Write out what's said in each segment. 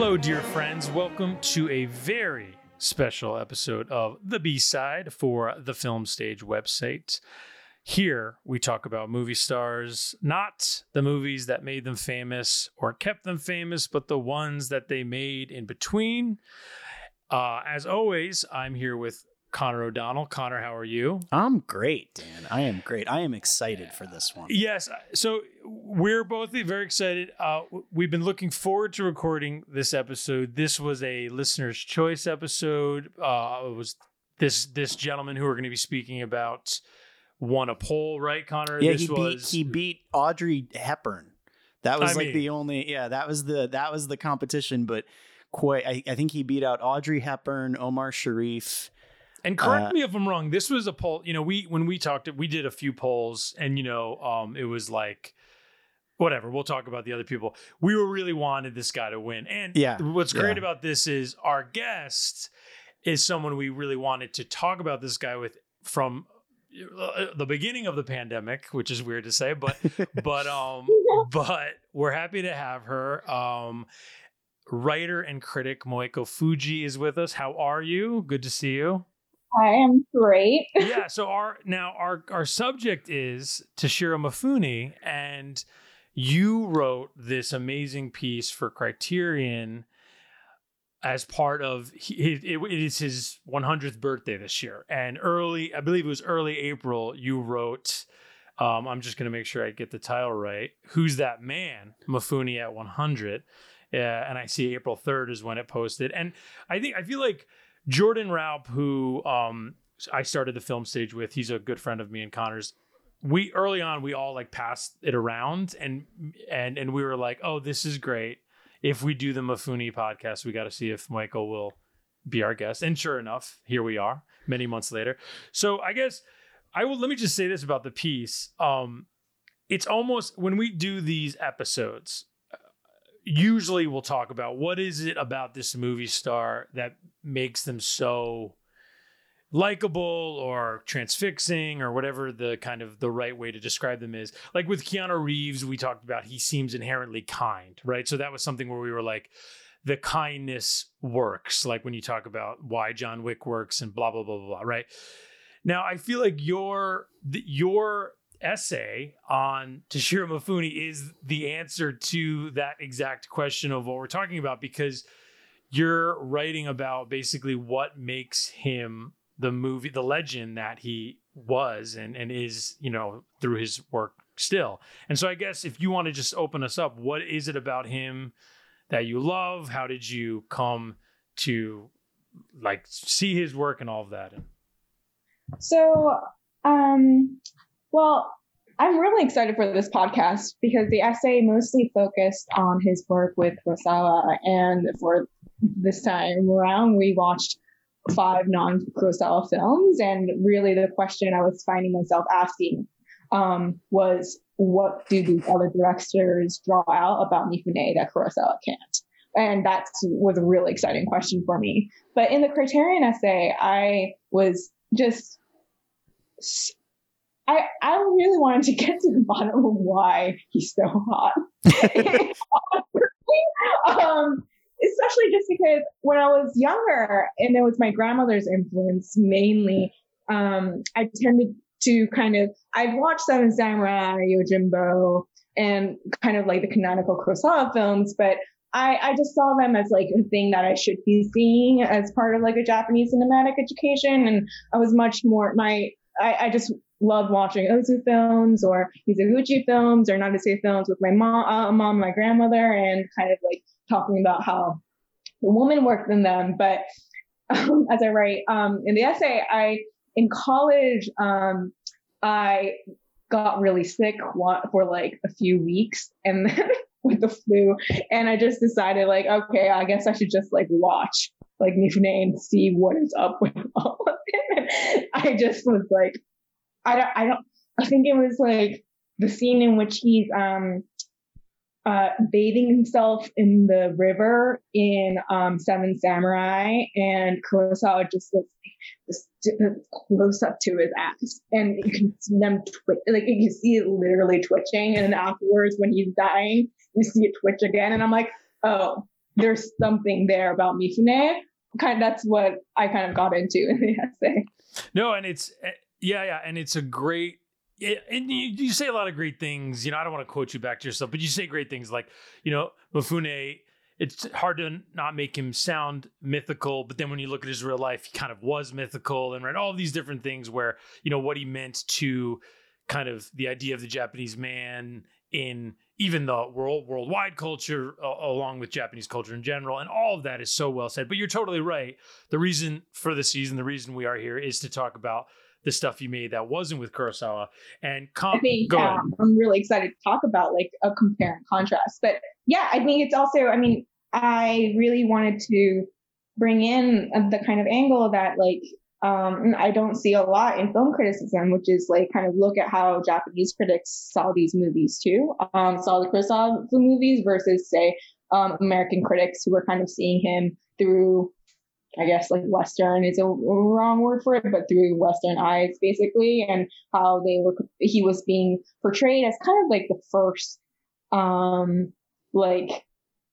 Hello, dear friends. Welcome to a very special episode of The B Side for the Film Stage website. Here, we talk about movie stars, not the movies that made them famous or kept them famous, but the ones that they made in between. Uh, as always, I'm here with Conor O'Donnell. Conor, how are you? I'm great, Dan. I am great. I am excited for this one. Yes. So we're both very excited. Uh, we've been looking forward to recording this episode. This was a listener's choice episode. Uh, it was this this gentleman who we're going to be speaking about won a poll, right, Conor? Yeah, this he beat he beat Audrey Hepburn. That was I like mean- the only yeah, that was the that was the competition, but quite I, I think he beat out Audrey Hepburn, Omar Sharif. And correct Uh, me if I'm wrong. This was a poll. You know, we when we talked, we did a few polls, and you know, um, it was like, whatever. We'll talk about the other people. We were really wanted this guy to win, and Yeah, what's great yeah. about this is our guest is someone we really wanted to talk about this guy with from uh, the beginning of the pandemic, which is weird to say, but but um, but we're happy to have her. Um, writer and critic Moeko Fujii is with us. How are you? Good to see you I am great. yeah so our now our our subject is Toshiro Mifune and you wrote this amazing piece for Criterion as part of he- it, it is his 100th birthday this year. And early I believe it was early April you wrote um, I'm just going to make sure I get the title right Who's That Man? Mifune at 100 yeah, and I see April 3rd is when it posted. And I think I feel like Jordan Raup, who um, I started the film stage with, he's a good friend of me and Connor's. We early on, we all like passed it around, and and and we were like, "Oh, this is great. If we do the Mifune podcast, we got to see if Moeko will be our guest." And sure enough, here we are, many months later. So I guess I will. Let me just say this about the piece. Um, it's almost when we do these episodes, usually we'll talk about what is it about this movie star that makes them so likable or transfixing or whatever the kind of the right way to describe them is. Like with Keanu Reeves, we talked about he seems inherently kind, right? So that was something where we were like, the kindness works, like when you talk about why John Wick works and blah blah blah blah, blah right? Now I feel like your your essay on Toshiro Mifune is the answer to that exact question of what we're talking about because you're writing about basically what makes him the movie the legend that he was and and is you know through his work still. And so i guess if you want to just open us up what is it about him that you love? How did you come to like see his work and all of that? So, um, well, I'm really excited for this podcast because the essay mostly focused on his work with Kurosawa, and for this time around, we watched five non-Kurosawa films, and really the question I was finding myself asking um, was, what do these other directors draw out about Mifune that Kurosawa can't? And that was a really exciting question for me. But in the Criterion essay, I was just I I really wanted to get to the bottom of why he's so hot. um, especially just because when I was younger, and it was my grandmother's influence mainly, um, I tended to kind of I'd watch Seven Samurai, Yojimbo, and kind of like the canonical Kurosawa films, but I, I just saw them as like a thing that I should be seeing as part of like a Japanese cinematic education. And I was much more my I, I just loved watching Ozu films or Mizoguchi films or Naruse films with my mom, uh, mom, my grandmother, and kind of like talking about how the woman worked in them. But um, as I write um, in the essay, I in college um, I got really sick for like a few weeks, and then with the flu, and I just decided like, okay, I guess I should just like watch like Mifune and see what is up with all of it. I just was like, I don't, I don't, I think it was like the scene in which he's um uh, bathing himself in the river in um, Seven Samurai, and Kurosawa just looks just close up to his ass, and you can see them twitch, like you can see it literally twitching, and then afterwards when he's dying, you see it twitch again, and I'm like, oh, there's something there about Mifune. Kind of, that's what I kind of got into in the essay. No, and it's eh, yeah, yeah, and it's a great. And you, you say a lot of great things. You know, I don't want to quote you back to yourself, but you say great things like, you know, Mifune. It's hard to not make him sound mythical, but then when you look at his real life, he kind of was mythical, and right, all these different things where you know what he meant to kind of the idea of the Japanese man in even the world worldwide culture uh, along with Japanese culture in general and all of that is so well said. But you're totally right. The reason for the season the reason we are here is to talk about the stuff you made that wasn't with Kurosawa. And com- I think um, I'm really excited to talk about like a compare and contrast. But yeah I think it's also I mean I really wanted to bring in the kind of angle that like um, I don't see a lot in film criticism, which is like kind of look at how Japanese critics saw these movies too, um, saw the Kurosawa movies versus say um, American critics who were kind of seeing him through, I guess like Western is a wrong word for it, but through Western eyes basically, and how they were he was being portrayed as kind of like the first, um, like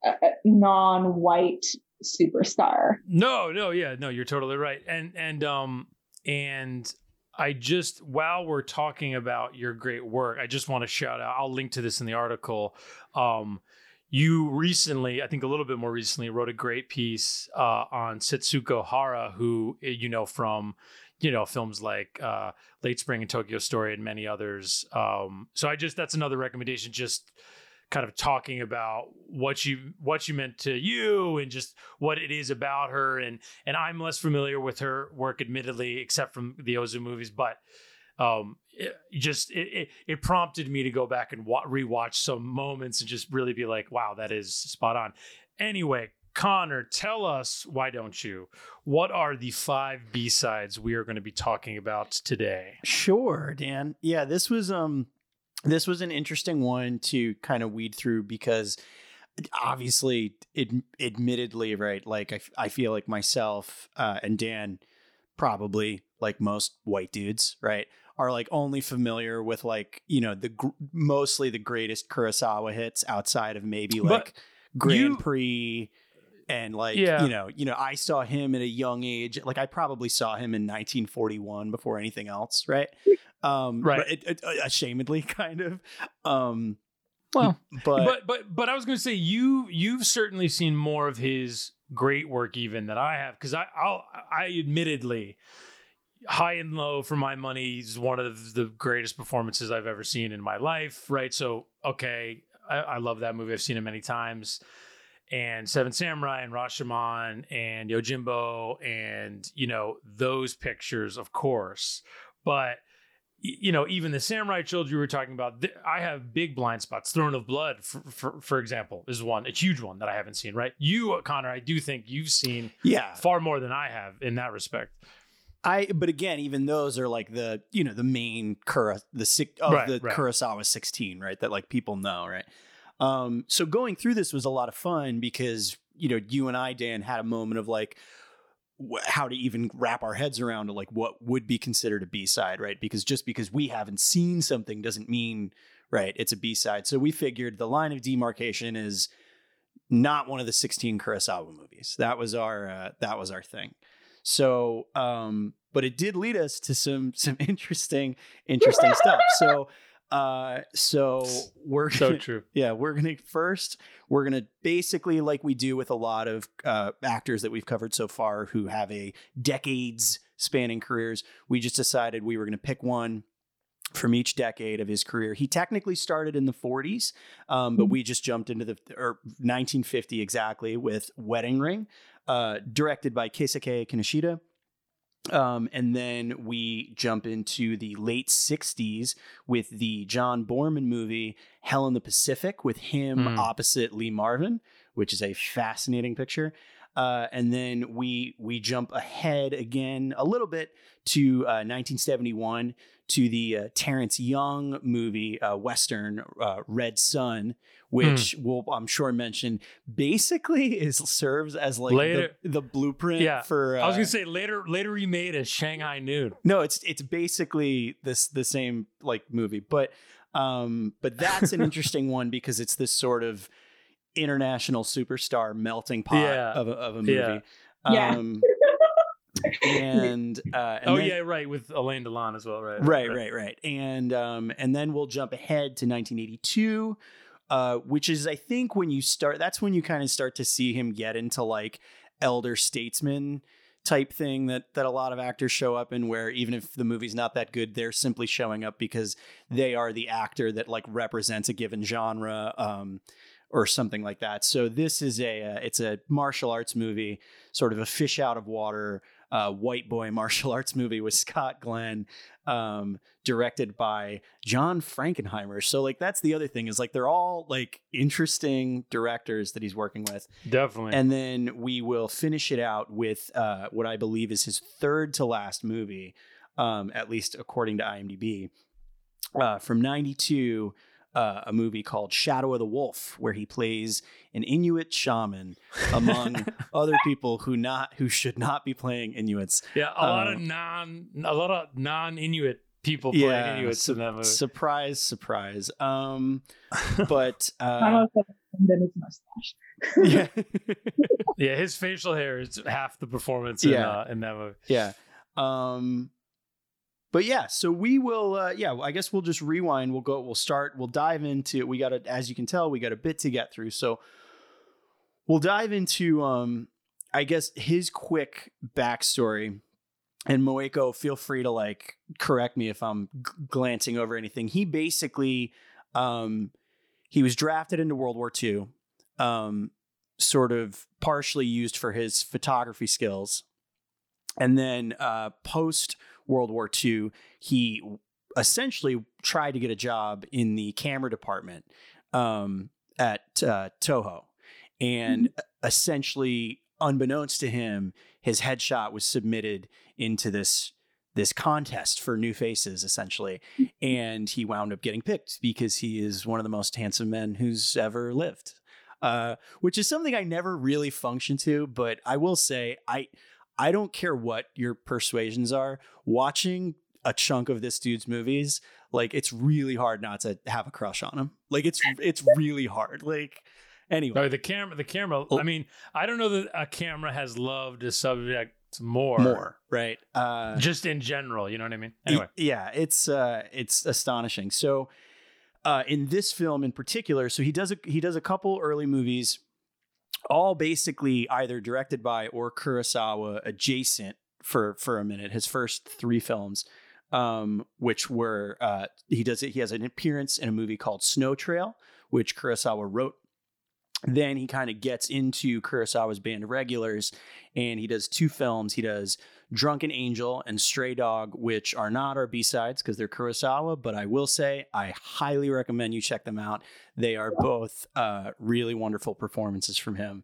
uh, non-white superstar. No, no, yeah, no, you're totally right. And and um and I just while we're talking about your great work, I just want to shout out. I'll link to this in the article. Um you recently, I think a little bit more recently, wrote a great piece uh, on Setsuko Hara, who eh, you know from you know films like uh, Late Spring and Tokyo Story and many others. Um, so I just that's another recommendation. Just kind of talking about what you what you meant to you and just what it is about her and and I'm less familiar with her work admittedly except from the Ozu movies but um it just it, it, it prompted me to go back and wa- rewatch some moments and just really be like wow that is spot on anyway Conor, tell us, why don't you? What are the five B sides we are going to be talking about today? Sure, Dan. Yeah, this was um this was an interesting one to kind of weed through because obviously it admittedly right like I, I feel like myself uh, and dan probably like most white dudes right are like only familiar with like you know the gr- mostly the greatest kurosawa hits outside of maybe like but grand you, prix and like yeah. you know you know i saw him at a young age like i probably saw him in 1941 before anything else right um, right. It, it, ashamedly, kind of. Um, well, but but but but I was going to say you you've certainly seen more of his great work even than I have because I I'll, I admittedly high and low for my money is one of the greatest performances I've ever seen in my life. Right, so okay, I, I love that movie. I've seen it many times. And Seven Samurai and Rashomon and Yojimbo and you know those pictures, of course. But you know, even the samurai children you were talking about, th- I have big blind spots. Throne of Blood, for, for, for example, is one, a huge one that I haven't seen, right? You, Conor, I do think you've seen yeah. far more than I have in that respect. I, but again, even those are like the, you know, the main Kura, the, six, of right, the right. Kurosawa 16, right? That like people know, right? Um, so going through this was a lot of fun because, you know, you and I, Dan, had a moment of like, how to even wrap our heads around like what would be considered a b-side right? Because just because we haven't seen something doesn't mean right it's a b-side. So we figured the line of demarcation is not one of the 16 kurosawa movies. That was our uh, that was our thing. So um but it did lead us to some some interesting interesting stuff. So uh, so we're so gonna, true. Yeah, we're gonna first we're gonna basically like we do with a lot of uh, actors that we've covered so far who have a decades spanning careers. We just decided we were gonna pick one from each decade of his career. He technically started in the 40s, um, but mm-hmm. we just jumped into the or 1950 exactly with Wedding Ring, uh, directed by Keisuke Kinoshita. Um, and then we jump into the late 60s with the John Boorman movie, Hell in the Pacific, with him mm. opposite Lee Marvin, which is a fascinating picture. Uh, and then we we jump ahead again a little bit to uh, 1971 to the uh, Terrence Young movie, uh, Western uh, Red Sun, which mm. we'll I'm sure mention basically is serves as like later, the, the blueprint yeah, for. I was gonna uh, say later later remade as Shanghai Noon. No, it's it's basically this the same like movie, but um, but that's an interesting one because it's this sort of international superstar melting pot Yeah. of, a, of a movie. Yeah. Yeah. And, uh, and oh then- yeah, right. With Alain Delon as well, right? right, right, right. And um, and then we'll jump ahead to 1982, uh, which is I think when you start. That's when you kind of start to see him get into like elder statesman type thing that that a lot of actors show up in where even if the movie's not that good they're simply showing up because they are the actor that like represents a given genre um or something like that so this is a uh, it's a martial arts movie sort of a fish out of water uh, white boy martial arts movie with Scott Glenn, um, directed by John Frankenheimer. So like that's the other thing is like they're all like interesting directors that he's working with. Definitely. And then we will finish it out with uh, what I believe is his third to last movie, um, at least according to IMDb, uh, from '92. Uh, a movie called Shadow of the Wolf, where he plays an Inuit shaman, among other people who not who should not be playing Inuits. yeah, a lot of um, non, a lot of non-Inuit people playing Yeah, Inuits su- in that movie. surprise, surprise. Um, but uh, don't know if then his mustache. yeah, yeah, his facial hair is half the performance in, Yeah. uh, in that movie. yeah. Um, but yeah, so we will. Uh, yeah, I guess we'll just rewind. We'll go. We'll start. We'll dive into. We got to, as you can tell, we got a bit to get through. So we'll dive into. Um, I guess his quick backstory. And Moeko, feel free to like correct me if I'm g- glancing over anything. He basically, um, he was drafted into World War II, um, sort of partially used for his photography skills, and then uh, post World War II, he essentially tried to get a job in the camera department um, at uh, Toho, and essentially, unbeknownst to him, his headshot was submitted into this this contest for new faces essentially. And he wound up getting picked because he is one of the most handsome men who's ever lived. Uh, which is something i never really function to but i will say i i don't care what your persuasions are watching a chunk of this dude's movies like it's really hard not to have a crush on him like it's it's really hard like anyway the camera, the camera. I mean, I don't know that a camera has loved a subject more, more right uh just in general. You know what I mean? Anyway, yeah it's uh it's astonishing so uh in this film in particular so he does a he does a couple early movies all basically either directed by or kurosawa adjacent for for a minute his first three films um which were uh he does it he has an appearance in a movie called snow trail which kurosawa wrote then he kind of gets into Kurosawa's band of regulars and he does two films. He does Drunken Angel and Stray Dog, which are not our B-sides because they're Kurosawa, but I will say I highly recommend you check them out. They are both uh, really wonderful performances from him.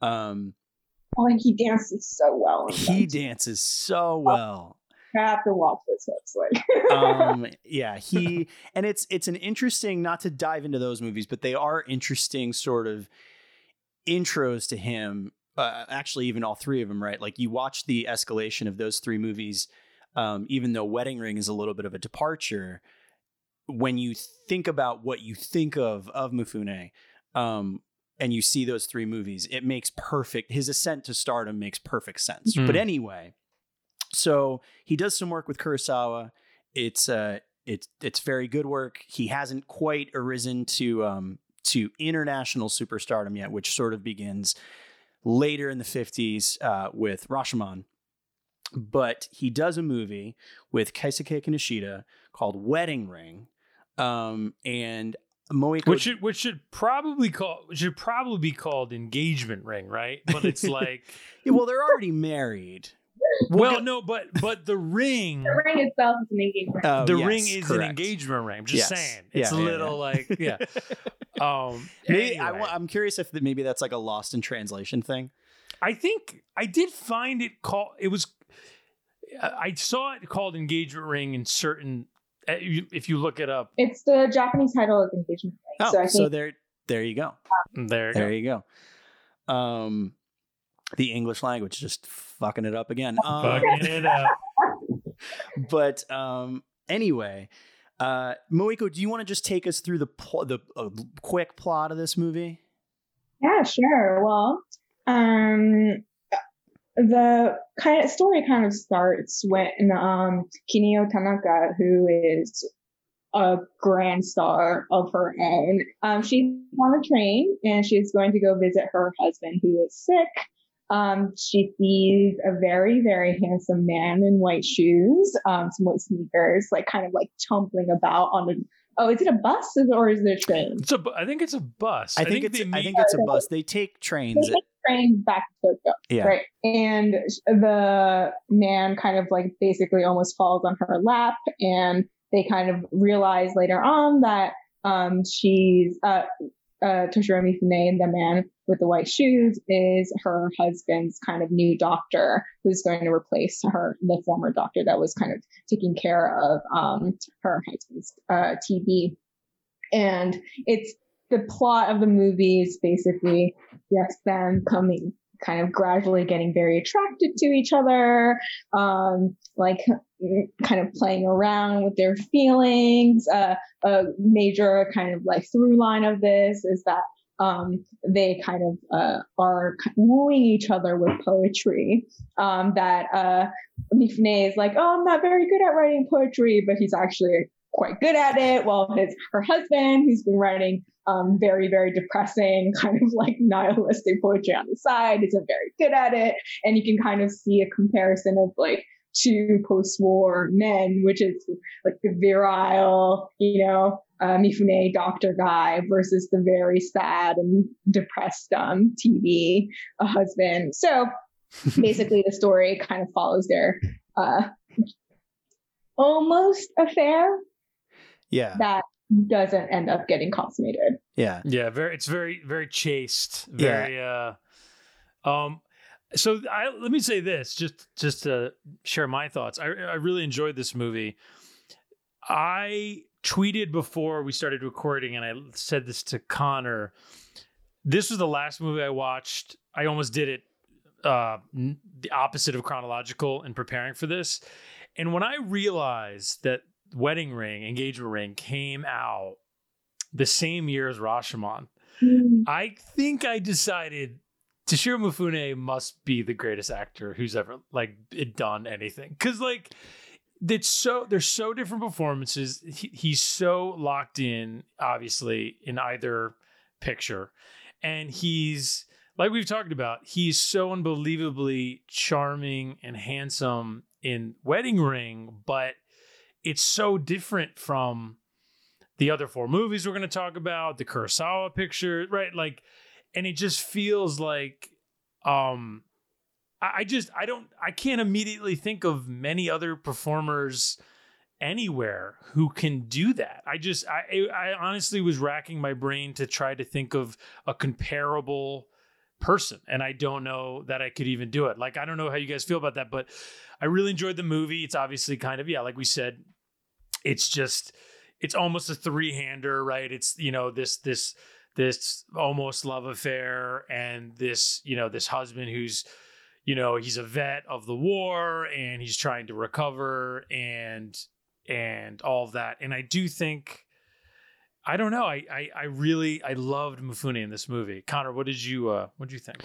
Um, Oh, and he dances so well. he dances so well. I have to watch this. Like, um yeah he and it's it's an interesting not to dive into those movies but they are interesting sort of intros to him uh, actually even all three of them right like you watch the escalation of those three movies um even though wedding ring is a little bit of a departure when you think about what you think of of mifune um and you see those three movies it makes perfect his ascent to stardom makes perfect sense Hmm. but anyway so he does some work with Kurosawa. It's uh it's it's very good work. He hasn't quite arisen to um to international superstardom yet, which sort of begins later in the 50s uh, with Rashomon. But he does a movie with Keisuke Kinoshita called Wedding Ring. Um, and Moeko which should which should probably call should probably be called engagement ring, right? But it's like, Yeah, well, they're already married. Well, no, but but the ring. the ring itself is an engagement. Oh, the yes, ring is an engagement ring. I'm just Yes. saying. It's Yeah, a yeah, little like yeah. Um Maybe I, anyway. wa- I'm curious if that maybe that's like a lost in translation thing. I think I did find it called. It was. I saw it called engagement ring in certain. uh, If you look it up, It's the Japanese title of engagement ring. Oh, so I so there, there you go. there. you There go. you go. Um, the English language just fucking it up again. Um, Fucking it up. but um, anyway, uh, Moeko, do you want to just take us through the pl- the uh, quick plot of this movie? Yeah, sure. Well, um, the kind of story kind of starts when um, Kinuyo Tanaka, who is a grand star of her own, um, she's on a train and she's going to go visit her husband who is sick. Um, she sees a very, very handsome man in white shoes, um, some white sneakers, like kind of like tumbling about on the. Oh, is it a bus or is it a train? It's a. bu- I think it's a bus. I think, they it's I think it's a bus. They take trains. They take train back to Tokyo. Yeah. Right. And the man kind of like basically almost falls on her lap and they kind of realize later on that um she's uh uh Toshiro Mifune, the man with the white shoes, is her husband's kind of new doctor who's going to replace her, the former doctor that was kind of taking care of um her husband's uh TB. And it's the plot of the movie is basically yes, them coming kind of gradually getting very attracted to each other, um, like kind of playing around with their feelings. Uh, a major kind of like through line of this is that um, they kind of uh, are wooing each other with poetry. Um, that uh, Mifune is like, oh, I'm not very good at writing poetry, but he's actually quite good at it. While his her husband, who's been writing um, very, very depressing, kind of like nihilistic poetry on the side, isn't very good at it. And you can kind of see a comparison of like two post-war men, which is like the virile, you know, uh, Mifune doctor guy versus the very sad and depressed um, TB uh, husband. So basically, the story kind of follows their uh, almost affair Yeah. that doesn't end up getting consummated. Yeah. Yeah, very. It's very, very chaste. Very. uh Um. So I let me say this, just just to share my thoughts. I I really enjoyed this movie. I tweeted before we started recording, and I said this to Connor. This was the last movie I watched. I almost did it uh, n- the opposite of chronological in preparing for this. And when I realized that Wedding Ring, Engagement Ring came out the same year as Rashomon, hmm. I think I decided Toshiro Mifune must be the greatest actor who's ever like done anything. Cause like it's so they're so different performances. He, he's so locked in, obviously, in either picture. And he's like we've talked about, he's so unbelievably charming and handsome in Wedding Ring, but it's so different from the other four movies we're going to talk about, the Kurosawa picture, right? Like, and it just feels like, um, I, I just, I don't, I can't immediately think of many other performers anywhere who can do that. I just, I, I honestly was racking my brain to try to think of a comparable person and i don't know that i could even do it. Like i don't know how you guys feel about that but i really enjoyed the movie. It's obviously kind of yeah like we said it's just it's almost a three-hander right? It's you know this this this almost love affair and this you know this husband who's you know he's a vet of the war and he's trying to recover and and all of that. And i do think i don't know i i, I really i loved mifune in this movie conor what did you uh what did you think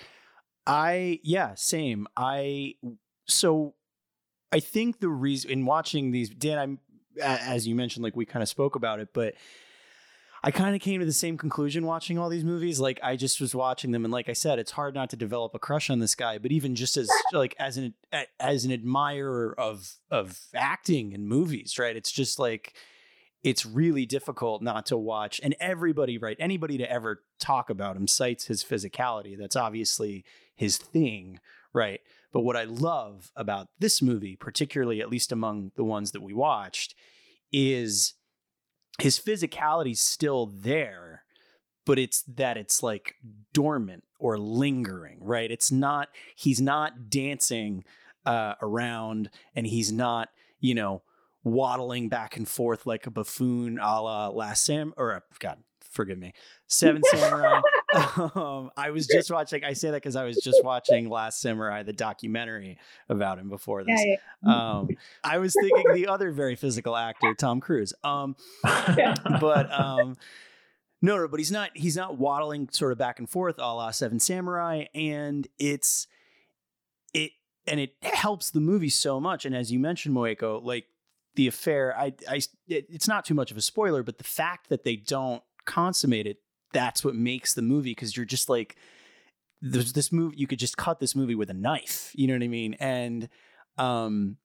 I yeah, same. I so I think the reason in watching these Dan I'm as you mentioned like we kind of spoke about it, but I kind of came to the same conclusion watching all these movies. Like I just was watching them and like I said it's hard not to develop a crush on this guy, but even just as like as an as an admirer of of acting in movies, right? It's just like it's really difficult not to watch and everybody right anybody to ever talk about him cites his physicality. That's obviously his thing right? But what i love about this movie particularly at least among the ones that we watched is his physicality's still there but it's that it's like dormant or lingering right? It's not he's not dancing uh, around and he's not you know waddling back and forth like a buffoon a la Last Sam or uh, God, forgive me, Seven Samurai. um, I was just watching. I say that because I was just watching Last Samurai, the documentary about him before this. Um, I was thinking the other very physical actor, Tom Cruise. Um, but um, No, no, but he's not. He's not waddling sort of back and forth, a la Seven Samurai, and it's it and it helps the movie so much. And as you mentioned, Moeko, like the affair, I, I, it, it's not too much of a spoiler, but the fact that they don't consummate it, that's what makes the movie because you're just like, there's this movie. You could just cut this movie with a knife. You know what I mean? And um,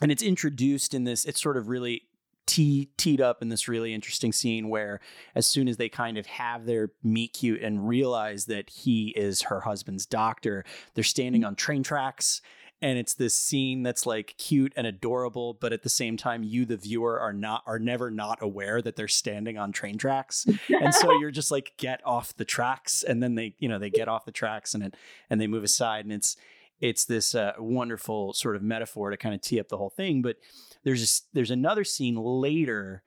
and it's introduced in this. It's sort of really tee, teed up in this really interesting scene where as soon as they kind of have their meet cute and realize that he is her husband's doctor, they're standing on train tracks and it's this scene that's like cute and adorable but at the same time you the viewer are not are never not aware that they're standing on train tracks. And so you're just like get off the tracks and then they you know they get off the tracks and it and they move aside and it's it's this uh, wonderful sort of metaphor to kind of tee up the whole thing but there's there's another scene later,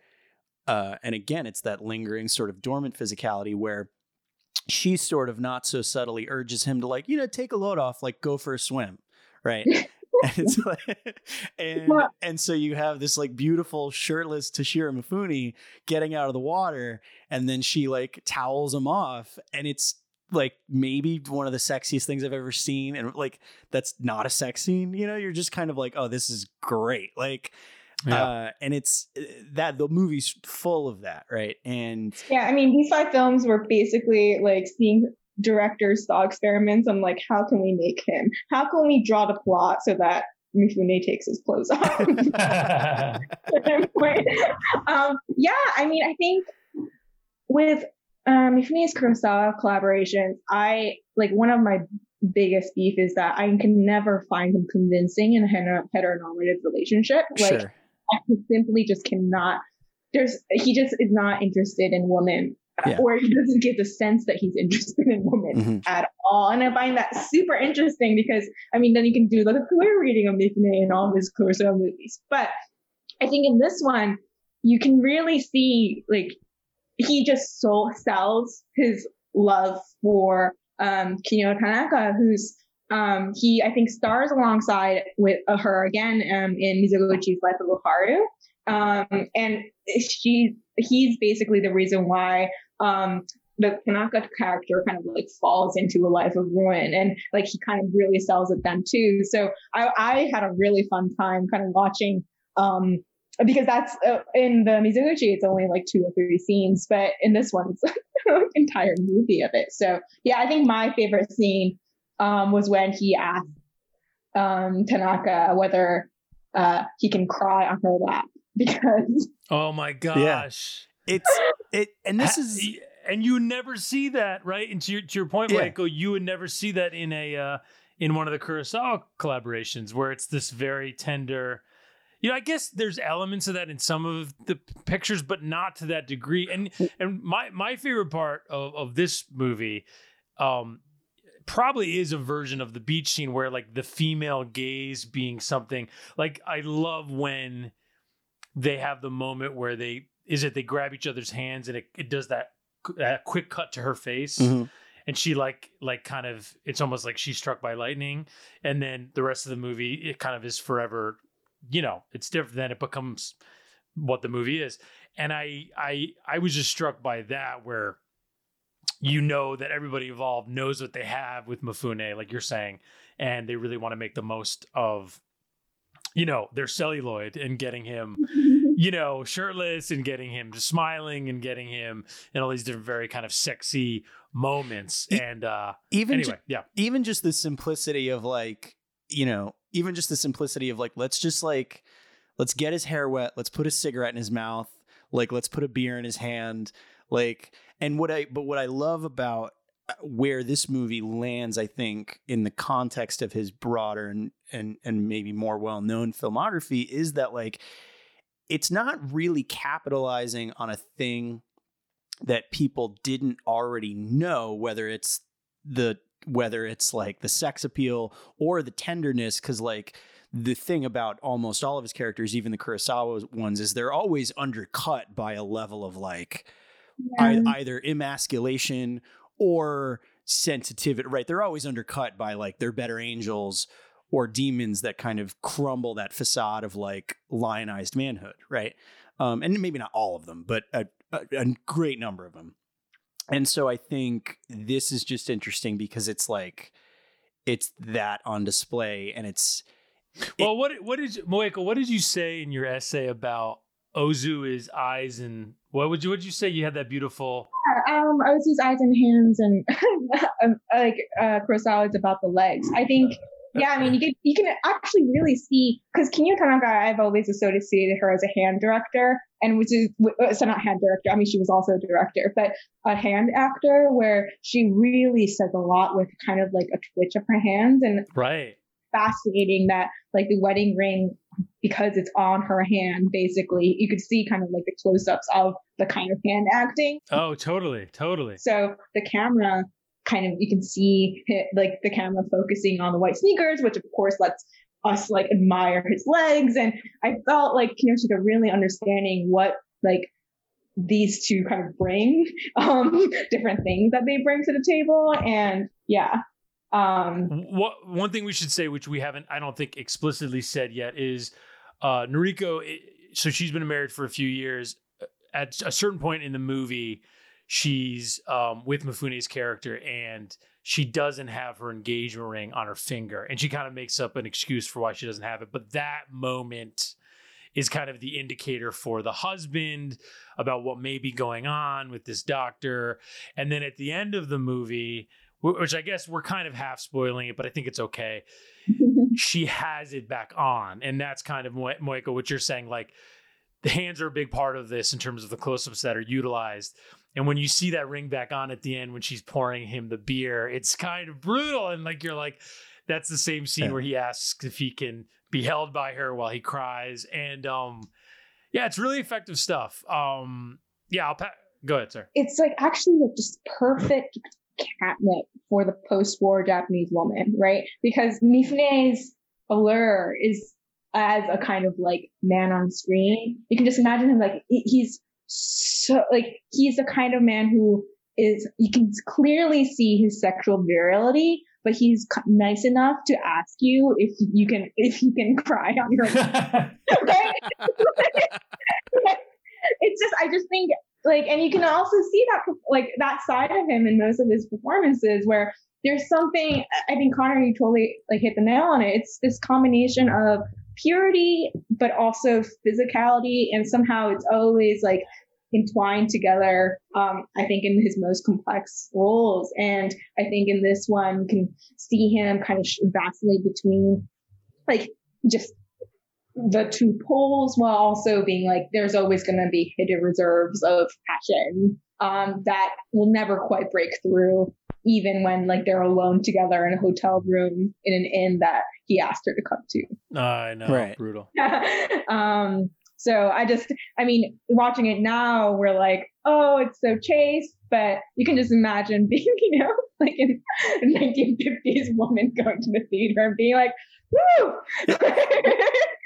uh, and again, it's that lingering sort of dormant physicality where she sort of not so subtly urges him to like you know take a load off, like go for a swim, right? and, like, and, and so you have this like beautiful shirtless Toshiro Mifune getting out of the water, and then she like towels him off, and it's like maybe one of the sexiest things I've ever seen. And like that's not a sex scene, you know, you're just kind of like, oh, this is great. Like yeah. Uh, and it's uh, that the movie's full of that, right? And yeah, I mean, these five films were basically like seeing directors' thought experiments on like how can we make him, how can we draw the plot so that Mifune takes his clothes off. um, yeah, I mean, I think with um, Mifune's Kurosawa collaborations, I like one of my biggest beef is that I can never find him convincing in a heteronormative relationship. Like, sure. I simply just cannot. There's he just is not interested in women, yeah. or he doesn't get the sense that he's interested in women mm-hmm. at all. And I find that super interesting because I mean, then you can do the queer reading of Mifune and all his Kurosawa movies, but I think in this one you can really see like he just so sells his love for um, Kinuyo Tanaka, who's um, he I think stars alongside with uh, her again um, in Mizoguchi's Life of Oharu, um, and she he's basically the reason why um, the Tanaka character kind of like falls into a life of ruin and like he kind of really sells it then too. So I, I had a really fun time kind of watching um because that's uh, in the Mizoguchi, it's only like two or three scenes, but in this one, it's like an entire movie of it. So yeah, I think my favorite scene um, was when he asked um, Tanaka whether uh, he can cry on her lap because. Oh my gosh! Yeah. It's it, and this is. And you never see that, right? And to your, to your point, yeah. Moeko, you would never see that in a uh, in one of the Kurosawa collaborations, where it's this very tender, you know, I guess there's elements of that in some of the pictures, but not to that degree. And and my my favorite part of, of this movie, um, probably is a version of the beach scene where like the female gaze being something like I love when they have the moment where they is it they grab each other's hands and it, it does that that quick cut to her face. Mm-hmm and she like like kind of it's almost like she's struck by lightning and then the rest of the movie it kind of is forever you know, it's different. Then it becomes what the movie is. And I I I was just struck by that where you know that everybody involved knows what they have with Mifune, like you're saying, and they really want to make the most of you know their celluloid and getting him you know shirtless and getting him smiling and getting him in all these different very kind of sexy moments. And uh even anyway ju- yeah. even just the simplicity of like you know even just the simplicity of like let's just like let's get his hair wet let's put a cigarette in his mouth like let's put a beer in his hand like and what i but what i love about uh, where this movie lands i think in the context of his broader and and and maybe more well-known filmography is that like it's not really capitalizing on a thing that people didn't already know whether it's the whether it's like the sex appeal or the tenderness because like the thing about almost all of his characters even the kurosawa ones is they're always undercut by a level of like yeah. I, either emasculation or sensitivity right they're always undercut by like they're better angels or demons that kind of crumble that facade of like lionized manhood right? Um, and maybe not all of them but a, a, a great number of them. And so I think this is just interesting because it's like it's that on display and it's well, what what did you, Moeko, what did you say in your essay about Ozu's eyes and what would you would you say? You had that beautiful um Ozu's eyes and hands and um, like uh Kurosawa's about the legs. I think yeah, I mean you can you can actually really see because Kinuyo Tanaka I've always associated her as a hand director and which is uh, so not hand director. I mean she was also a director, but a hand actor where she really says a lot with kind of like a twitch of her hands and right fascinating that like the wedding ring because it's on her hand basically you could see kind of like the close-ups of the kind of hand acting oh totally totally so the camera kind of you can see like the camera focusing on the white sneakers which of course lets us like admire his legs and i felt like Kinoshita really understanding what like these two kind of bring um different things that they bring to the table and yeah um, what one thing we should say, which we haven't, I don't think explicitly said yet, is uh, Noriko. So she's been married for a few years. At a certain point in the movie, she's um, with Mifune's character, and she doesn't have her engagement ring on her finger, and she kind of makes up an excuse for why she doesn't have it. But that moment is kind of the indicator for the husband about what may be going on with this doctor. And then at the end of the movie, which I guess we're kind of half spoiling it, but I think it's okay. she has it back on, and that's kind of Moeko, what you're saying. Like the hands are a big part of this in terms of the close-ups that are utilized. And when you see that ring back on at the end when she's pouring him the beer, it's kind of brutal. And like you're like, that's the same scene yeah. where he asks if he can be held by her while he cries. And um, yeah, it's really effective stuff. Um, yeah, I'll pa- go ahead, sir. It's like actually like just perfect catnip for the post-war Japanese woman, right? Because Mifune's allure is as a kind of like man on screen. You can just imagine him like he's so like he's the kind of man who is you can clearly see his sexual virility, but he's nice enough to ask you if you can if you can cry on your right. it's just I just think like and you can also see that like that side of him in most of his performances where there's something i think conor you totally like hit the nail on it it's this combination of purity but also physicality and somehow it's always like entwined together um, i think in his most complex roles. And i think in this one you can see him kind of vacillate between like just the two poles while also being like there's always going to be hidden reserves of passion um, that will never quite break through even when like they're alone together in a hotel room in an inn that he asked her to come to i know right. brutal um so i just i mean watching it now we're like oh it's so chaste but you can just imagine being you know like in 1950s woman going to the theater and being like woo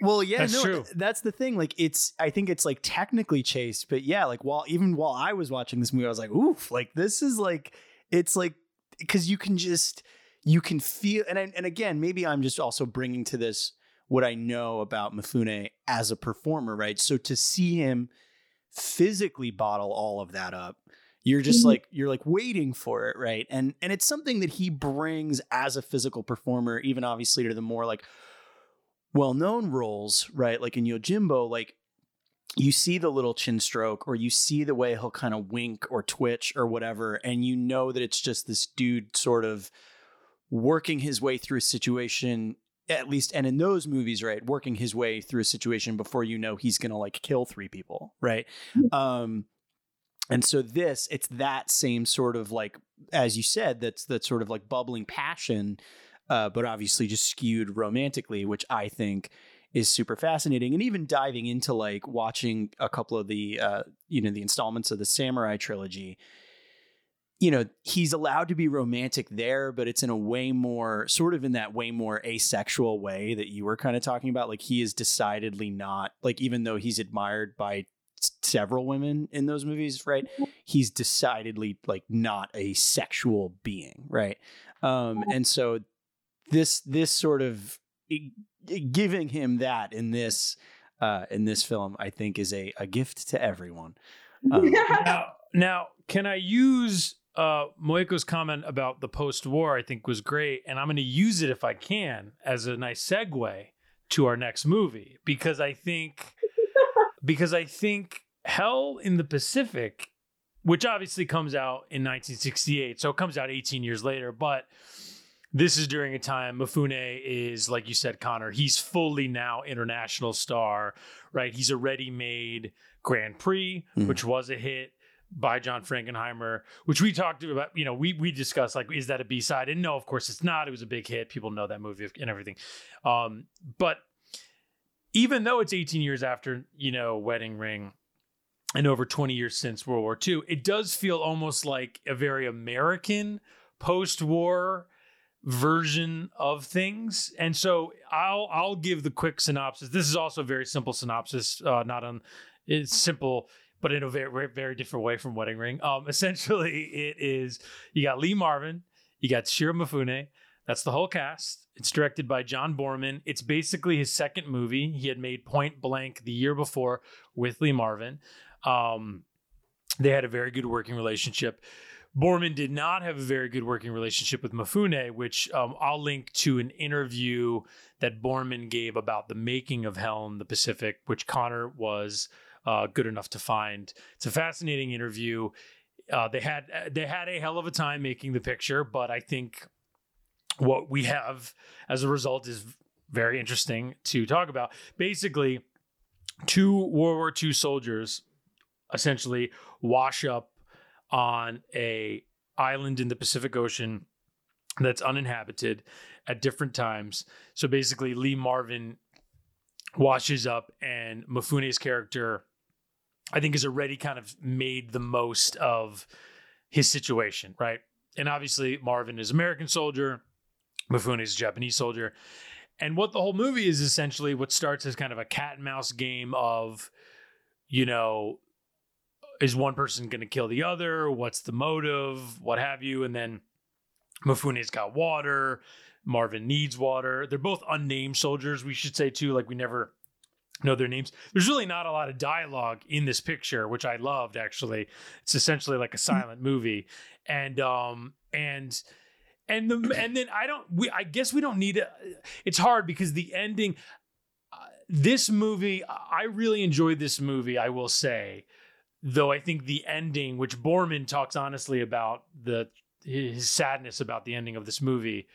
well, yeah, that's no, true. that's the thing. Like, it's I think it's like technically chaste, but yeah, like while even while I was watching this movie, I was like, oof, like this is like it's like because you can just you can feel and and again, maybe I'm just also bringing to this what I know about Mifune as a performer, right? So to see him physically bottle all of that up you're just mm-hmm. like you're like waiting for it right and and it's something that he brings as a physical performer even obviously to the more like well-known roles, right? Like in Yojimbo, like you see the little chin stroke or you see the way he'll kind of wink or twitch or whatever and you know that it's just this dude sort of working his way through a situation at least and in those movies right working his way through a situation before you know he's to like kill three people right mm-hmm. um and so this it's that same sort of like as you said that's that sort of like bubbling passion uh, but obviously just skewed romantically, which I think is super fascinating. And even diving into like watching a couple of the uh, you know the installments of the Samurai trilogy, you know he's allowed to be romantic there, but it's in a way more sort of in that way more asexual way that you were kind of talking about. Like he is decidedly not like even though he's admired by several women in those movies, right? He's decidedly like not a sexual being, right? Um, and so this this sort of giving him that in this uh, in this film, I think, is a, a gift to everyone. Um, now, Now, can I use uh, Moeko's comment about the post-war? I think was great, and I'm going to use it if I can as a nice segue to our next movie because I think because I think Hell in the Pacific, which obviously comes out in 1968, so it comes out 18 years later, but this is during a time Mifune is like you said Conor he's fully now international star right he's a ready-made Grand Prix Mhm. which was a hit by John Frankenheimer which we talked about you know we we discussed like is that a B-side? And no of course it's not. It was a big hit. People know that movie and everything. Um but even though it's 18 years after you know Wedding Ring and over 20 years since World War II it does feel almost like a very American post-war version of things. And so i'll i'll give the quick synopsis. This is also a very simple synopsis uh not on it's simple but in a very very, different way from wedding ring. Um essentially it is you got lee marvin you got shiro mifune that's the whole cast. It's directed by john boorman. It's basically his second movie. He had made point blank the year before with lee marvin. Um they had a very good working relationship. Boorman did not have a very good working relationship with Mifune, which um, I'll link to an interview that Boorman gave about the making of Hell in the Pacific, which Conor was uh, good enough to find. It's a fascinating interview. Uh, they had they had a hell of a time making the picture, but I think what we have as a result is very interesting to talk about. Basically, two World War II soldiers essentially wash up on a island in the Pacific Ocean that's uninhabited at different times. So basically, Lee Marvin washes up, and Mifune's character, I think, has already kind of made the most of his situation, right? And obviously, Marvin is American soldier, Mifune is a Japanese soldier. And what the whole movie is essentially what starts as kind of a cat and mouse game of, you know, is one person going to kill the other? What's the motive? What have you? And then Mifune's got water. Marvin needs water. They're both unnamed soldiers, we should say too. Like we never know their names. There's really not a lot of dialogue in this picture, which I loved actually. It's essentially like a silent movie. And um and and the and then I don't we I guess we don't need it. It's hard because the ending uh, this movie I really enjoyed this movie, I will say. Though I think the ending, which Boorman talks honestly about the his sadness about the ending of this movie,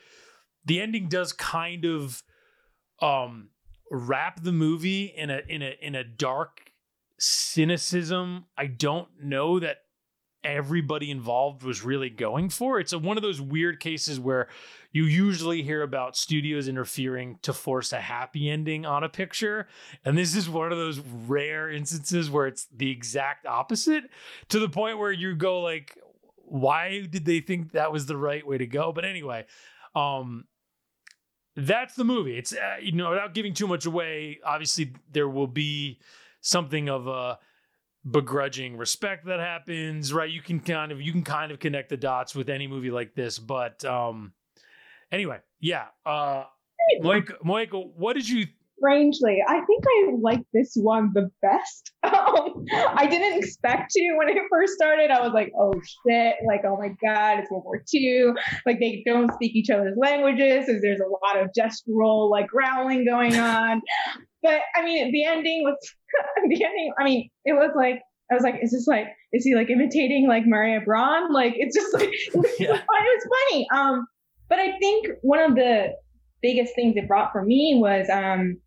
the ending does kind of um wrap the movie in a in a in a dark cynicism I don't know that everybody involved was really going for. It's a, one of those weird cases where you usually hear about studios interfering to force a happy ending on a picture. And this is one of those rare instances where it's the exact opposite to the point where you go like, why did they think that was the right way to go? But anyway, um, that's the movie. It's, uh, you know, without giving too much away, obviously there will be something of a, begrudging respect that happens right you can kind of you can kind of connect the dots with any movie like this but um anyway yeah uh Moeko, Moeko what did you strangely, I think I like this one the best. Um, I didn't expect to when it first started. I was like, oh shit, like, oh my God, it's World War II. Like, they don't speak each other's languages. So there's a lot of gestural, like, growling going on. But I mean, the ending was, the ending, I mean, it was like, I was like, is this like, is he like imitating like Maria Braun? Like, it's just like, it was, Yeah. it was funny. Um, but I think one of the biggest things it brought for me was, um,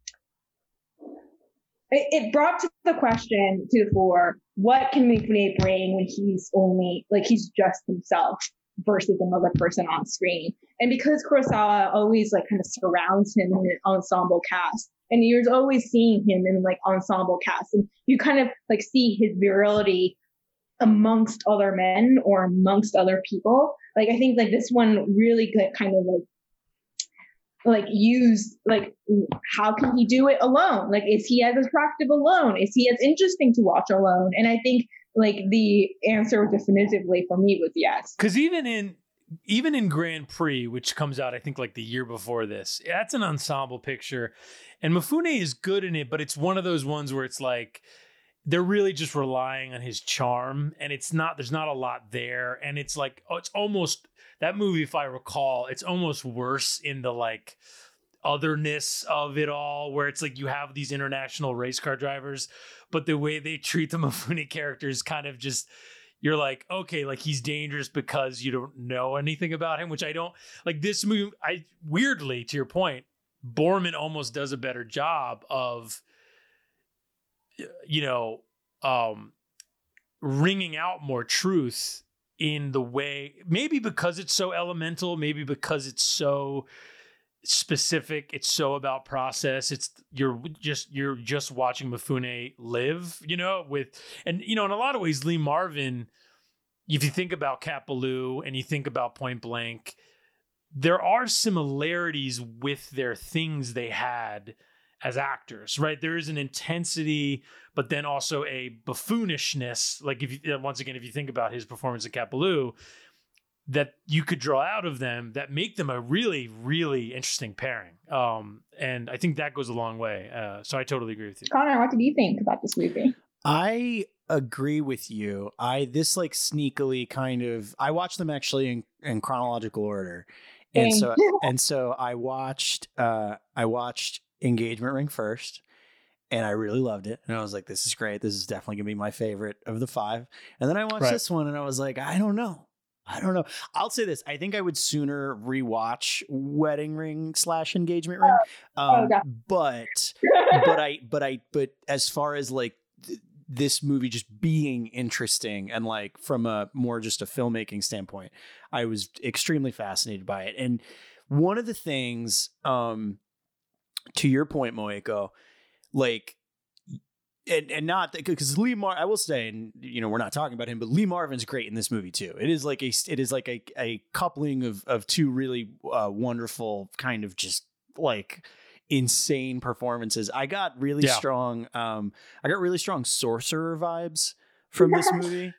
it, brought to the question to the fore, what can Mifune bring when he's only, like he's just himself versus another person on screen? And because Kurosawa always like kind of surrounds him in an ensemble cast, and you're always seeing him in like ensemble cast, and you kind of like see his virility amongst other men or amongst other people. Like I think like this one really good kind of like like use like how can he do it alone? Like is he as attractive alone? Is he as interesting to watch alone? And i think like the answer definitively for me was yes. Because even in even in grand prix which comes out i think like the year before this that's an ensemble picture. And mifune is good in it but it's one of those ones where it's like they're really just relying on his charm and it's not there's not a lot there and it's like oh, it's almost that movie if i recall it's almost worse in the like otherness of it all where it's like you have these international race car drivers but the way they treat the Mifune characters kind of just you're like okay like he's dangerous because you don't know anything about him which i don't like this movie i weirdly to your point boorman almost does a better job of you know, um, ringing out more truth in the way, maybe because it's so elemental, maybe because it's so specific it's so about process it's you're just you're just watching mifune live you know with and you know in a lot of ways Lee Marvin if you think about Cat and you think about Point Blank there are similarities with their things they had as actors, right? There is an intensity, but then also a buffoonishness. Like if you, once again, if you think about his performance at Cat Ballou, that you could draw out of them that make them a really, really interesting pairing. Um, and I think that goes a long way. Uh, so I totally agree with you. Conor, what did you think about this movie? I agree with you. I this like sneakily kind of I watched them actually in, in chronological order. And so and so I watched uh I watched engagement ring first and I really loved it. And I was like, this is great. This is definitely gonna be my favorite of the five. And then I watched right. this one and I was like, I don't know. I don't know. I'll say this. I think I would sooner rewatch Wedding Ring slash Engagement Ring. Oh, um, oh, but but I but I but as far as like th- this movie just being interesting and like from a more just a filmmaking standpoint, I was extremely fascinated by it. And one of the things um to your point, Moeko, like and and not because Lee Mar I will say, and you know, we're not talking about him, but Lee Marvin's great in this movie too. It is like a it is like a a coupling of of two really uh, wonderful kind of just like insane performances. I got really yeah. strong um I got really strong sorcerer vibes from this movie.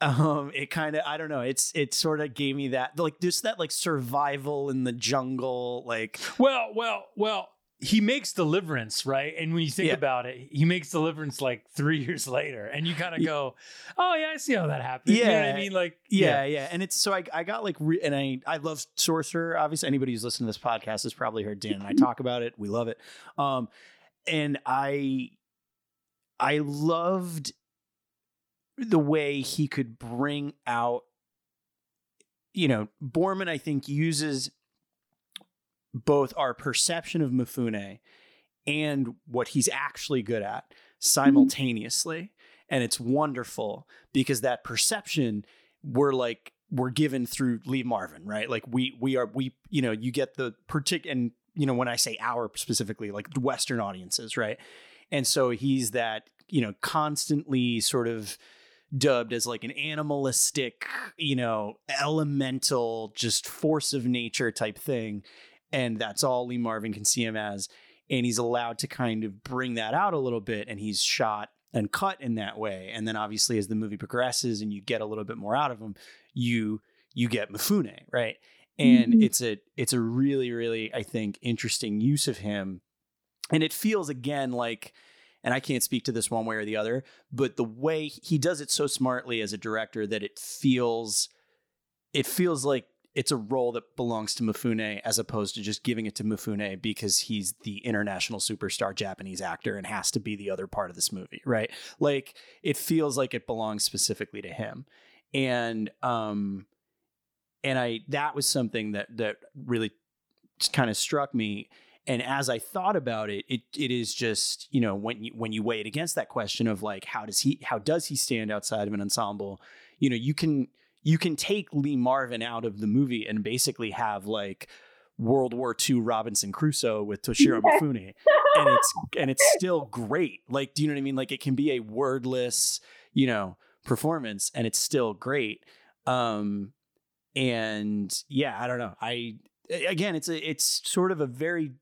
Um it kind of i don't know it's it sort of gave me that like just that like survival in the jungle like well well well he makes deliverance right? And when you think yeah. about it he makes deliverance like three years later and you kind of go oh yeah i see how that happened. Yeah you know i mean? Like yeah, yeah, yeah and it's so i, I got like re- and i i love sorcerer obviously anybody who's listening to this podcast has probably heard dan and i talk about it we love it. Um and i i loved the way he could bring out you know boorman i think uses both our perception of mifune and what he's actually good at simultaneously mm-hmm. and it's wonderful because that perception we're like we're given through lee marvin right like we we are we you know you get the particular and you know when i say our specifically like western audiences right and so he's that you know constantly sort of dubbed as like an animalistic, you know, elemental, just force of nature type thing. And that's all Lee Marvin can see him as. And he's allowed to kind of bring that out a little bit. And he's shot and cut in that way. And then obviously as the movie progresses and you get a little bit more out of him, you you get Mifune, right? And mm-hmm. it's a it's a really, really, I think, interesting use of him. And it feels again like and I can't speak to this one way or the other, but the way he does it so smartly as a director that it feels it feels like it's a role that belongs to Mifune as opposed to just giving it to Mifune because he's the international superstar Japanese actor and has to be the other part of this movie, right? Like it feels like it belongs specifically to him. And um and I that was something that that really kind of struck me and as I thought about it, it it is just you know when you when you weigh it against that question of like how does he how does he stand outside of an ensemble? You know, you can you can take Lee Marvin out of the movie and basically have like World War II Robinson Crusoe with Toshiro Mifune, and it's and it's still great. Like, do you know what I mean? Like, it can be a wordless, you know, performance, and it's still great. Um, and yeah, I don't know. I again, it's a it's sort of a very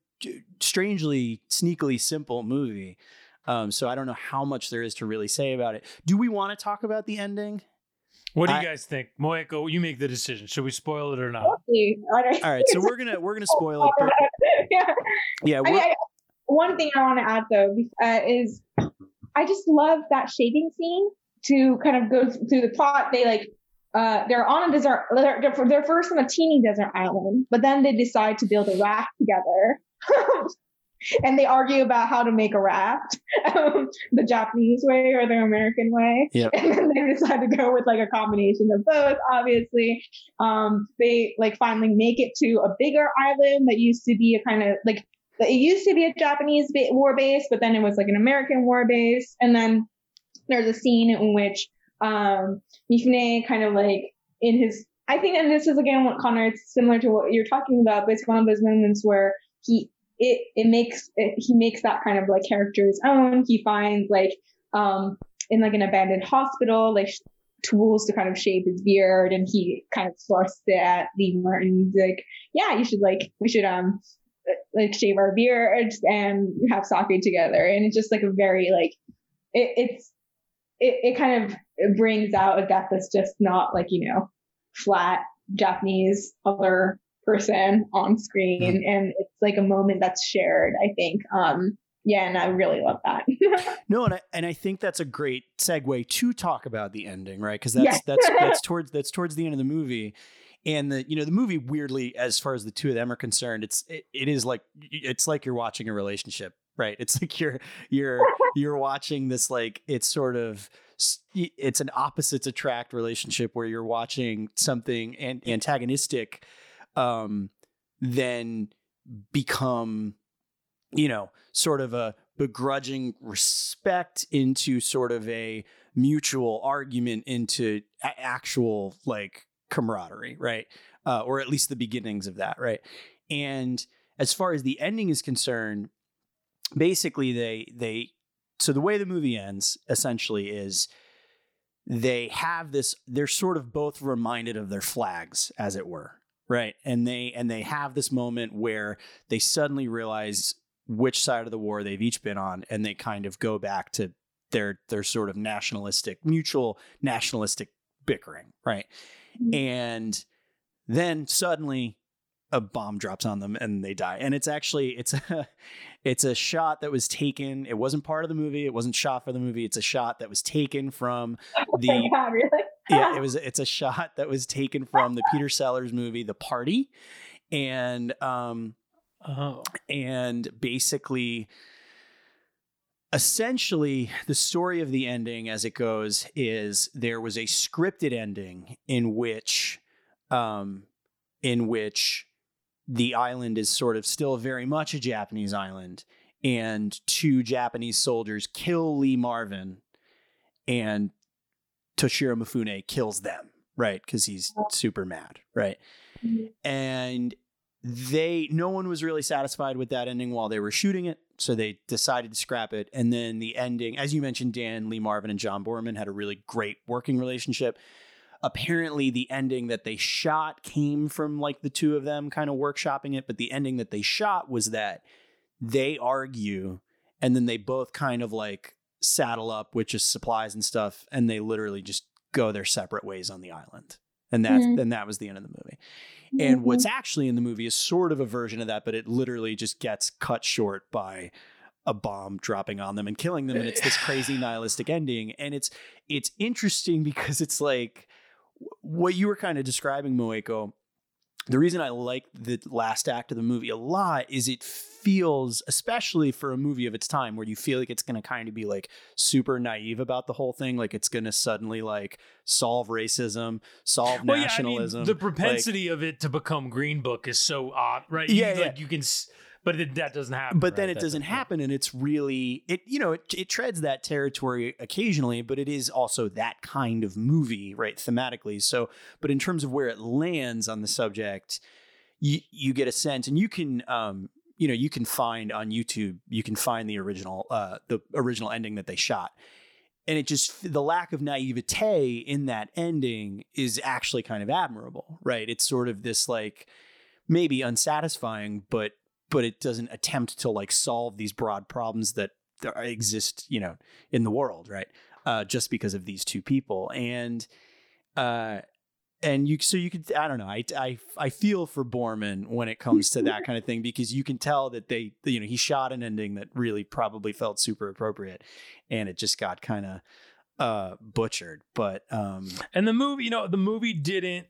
strangely, sneakily simple movie. Um, so I don't know how much there is to really say about it. Do we want to talk about the ending? What do you I, guys think, Moeko? You make the decision. Should we spoil it or not? All right, so we're gonna we're gonna spoil it. But, yeah, yeah. I mean, I, one thing I want to add though uh, is I just love that shaving scene to kind of go through the plot. They like uh, they're on a desert. They're, they're first on a teeny desert island, but then they decide to build a raft together. and they argue about how to make a raft, um, the Japanese way or the American way. Yep. And then they decide to go with like a combination of both. Obviously, um, they like finally make it to a bigger island that used to be a kind of like it used to be a Japanese ba- war base, but then it was like an American war base. And then there's a scene in which um, Mifune kind of like in his I think, and this is again what Conor, it's similar to what you're talking about, but it's one of those moments where he it it makes it, he makes that kind of like character his own. He finds like um in like an abandoned hospital like sh- tools to kind of shape his beard, and he kind of thrusts it at Lee Marvin. He's like, yeah, you should like we should um like shave our beards and have sake together, and it's just like a very like it, it's it, it kind of brings out a death that's just not like you know flat Japanese other person on screen mm-hmm. and it's like a moment that's shared i think. Um yeah and i really love that. No and I, and I think that's a great segue to talk about the ending right? Because that's yes. that's that's towards that's towards the end of the movie. And the you know the movie weirdly as far as the two of them are concerned it's it, it is like it's like you're watching a relationship right? It's like you're you're you're watching this like it's sort of it's an opposites attract relationship where you're watching something and antagonistic um, then become, you know, sort of a begrudging respect into sort of a mutual argument into a- actual like camaraderie, right? Uh, or at least the beginnings of that, right? And as far as the ending is concerned, basically they they so the way the movie ends essentially is they have this they're sort of both reminded of their flags as it were right and they and they have this moment where they suddenly realize which side of the war they've each been on and they kind of go back to their their sort of nationalistic mutual nationalistic bickering right mm-hmm. and then suddenly a bomb drops on them and they die and it's actually it's a it's a shot that was taken it wasn't part of the movie it wasn't shot for the movie it's a shot that was taken from oh the oh God, really? Yeah it was it's a shot that was taken from the peter sellers movie the party and um oh. and basically essentially the story of the ending as it goes is there was a scripted ending in which um in which the island is sort of still very much a Japanese island, and two Japanese soldiers kill Lee Marvin, and Toshiro Mifune kills them, right? Because he's super mad, right? Mm-hmm. And they, no one was really satisfied with that ending while they were shooting it, so they decided to scrap it. And then the ending, as you mentioned, Dan, Lee Marvin, and John Boorman had a really great working relationship apparently the ending that they shot came from like the two of them kind of workshopping it but the ending that they shot was that they argue and then they both kind of like saddle up with just supplies and stuff and they literally just go their separate ways on the island and that mm-hmm. and that was the end of the movie mm-hmm. and what's actually in the movie is sort of a version of that but it literally just gets cut short by a bomb dropping on them and killing them and it's this crazy nihilistic ending and it's it's interesting because it's like what you were kind of describing, Moeko, the reason I like the last act of the movie a lot is it feels, especially for a movie of its time, where you feel like it's going to kind of be like super naive about the whole thing, like it's going to suddenly like solve racism, solve well, nationalism. Yeah, I mean, the propensity like, of it to become Green Book is so odd, right? Yeah, you, yeah. Like you can but it, that doesn't happen. But right? then it that doesn't happen, and it's really it. You know, it, it treads that territory occasionally, but it is also that kind of movie, right? Thematically. So, but in terms of where it lands on the subject, you you get a sense, and you can um you know you can find on YouTube you can find the original uh the original ending that they shot and it just the lack of naivete in that ending is actually kind of admirable right it's sort of this like maybe unsatisfying but but it doesn't attempt to like solve these broad problems that exist, you know, in the world, right? Uh, just because of these two people, and uh, and you so you could I don't know I, I I feel for Boorman when it comes to that kind of thing because you can tell that they you know he shot an ending that really probably felt super appropriate and it just got kind of uh butchered but um And the movie, you know, the movie didn't,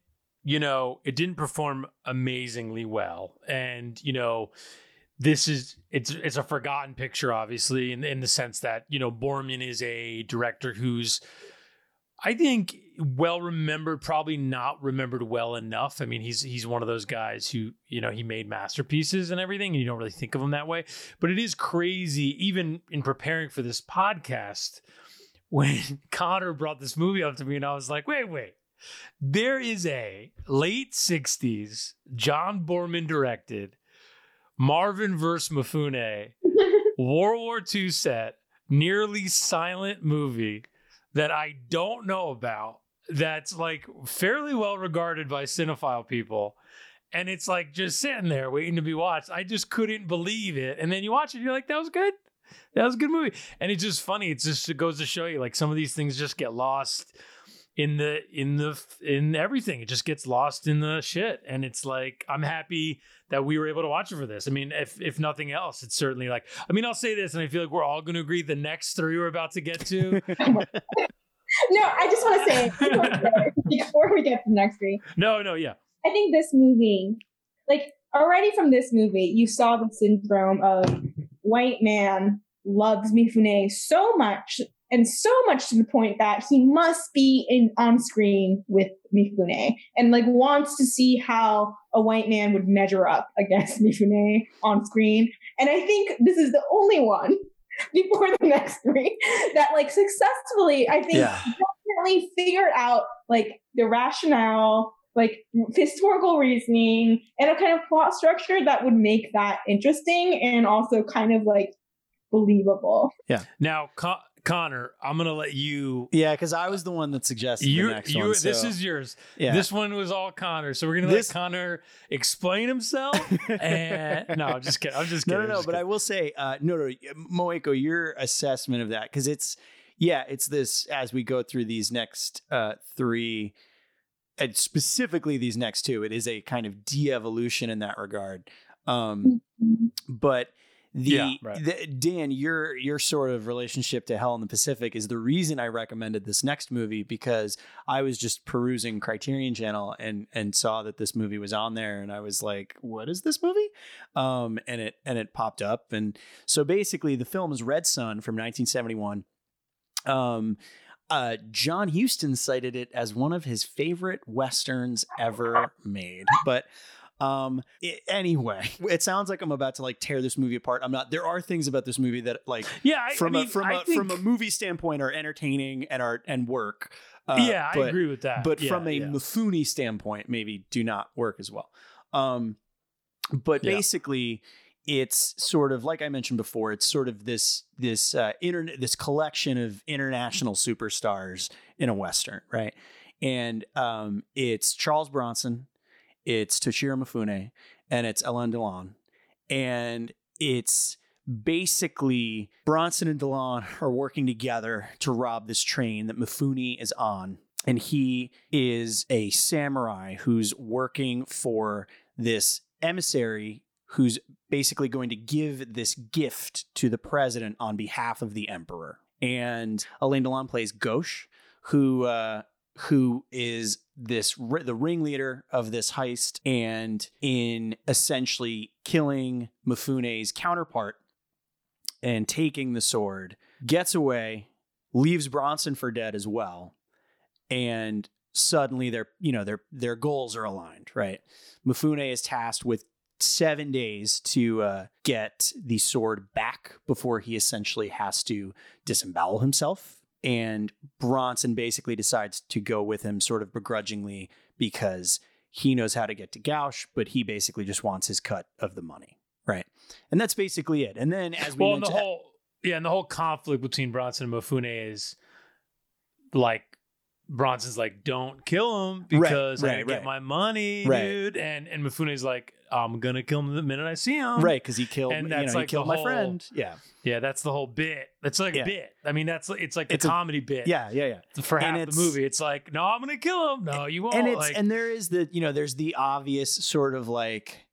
you know, it didn't perform amazingly well. And, you know, this is it's it's a forgotten picture, obviously, in in the sense that, you know, Boorman is a director who's I think well remembered, probably not remembered well enough. I mean, he's he's one of those guys who, you know, he made masterpieces and everything, and you don't really think of him that way. But it is crazy, even in preparing for this podcast, when Conor brought this movie up to me, and I was like, wait, wait. There is a late 60s John Boorman directed Marvin vs. Mifune World War II set, nearly silent movie that I don't know about that's like fairly well regarded by cinephile people. And it's like just sitting there waiting to be watched. I just couldn't believe it. And then you watch it, you're like, that was good. That was a good movie. And it's just funny. It's just it goes to show you like some of these things just get lost in the in the in everything. It just gets lost in the shit. And it's like I'm happy that we were able to watch it for this. I mean, if if nothing else, it's certainly like I mean, I'll say this, and I feel like we're all going to agree. The next three we're about to get to, No, I just want to say I just wanna say, before we get to the next three, no, no, yeah, I think this movie, like already from this movie, you saw the syndrome of white man loves Mifune so much and so much to the point that he must be in on screen with Mifune and like wants to see how a white man would measure up against Mifune on screen. And I think this is the only one before the next three that like successfully, I think yeah definitely figured out like the rationale, like historical reasoning, and a kind of plot structure that would make that interesting and also kind of like believable. Yeah. Now, Con- Conor, I'm gonna let you. yeah because I was the one that suggested You, the next you. one This is yours. yeah This one was all Conor, so we're gonna This- let Conor explain himself. and no, I'm just kidding. I'm just kidding. no, no. But I will say, uh, no, no, Moeko, your assessment of that because it's, yeah, it's this as we go through these next uh, three, and specifically these next two. It is a kind of de-evolution in that regard. Um, but the, Yeah, right. the Dan, your your sort of relationship to Hell in the Pacific is the reason I recommended this next movie because I was just perusing Criterion Channel and and saw that this movie was on there and I was like, what is this movie? Um, and it and it popped up and so basically the film is Red Sun from 1971. Um, uh, John Huston cited it as one of his favorite westerns ever made, but um i- anyway it sounds like i'm about to like tear this movie apart i'm not there are things about this movie that like yeah, I, from I mean, a from I a think- from a movie standpoint are entertaining and are and work uh, yeah, I agree with that. but Yeah, from a yeah. Mifune standpoint maybe do not work as well um but Yeah. basically it's sort of like i mentioned before it's sort of this this uh internet this collection of international superstars in a western right and um it's charles bronson it's toshiro mifune and it's alain delon and it's basically bronson and delon are working together to rob this train that mifune is on and he is a samurai who's working for this emissary who's basically going to give this gift to the president on behalf of the emperor. And Alain Delon plays Gauche, who uh, who is this the ringleader of this heist, and in essentially killing Mifune's counterpart and taking the sword, gets away, leaves Bronson for dead as well, and suddenly their you know their their goals are aligned. Right, Mifune is tasked with seven days to uh, get the sword back before he essentially has to disembowel himself. And Bronson basically decides to go with him sort of begrudgingly because he knows how to get to Gauche, but he basically just wants his cut of the money. Right. And that's basically it. And then as we well, the whole yeah, and the whole conflict between Bronson and Mifune is like Bronson's like, "Don't kill him Right, because I right, get right. my money, Right. dude," and and Mifune's like, I'm gonna kill him the minute I see him. right because he killed And you that's know, like he killed the my friend yeah Yeah, that's the whole bit. That's like Yeah. a bit. I mean, that's it's like the It's a- comedy bit. yeah yeah yeah For half the movie, it's like, no, I'm gonna kill him. No, you won't. and it's like, and there is the you know there's the obvious sort of like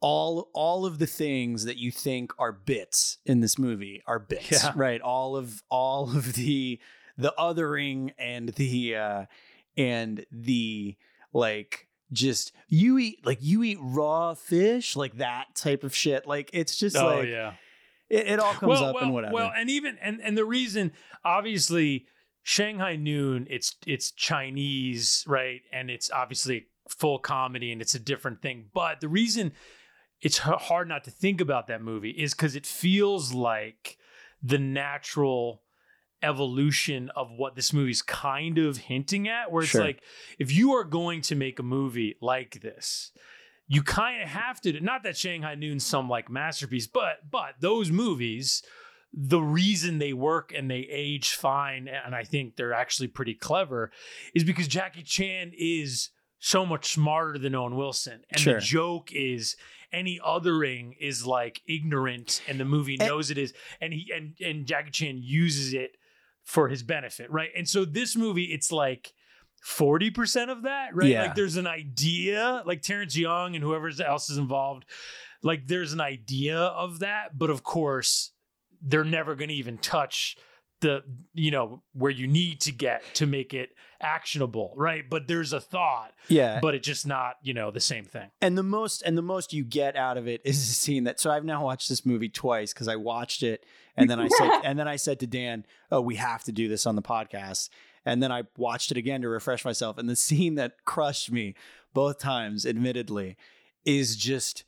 all all of the things that you think are bits in this movie are bits Yeah. right all of all of the the othering and the uh and the like just you eat like you eat raw fish like that type of shit like it's just oh like yeah. it, it all comes up and whatever Well, and even and and the reason, obviously, Shanghai Noon, it's it's Chinese, right? And it's obviously full comedy, and it's a different thing. But the reason it's hard not to think about that movie is because it feels like the natural evolution of what this movie's kind of hinting at where it's Sure. like if you are going to make a movie like this you kind of have to not that shanghai noon's some like masterpiece but but those movies the reason they work and they age fine and i think they're actually pretty clever is because jackie chan is so much smarter than owen wilson and Sure. the joke is any othering is like ignorant and the movie And- knows it is and he and and jackie chan uses it for his benefit right and so this movie it's like 40% of that, right? Yeah. Like there's an idea, like Terrence Young and whoever else is involved, like there's an idea of that, but of course, they're never going to even touch the, you know, where you need to get to make it actionable, right? But there's a thought, yeah but it's just not, you know, the same thing. and the most and the most you get out of it is a scene that so I've now watched this movie twice because I watched it and then I said and then I said to Dan, "Oh, we have to do this on the podcast." And then I watched it again to refresh myself and the scene that crushed me both times admittedly is just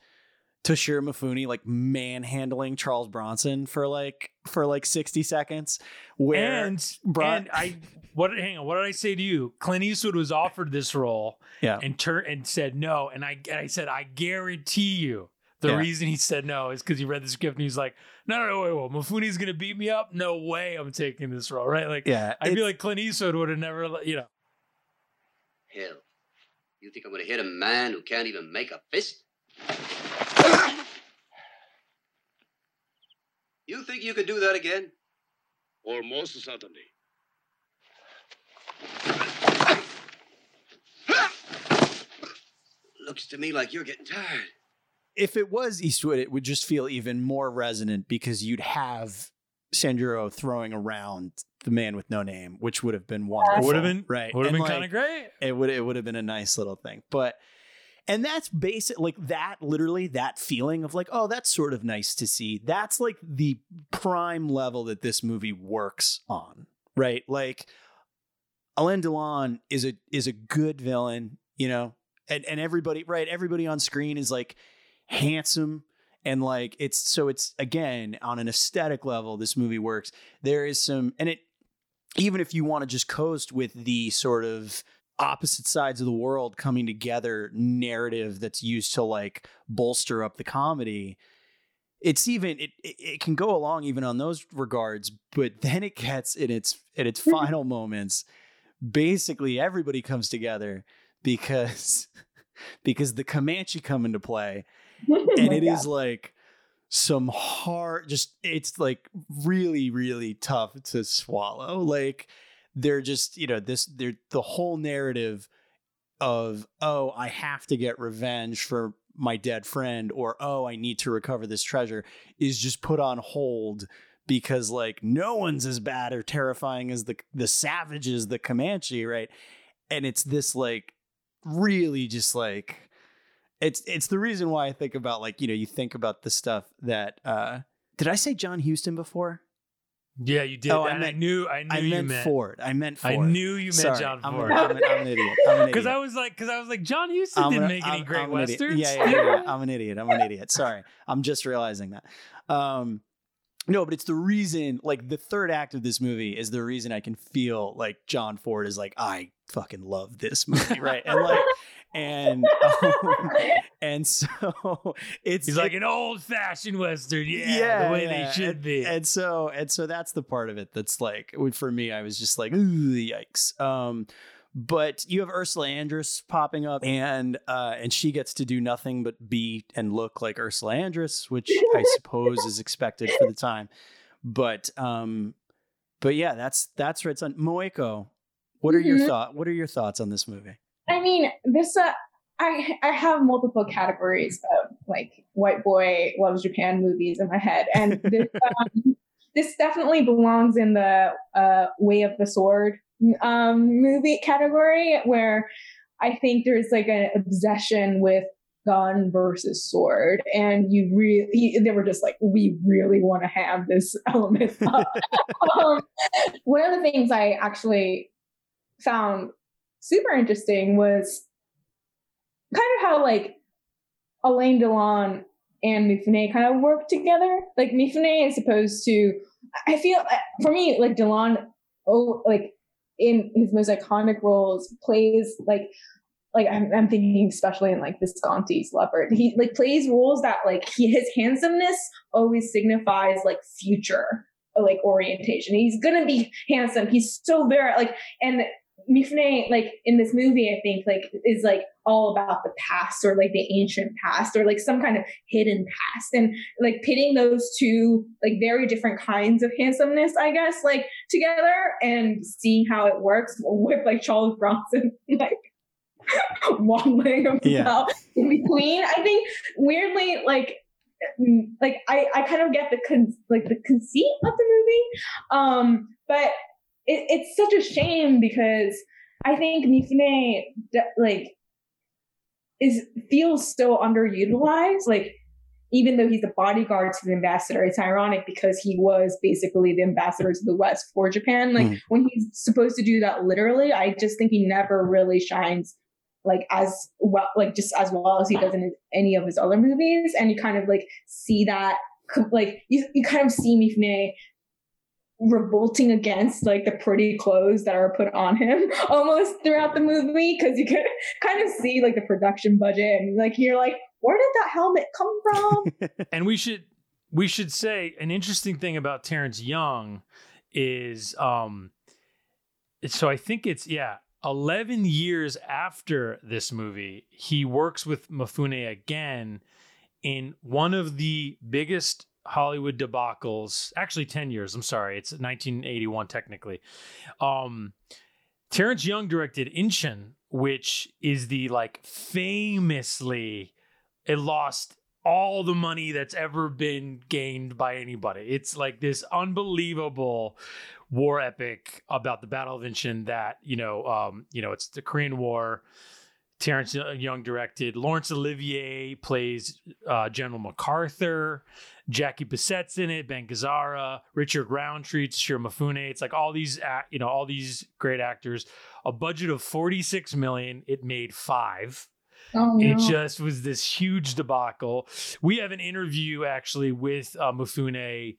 Toshiro Mifune like manhandling Charles Bronson for like for like 60 seconds where and, Bron- and I, what, hang on, what did I say to you? Clint Eastwood was offered this role yeah and turn and said no. And I and I said, I guarantee you the Yeah. reason he said no is because he read the script and he's like, no, no, no, wait, wait, Mifune's gonna beat me up? No way I'm taking this role, right? Like yeah I feel it's- like Clint Eastwood would have never let- you know. Hell, you think I'm gonna hit a man who can't even make a fist? You think you could do that again? Almost certainly. Looks to me like you're getting tired. if it was Eastwood, it would just feel even more resonant because you'd have Sanjuro throwing around the man with no name, which would have been wonderful. Would have been right. Would have And, been kind of great. It would it would have been a nice little thing, but and that's basic like that literally that feeling of like oh that's sort of nice to see that's like the prime level that this movie works on right like Alain Delon is a is a good villain you know and and everybody right everybody on screen is like handsome and like it's so it's again on an aesthetic level this movie works. There is some and it even if you want to just coast with the sort of opposite sides of the world coming together narrative that's used to like bolster up the comedy it's even it, it it can go along even on those regards but then it gets in its in its final moments basically everybody comes together because because the comanche come into play and oh it is like some hard just it's like really really tough to swallow. Like they're just you know this they're the whole narrative of oh i have to get revenge for my dead friend or oh i need to recover this treasure is just put on hold because like no one's as bad or terrifying as the the savages the comanche right and it's this like really just like it's it's the reason why I think about like you know you think about the stuff that uh did I say John Huston before? Yeah, you did. Oh, I meant- I knew I knew I you meant, meant Ford. I meant Ford. I knew you meant Sorry, John Ford. I'm, an, I'm an idiot. I'm an idiot. Because I was like, because I was like, John Huston I'm didn't an- make any great I'm an idiot. westerns. Yeah, yeah, yeah, I'm an idiot. I'm an idiot. Sorry. I'm just realizing that. Um, no, but it's the reason, like, the third act of this movie is the reason I can feel like John Ford is like, I fucking love this movie, right? And like, and um, and so it's He's like an old fashioned western, yeah, the way yeah. they should be. And so and so that's the part of it that's like for me, I was just like, ooh, yikes. Um, But you have Ursula Andress popping up, and uh, and she gets to do nothing but be and look like Ursula Andress, which I suppose is expected for the time. But um, but yeah, that's that's Red Sun. Moeko, what are your Mhm. thought? What are your thoughts on this movie? I mean, this uh, I I have multiple categories of like white boy loves Japan movies in my head, and this um, this definitely belongs in the uh, Way of the Sword um, movie category, where I think there's like an obsession with gun versus sword, and you really they were just like, we really want to have this element. um, one of the things I actually found super interesting was kind of how like alain Delon and Mifune kind of work together. Like Mifune is supposed to, I feel for me like Delon, oh, like in his most iconic roles, plays like like I'm, I'm thinking especially in like Visconti's Leopard. He like plays roles that like he his handsomeness always signifies like future like orientation. He's gonna be handsome. He's so very like and Mifune, like in this movie, I think like is like all about the past or like the ancient past or like some kind of hidden past and like pitting those two like very different kinds of handsomeness, I guess, like together and seeing how it works with like Charles Bronson like wobbling about Yeah. in between. I think weirdly like mm, like I, I kind of get the con- like the conceit of the movie um but it, it's such a shame because I think Mifune like is feels so underutilized. Like even though he's the bodyguard to the ambassador, it's ironic because he was basically the ambassador to the West for Japan. Like Mhm. when he's supposed to do that literally, I just think he never really shines like as well, like just as well as he does in any of his other movies. And you kind of like see that, like you, you kind of see Mifune revolting against like the pretty clothes that are put on him almost throughout the movie because you can kind of see like the production budget and like you're like where did that helmet come from? And we should we should say an interesting thing about Terrence Young is um so I think it's yeah 11 years after this movie he works with Mifune again in one of the biggest Hollywood debacles actually 10 years I'm sorry it's 1981 technically um Terrence Young directed Inchon which is the like famously it lost all the money that's ever been gained by anybody. It's like this unbelievable war epic about the Battle of Incheon that, you know, um, you know, it's the Korean War. Terrence Young directed. Laurence Olivier plays uh, General MacArthur. Jackie Bisset's in it. Ben Gazzara, Richard Roundtree, Toshiro Mifune. It's like all these, you know, all these great actors. A budget of forty six million. It made five. oh It just was this huge debacle. We have an interview actually with uh, Mifune.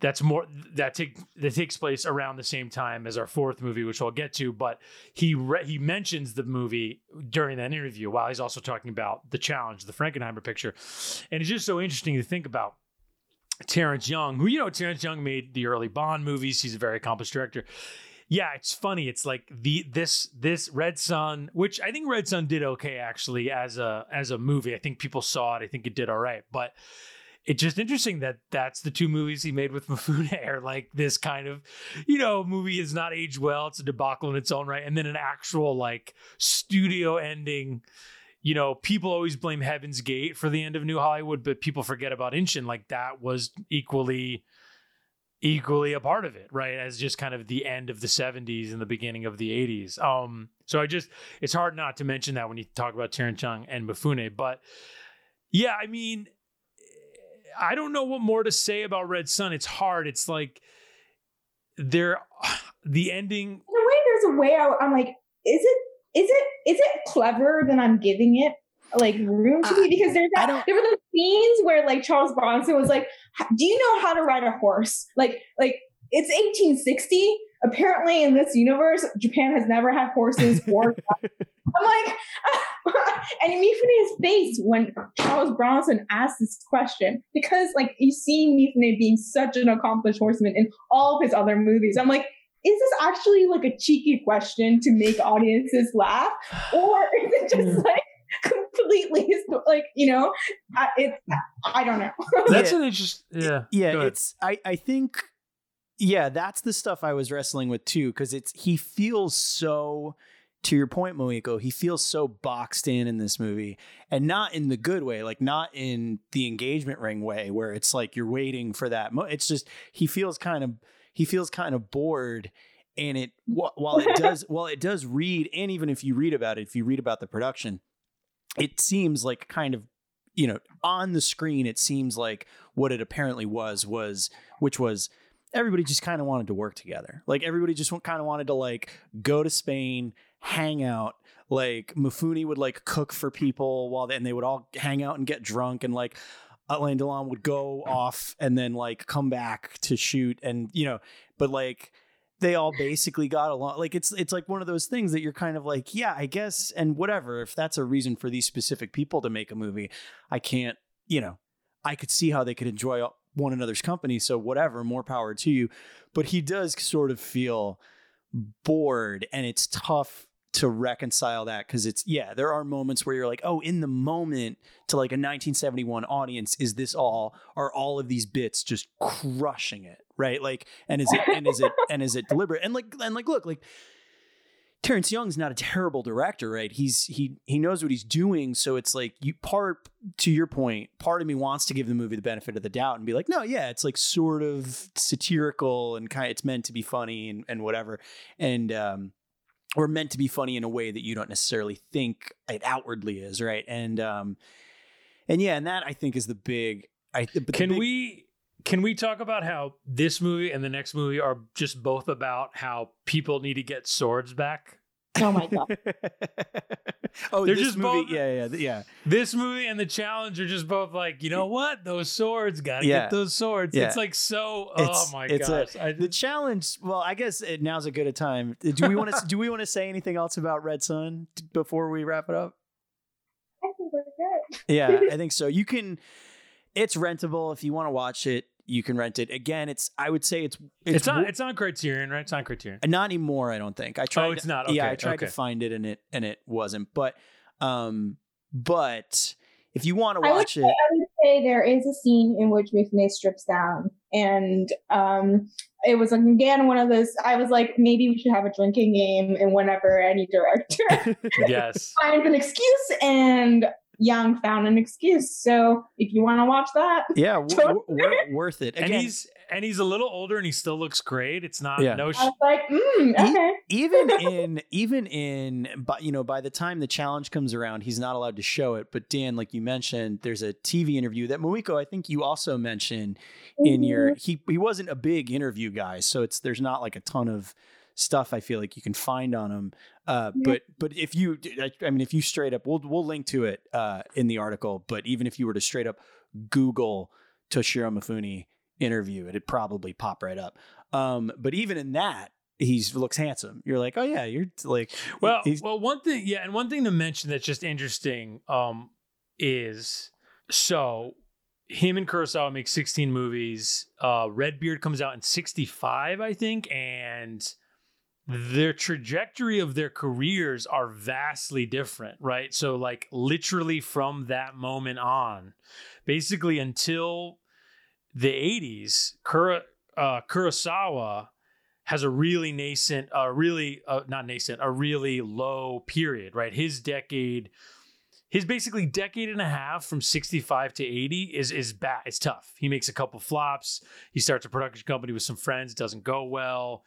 That's more that take that takes place around the same time as our fourth movie, which I'll get to. But he re- he mentions the movie during that interview while he's also talking about the challenge, the Frankenheimer picture, and it's just so interesting to think about. Terrence Young, who you know, Terrence Young made the early Bond movies. He's a very accomplished director yeah, it's funny. It's like the this this Red Sun, which I think Red Sun did okay actually as a as a movie. I think people saw it. I think it did all right, but it's just interesting that that's the two movies he made with Mifune are like this kind of, you know, movie is not aged well. It's a debacle in its own right, and then an actual like studio ending. You know, people always blame Heaven's Gate for the end of New Hollywood, but people forget about Inchon. Like that was equally equally a part of it, right? As just kind of the end of the 70s and the beginning of the 80s. Um, so I just it's hard not to mention that when you talk about Terrence Young and Mifune. But yeah, I mean, I don't know what more to say about Red Sun. It's hard. It's like there the ending in a way there's a way I, i'm like is it is it is it clever that i'm giving it like room to be because there's that, there were those scenes where like Charles Bronson was like, "Do you know how to ride a horse?" Like like it's 1860. Apparently, in this universe, Japan has never had horses or. I'm like, and Mifune's face when Charles Bronson asked this question because like you see Mifune being such an accomplished horseman in all of his other movies. I'm like, is this actually like a cheeky question to make audiences laugh, or is it just like completely like you know, I, it's I don't know. That's Yeah. an interesting. Yeah. yeah it's i i think yeah that's the stuff i was wrestling with too because it's he feels so to your point moeko he feels so boxed in in this movie and not in the good way like not in the engagement ring way where it's like you're waiting for that mo- it's just he feels kind of he feels kind of bored and it wh- while it does while it does read and even if you read about it if you read about the production it seems like kind of you know on the screen it seems like what it apparently was was which was everybody just kind of wanted to work together. Like everybody just kind of wanted to like go to spain hang out. Like Mifune would like cook for people while they, and they would all hang out and get drunk and like Alain Delon would go off and then like come back to shoot and you know but like they all basically got along. Like it's it's like one of those things that you're kind of like yeah i guess and whatever if that's a reason for these specific people to make a movie i can't you know i could see how they could enjoy one another's company so whatever more power to you. But he does sort of feel bored and it's tough to reconcile that because it's yeah there are moments where you're like oh in the moment to like a 1971 audience is this all are all of these bits just crushing it? Right? Like and is it and is it and is it deliberate? And like and like look like Terence Young's not a terrible director, right? He's he he knows what he's doing, so it's like you part to your point. Part of me wants to give the movie the benefit of the doubt and be like, no, yeah, it's like sort of satirical and kind. It's meant to be funny and and whatever, and um, or meant to be funny in a way that you don't necessarily think it outwardly is, right? And um, and yeah, and that I think is the big. I Can big- we can we talk about how this movie and the next movie are just both about how people need to get swords back? Oh my god. oh, They're this just movie, both- yeah, yeah, yeah. This movie and the challenge are just both like, you know what? Those swords, gotta Yeah. get those swords. Yeah. It's like so. Oh it's- oh my it's a- gosh! I The challenge. Well, I guess it, now's a good a time. Do we want to? do we want to say anything else about Red Sun before we wrap it up? I think we're good. Yeah, I think so. You can. It's rentable if you want to watch it. You can rent it. Again, it's. I would say it's. it's, on wo- it's on Criterion, right? It's on Criterion. not anymore. I don't think. I tried. Oh, it's to- not? Yeah, I tried to find it and it and it wasn't. But, um, but if you want to I watch say, it, I would say there is a scene in which Mifune strips down, and um, it was again one of those. I was like, maybe we should have a drinking game, and whenever any director yes. finds an excuse, and Young found an excuse. So if you want to watch that, yeah, w- w- worth it. And he's and he's a little older and he still looks great. It's not Yeah. no. Sh- I was like, mm, He- okay. even in even in but you know by the time the challenge comes around he's not allowed to show it but dan like you mentioned there's a tv interview that Moeko i think you also mentioned in your he he wasn't a big interview guy so it's there's not like a ton of stuff i feel like you can find on them. uh Yeah. but but if you I, I mean if you straight up we'll we'll link to it uh in the article but even if you were to straight up google toshiro mifune interview it'd probably pop right up um but even in that he's looks handsome you're like oh yeah you're like Well, he's, well, one thing, yeah, and one thing to mention that's just interesting um, is so him and Kurosawa make 16 movies. Uh, Redbeard comes out in 65, I think, and their trajectory of their careers are vastly different, right? So, like, literally from that moment on, basically until the 80s, Kura, uh, Kurosawa has a really nascent, uh, really uh, not nascent, a really low period, right? His decade, his basically decade and a half from 65 to 80 is is bad. It's tough. He makes a couple flops. He starts a production company with some friends. Doesn't go well.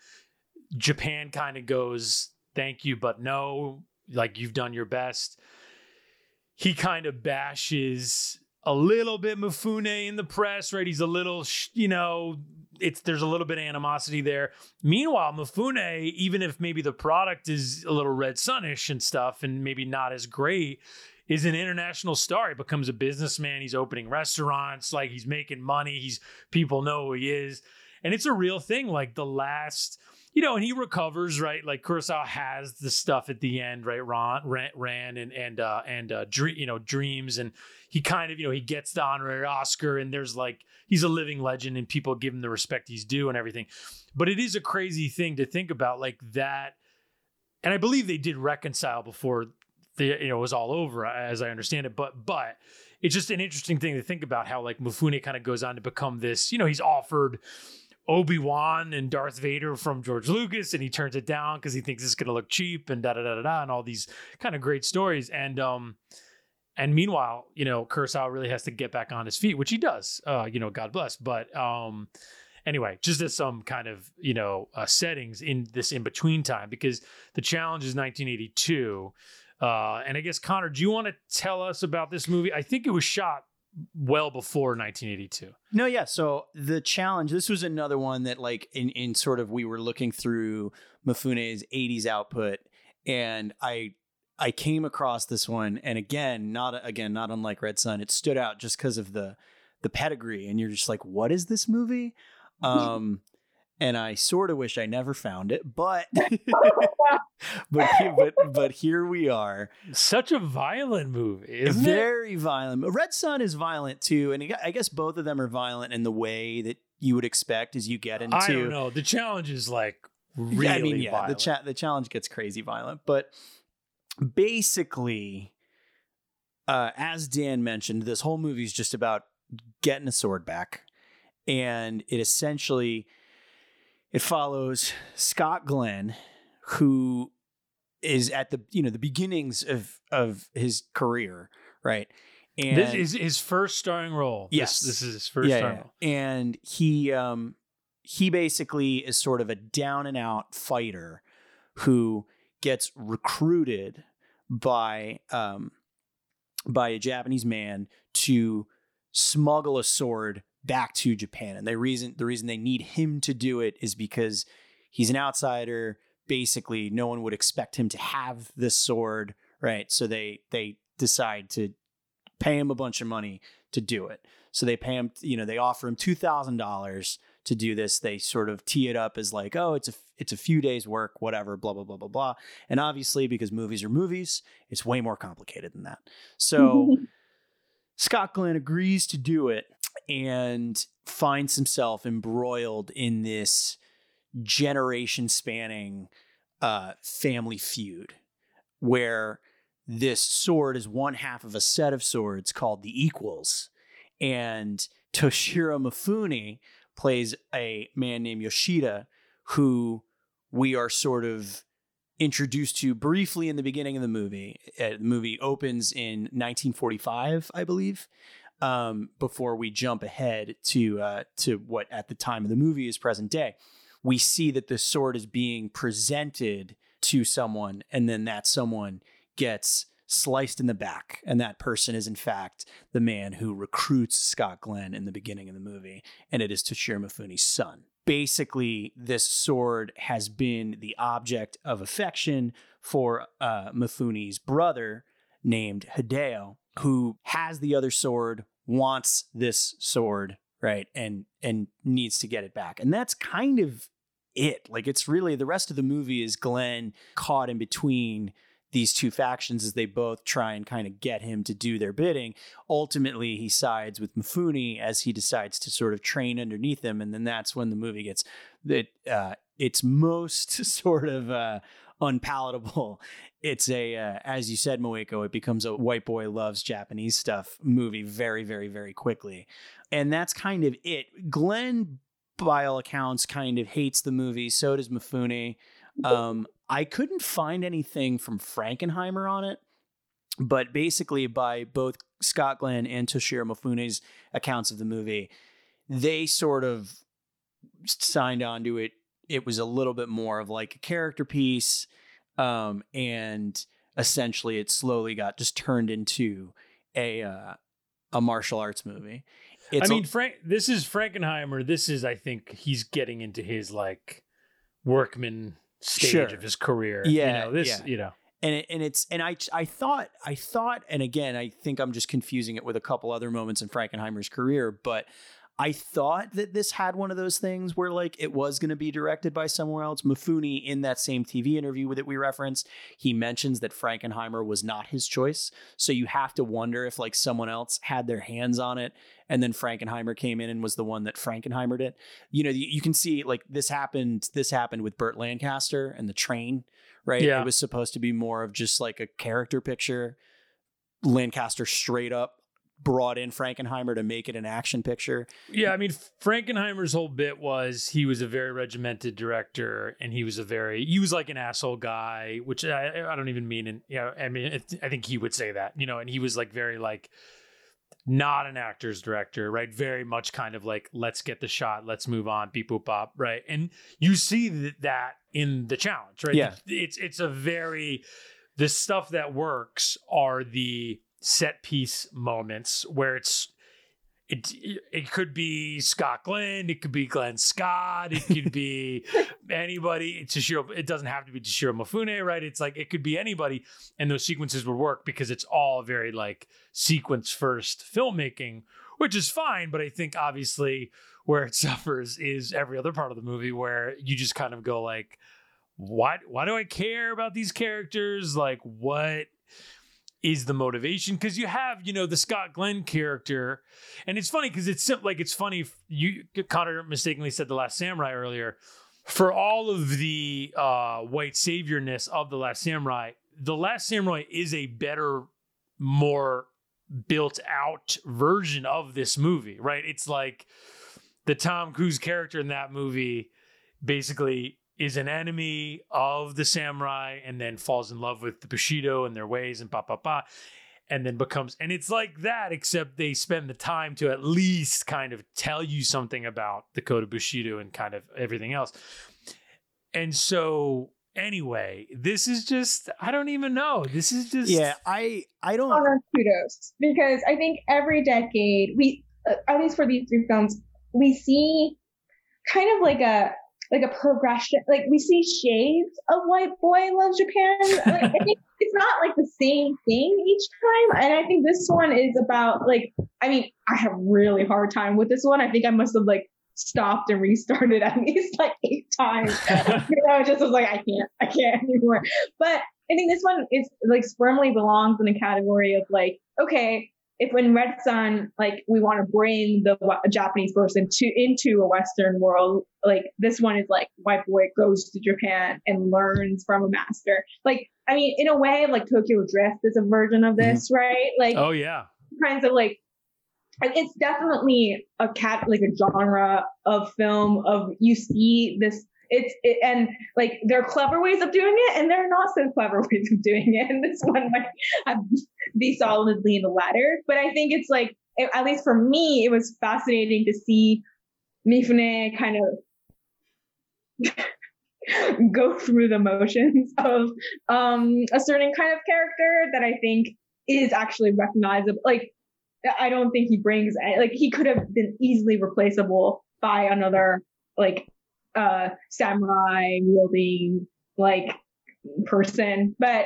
Japan kind of goes, thank you, but no. Like you've done your best. He kind of bashes a little bit Mifune in the press, right? He's a little, you know, it's there's a little bit of animosity there. Meanwhile, Mifune, even if maybe the product is a little red sunish and stuff, and maybe not as great, is an international star. He becomes a businessman. He's opening restaurants, like he's making money. He's people know who he is. and it's a real thing. Like the last, you know, and he recovers, right? Like Kurosawa has the stuff at the end, right? Ron, Ran, Ran and and uh, and uh, dream, you know, dreams, and he kind of, you know, he gets the honorary Oscar, and there's like he's a living legend, and people give him the respect he's due and everything. But it is a crazy thing to think about, like that. And I believe they did reconcile before the you know it was all over, as I understand it. But but it's just an interesting thing to think about how like Mifune kind of goes on to become this. You know, he's offered Obi Wan and Darth Vader from George Lucas, and he turns it down because he thinks it's going to look cheap and da da da da and all these kind of great stories. And um, and meanwhile, you know, Kurosawa really has to get back on his feet, which he does. Uh, you know, God bless. But um, anyway, just as some kind of you know uh, settings in this in between time, because the challenge is 1982. Uh, and I guess Conor, do you want to tell us about this movie? I think it was shot well before 1982. No, yeah. So the challenge, this was another one that, like, in in sort of we were looking through Mifune's 80s output, and I I came across this one, and again, not again, not unlike Red Sun, it stood out just because of the the pedigree, and you're just like, what is this movie? Um, and I sort of wish I never found it, but but but but here we are. Such a violent movie, isn't Very violent. Red Sun is violent too, and I guess both of them are violent in the way that you would expect as you get into. I don't know. The challenge is like really I mean, yeah, violent. the cha- the challenge gets crazy violent, but basically, uh, as Dan mentioned, this whole movie is just about getting a sword back, and it essentially it follows Scott Glenn, who is at the you know the beginnings of of his career, right? And this is his first starring role. This- Yes. this, is his first yeah, starring yeah. role. and he um he basically is sort of a down and out fighter who gets recruited by um by a Japanese man to smuggle a sword back to Japan. And the reason the reason they need him to do it is because he's an outsider. Basically, no one would expect him to have this sword, right? So they they decide to pay him a bunch of money to do it. So they pay him, you know, they offer him two thousand dollars to do this. They sort of tee it up as like, oh, it's a it's a few days work, whatever, blah blah blah blah blah. And obviously, because movies are movies, it's way more complicated than that. So Scott Glenn agrees to do it and finds himself embroiled in this generation spanning uh, family feud where this sword is one half of a set of swords called the Equals. And Toshiro Mifune plays a man named Yoshida who we are sort of introduced to briefly in the beginning of the movie. Uh, the movie opens in 1945, I believe. Um, before we jump ahead to uh, to what at the time of the movie is present day, we see that the sword is being presented to someone, and then that someone gets sliced in the back, and that person is in fact the man who recruits Scott Glenn in the beginning of the movie, and it is Toshiro Mifune's son. Basically, this sword has been the object of affection for uh, Mifune's brother named Hideo, who has the other sword, wants this sword, right, and and needs to get it back, and that's kind of it. Like it's really the rest of the movie is Glenn caught in between these two factions as they both try and kind of get him to do their bidding. Ultimately, he sides with Mifune as he decides to sort of train underneath him, and then that's when the movie gets that uh, its most sort of uh, unpalatable. It's a, uh, as you said, Moeko. It becomes a white boy loves Japanese stuff movie very, very, very quickly, and that's kind of it. Glenn, by all accounts, kind of hates the movie. So does Mifune. Um, I couldn't find anything from Frankenheimer on it, but basically, by both Scott Glenn and Toshiro Mifune's accounts of the movie, they sort of signed on to it. It was a little bit more of like a character piece, um, and essentially, it slowly got just turned into a uh, a martial arts movie. It's I mean, Frank. This is Frankenheimer. This is, I think, he's getting into his like workman stage Sure. of his career. Yeah, you know, this. yeah. You know, and it, and it's and I I thought I thought and again I think I'm just confusing it with a couple other moments in Frankenheimer's career, but I thought that this had one of those things where like it was going to be directed by somewhere else. Mifune in that same TV interview that we referenced, he mentions that Frankenheimer was not his choice. So you have to wonder if like someone else had their hands on it and then Frankenheimer came in and was the one that Frankenheimer did. You know, you, you can see like this happened this happened with Burt Lancaster and the train, right? Yeah. It was supposed to be more of just like a character picture. Lancaster straight up brought in Frankenheimer to make it an action picture. Yeah, I mean Frankenheimer's whole bit was he was a very regimented director, and he was a very he was like an asshole guy, which I, I don't even mean. And you know, I mean, it, I think he would say that, you know, and he was like very like not an actor's director, right? Very much kind of like let's get the shot, let's move on, beep boop pop, right? And you see th- that in the challenge, right? Yeah. it's it's a very the stuff that works are the set piece moments where it's it it could be Scott Glenn, it could be Glenn Scott, it could be anybody. It's Toshiro. It doesn't have to be Toshiro Mifune, right? It's like it could be anybody, and those sequences would work because it's all very like sequence first filmmaking, which is fine. But I think obviously where it suffers is every other part of the movie where you just kind of go like, why why do I care about these characters? Like what is the motivation because you have you know the Scott Glenn character, and it's funny because it's like it's funny. You Conor mistakenly said the Last Samurai earlier. For all of the uh, white saviorness of the Last Samurai, the Last Samurai is a better, more built out version of this movie. Right? It's like the Tom Cruise character in that movie basically is an enemy of the samurai and then falls in love with the Bushido and their ways and pa pa pa and then becomes and it's like that except they spend the time to at least kind of tell you something about the code of Bushido and kind of everything else. And so anyway, this is just I don't even know. This is just Yeah, I I don't honor kudos because I think every decade we, uh, at least for these three films, we see kind of like a like a progression. Like we see shades of White Boy Loves Japan. Like, I think it's not like the same thing each time, and I think this one is about like I mean I have a really hard time with this one. I think I must have like stopped and restarted at least like eight times. you know, it just was like I can't, I can't anymore. But I think this one is like firmly belongs in a category of like, okay, if when Red Sun, like we want to bring the Japanese person to into a Western world, like this one is like white boy goes to Japan and learns from a master. Like, I mean, in a way, like Tokyo Drift is a version of mm-hmm. this, right? Like Oh yeah. kinds of like it's definitely a cat like a genre of film of you see this it's it, and like there are clever ways of doing it and there are not so clever ways of doing it and this one might be solidly in the latter. But i think it's like it, at least for me it was fascinating to see mifune kind of go through the motions of um a certain kind of character that i think is actually recognizable. Like I don't think he brings like he could have been easily replaceable by another like uh samurai wielding like person. But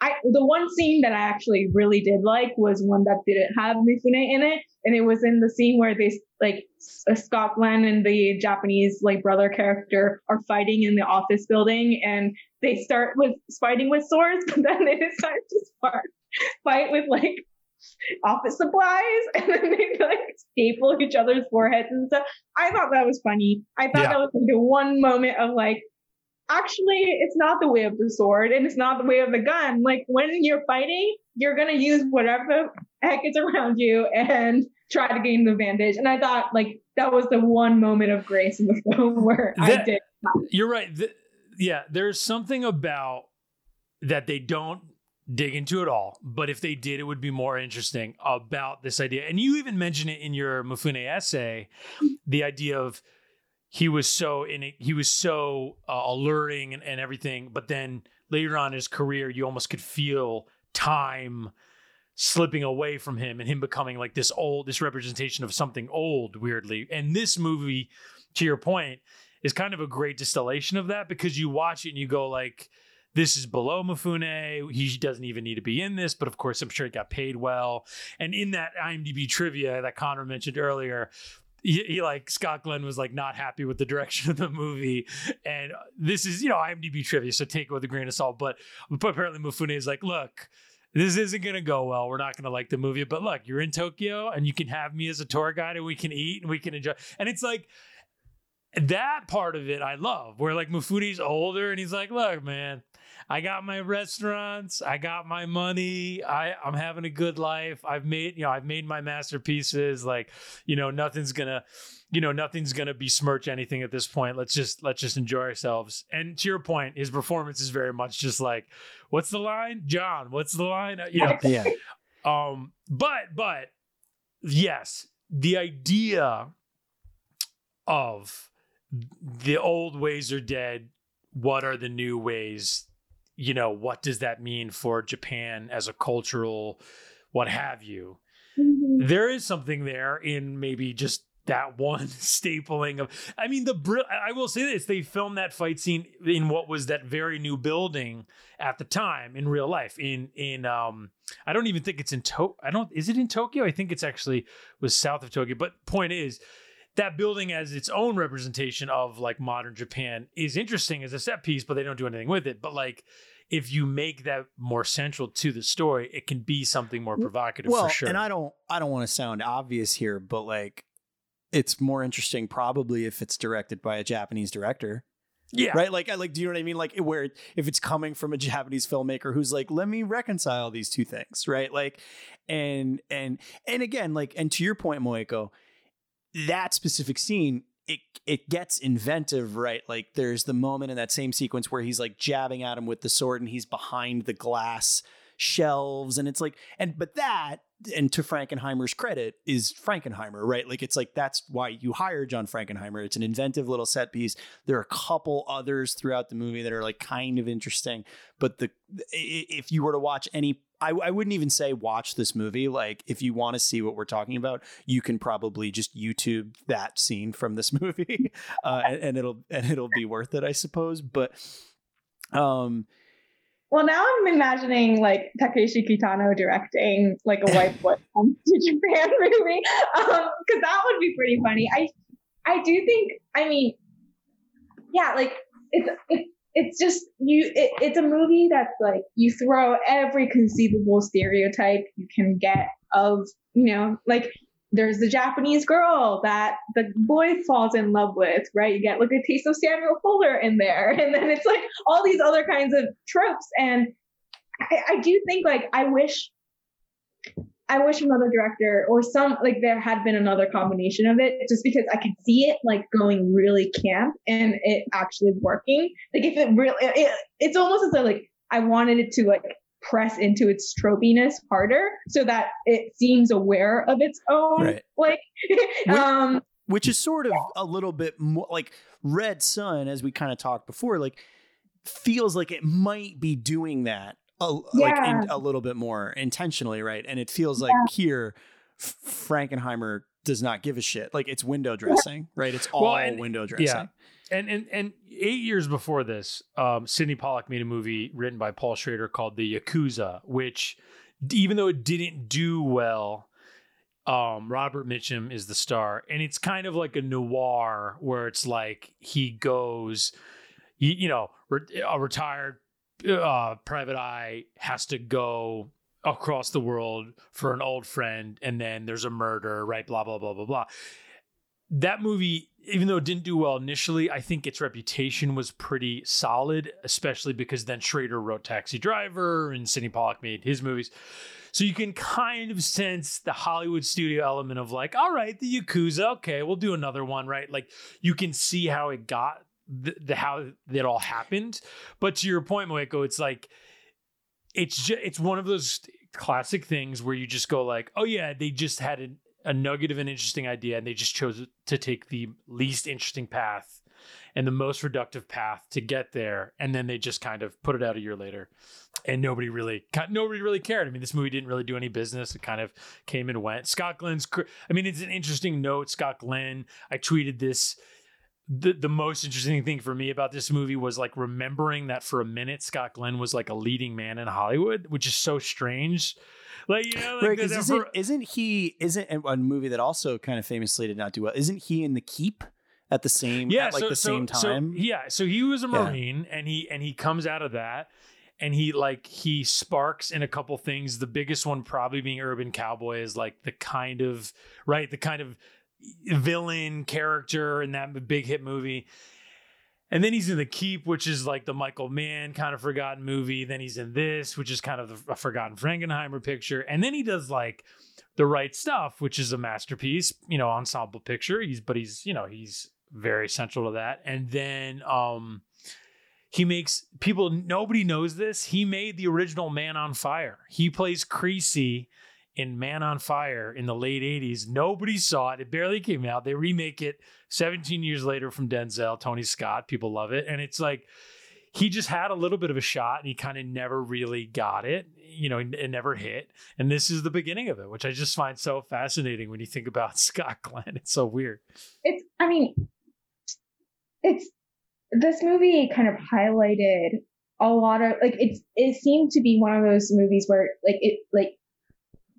I the one scene that I actually really did like was one that didn't have Mifune in it, and it was in the scene where they like uh, Scott Glenn and the Japanese like brother character are fighting in the office building, and they start with fighting with swords, but then they decide to fight with like office supplies and then they like staple each other's foreheads and stuff. I thought that was funny. I thought Yeah. that was like the one moment of like, actually, it's not the way of the sword and it's not the way of the gun. Like when you're fighting, you're gonna use whatever the heck is around you and try to gain the advantage. And I thought like that was the one moment of grace in the film where I did. You're right. Th- yeah, there's something about that they don't dig into it all. But if they did, it would be more interesting about this idea. And you even mention it in your Mifune essay, the idea of he was so in it, he was so uh, alluring and, and everything. But then later on in his career, you almost could feel time slipping away from him and him becoming like this old, this representation of something old, weirdly. And this movie, to your point, is kind of a great distillation of that because you watch it and you go like, this is below Mifune. He doesn't even need to be in this, but of course, I'm sure he got paid well. And in that IMDb trivia that Conor mentioned earlier, he, he, like Scott Glenn was like not happy with the direction of the movie, and this is you know IMDb trivia, so take it with a grain of salt. But, but apparently Mifune is like, look, this isn't gonna go well. We're not gonna like the movie, but look, you're in Tokyo, and you can have me as a tour guide, and we can eat and we can enjoy. And it's like that part of it I love, where like Mifune's older, and he's like, look, man. I got my restaurants. I got my money. I, I'm having a good life. I've made, you know, I've made my masterpieces. Like, you know, nothing's gonna, you know, nothing's gonna besmirch anything at this point. Let's just let's just enjoy ourselves. And to your point, his performance is very much just like, what's the line, John? What's the line? You know, yeah. um, but but yes, the idea of the old ways are dead. What are the new ways? You know, what does that mean for Japan as a cultural, what have you? Mhm. There is something there in maybe just that one stapling of. I mean, the I will say this: they filmed that fight scene in what was that very new building at the time in real life. In in um, I don't even think it's in to. I don't. Is it in Tokyo? I think it's actually was south of Tokyo. But point is, that building as its own representation of like modern Japan is interesting as a set piece, but they don't do anything with it. But like. If you make that more central to the story, it can be something more provocative well, for sure. and I don't I don't want to sound obvious here, but like it's more interesting probably if it's directed by a Japanese director. yeah, Right? Like I like do you know what I mean? Like where if it's coming from a Japanese filmmaker who's like, let me reconcile these two things, right? Like and and and again, like and to your point, Moeko, that specific scene it it gets inventive, right? Like there's the moment in that same sequence where he's like jabbing at him with the sword and he's behind the glass shelves and it's like and but that and to Frankenheimer's credit is Frankenheimer, right? Like it's like that's why you hire John Frankenheimer. It's an inventive little set piece. There are a couple others throughout the movie that are like kind of interesting, but the if you were to watch any I, I wouldn't even say watch this movie. Like, if you want to see what we're talking about, you can probably just YouTube that scene from this movie, uh, and, and it'll and it'll be worth it, I suppose. But, um, Well, now I'm imagining like Takeshi Kitano directing like a white boy comes to Japan movie, because that would be pretty funny. I I do think. I mean, yeah, like it's it's it's just you. It, it's a movie that's like you throw every conceivable stereotype you can get of you know like. There's the Japanese girl that the boy falls in love with, right? You get like a taste of Samuel Fuller in there, and then it's like all these other kinds of tropes. And I, I do think like I wish I wish another director or some like there had been another combination of it just because I could see it like going really camp and it actually working. Like if it really it, it's almost as though like I wanted it to like press into its tropiness harder so that it seems aware of its own Right. like um which is sort of a little bit more like Red Sun, as we kind of talked before, like feels like it might be doing that a, like in, a little bit more intentionally, right? And it feels like here, F- Frankenheimer does not give a shit. Like it's window dressing, right? It's all Well, and- window dressing. Yeah. and and and eight years before this, um, Sydney Pollack made a movie written by Paul Schrader called The Yakuza, which even though it didn't do well, um, Robert Mitchum is the star, and it's kind of like a noir where it's like he goes, you, you know, re- a retired uh, private eye has to go across the world for an old friend, and then there's a murder, right? Blah blah blah blah blah. That movie, even though it didn't do well initially, I think its reputation was pretty solid, especially because then Schrader wrote Taxi Driver and Sydney Pollack made his movies. So you can kind of sense the Hollywood studio element of like, all right, the Yakuza, okay, we'll do another one, right? Like you can see how it got the, the how that all happened. But to your point, Moeko, it's like it's just it's one of those classic things where you just go like, oh yeah, they just had a, a nugget of an interesting idea and they just chose to take the least interesting path and the most reductive path to get there, and then they just kind of put it out a year later, and nobody really nobody really cared. I mean, this movie didn't really do any business. It kind of came and went. Scott Glenn's, I mean, it's an interesting note. Scott Glenn, I tweeted this the the most interesting thing for me about this movie was like remembering that for a minute Scott Glenn was like a leading man in Hollywood, which is so strange. Like you know, like right, isn't, for- isn't he isn't a movie that also kind of famously did not do well? Isn't he in the Keep at the same yeah, at like so, the so- same so- time? yeah, so he was a Yeah. marine, and he and he comes out of that, and he like he sparks in a couple things. The biggest one probably being Urban Cowboy is like the kind of right, the kind of villain character in that big hit movie. And then he's in The Keep, which is like the Michael Mann kind of forgotten movie. Then he's in this, which is kind of a forgotten Frankenheimer picture. And then he does like The Right Stuff, which is a masterpiece, you know, ensemble picture. He's but he's, you know, he's very central to that. And then um he makes people nobody knows this. He made the original Man on Fire. He plays Creasy in Man on Fire in the late 80s. Nobody saw it. It barely came out. They remake it 17 years later from Denzel, Tony Scott. People love it. And it's like he just had a little bit of a shot and he kind of never really got it. You know, it never hit. And this is the beginning of it, which I just find so fascinating when you think about Scott Glenn. It's so weird. it's i mean it's this movie kind of highlighted a lot of like it's it seemed to be one of those movies where like it like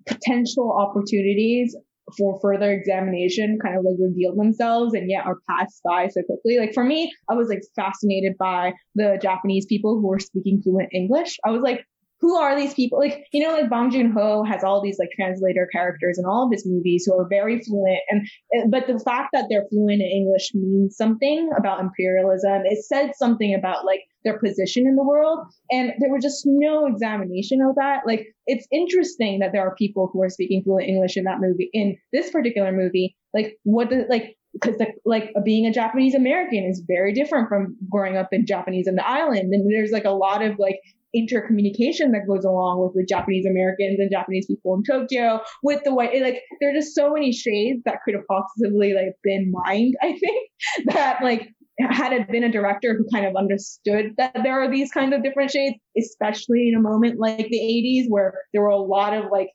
potential opportunities for further examination kind of like revealed themselves and yet are passed by so quickly. Like for me, I was like fascinated by the Japanese people who were speaking fluent English. I was like, who are these people? Like, you know, like Bong Joon Ho has all these like translator characters in all of his movies who are very fluent. And, but the fact that they're fluent in English means something about imperialism. It said something about like their position in the world. And there was just no examination of that. Like, it's interesting that there are people who are speaking fluent English in that movie, in this particular movie. Like, what the, like, because like being a Japanese American is very different from growing up in Japanese in the island. And there's like a lot of like intercommunication that goes along with with Japanese Americans and Japanese people in Tokyo with the white like there are just so many shades that could have possibly like been mined I think that like had it been a director who kind of understood that there are these kinds of different shades especially in a moment like the 80s where there were a lot of like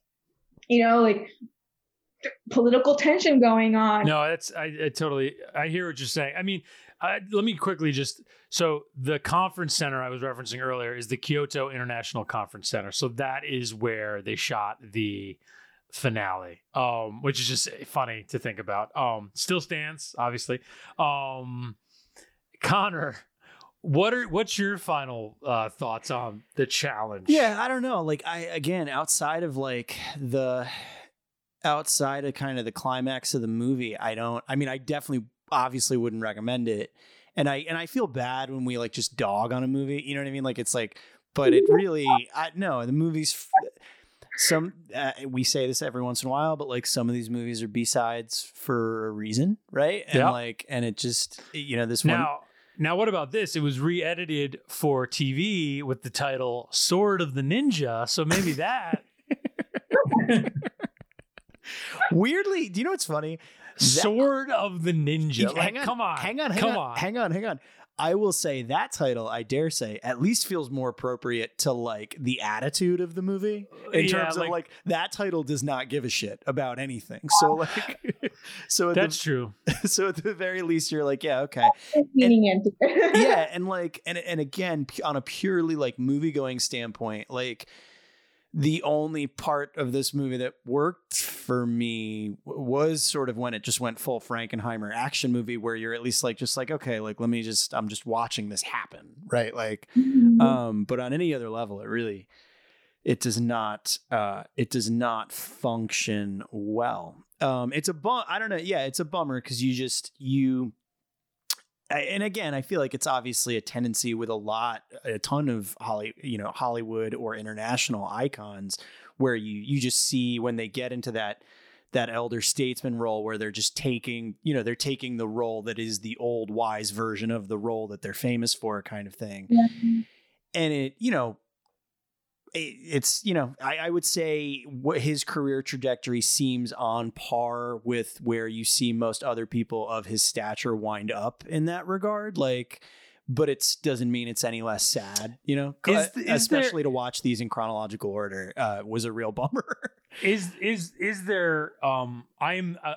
you know like political tension going on No, that's I, I totally I hear what you're saying. I mean, I, let me quickly just so the conference center I was referencing earlier is the Kyoto International Conference Center. So that is where they shot the finale, um, which is just funny to think about. Um, still stands, obviously. Um, Conor, what are what's your final uh, thoughts on the challenge? Yeah, I don't know. Like I again, outside of like the outside of kind of the climax of the movie, I don't I mean, I definitely obviously wouldn't recommend it. And I and I feel bad when we like just dog on a movie, you know what I mean? Like it's like but it really I no, the movies f- some uh, we say this every once in a while, but like some of these movies are B-sides for a reason, right? And Yeah. like and it just you know this one Now, what about this? It was re-edited for TV with the title "Sword of the Ninja," so maybe that weirdly, do you know what's funny? "Sword of the Ninja." Like, hang on, come on, hang on, hang come on, on. hang on, hang on. I will say that title, I dare say, at least feels more appropriate to like the attitude of the movie uh, in Yeah, terms like- of like that title does not give a shit about anything. So like, so at That's true. so at the very least, you're like, yeah, okay, leaning into it. yeah, and like, and and again, on a purely like movie going standpoint, like the only part of this movie that worked for me was sort of when it just went full Frankenheimer action movie, where you're at least like, just like, okay, like let me just, I'm just watching this happen, right? Like, um, but on any other level, it really, it does not, uh, it does not function well. Um, it's a bum. I don't know. Yeah, it's a bummer because you just you and again, I feel like it's obviously a tendency with a lot, a ton of Holly, you know, Hollywood or international icons, where you you just see when they get into that that elder statesman role where they're just taking, you know, they're taking the role that is the old wise version of the role that they're famous for, kind of thing. And it, you know, it's you know I, I would say what his career trajectory seems on par with where you see most other people of his stature wind up in that regard like but it doesn't mean it's any less sad you know Is- is there- especially to watch these in chronological order uh, was a real bummer Is is is there? Um, I'm uh,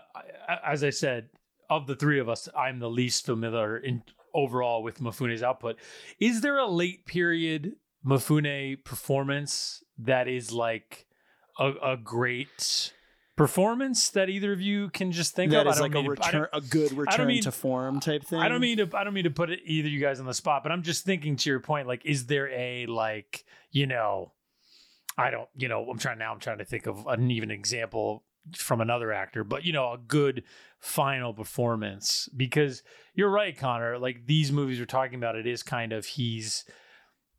as I said, of the three of us, I'm the least familiar in overall with Mifune's output. Is there a late period Mifune performance that is like a, a great performance that either of you can just think That of? Is like a to- return, don't- a good return mean- to form type thing. I don't mean to. I don't mean to put it, either you guys on the spot, but I'm just thinking to your point. Like, is there a like, you know, I don't, you know, I'm trying now. I'm trying to think of an even example from another actor, but you know, a good final performance because you're right, Conor. Like these movies we're talking about, it is kind of he's,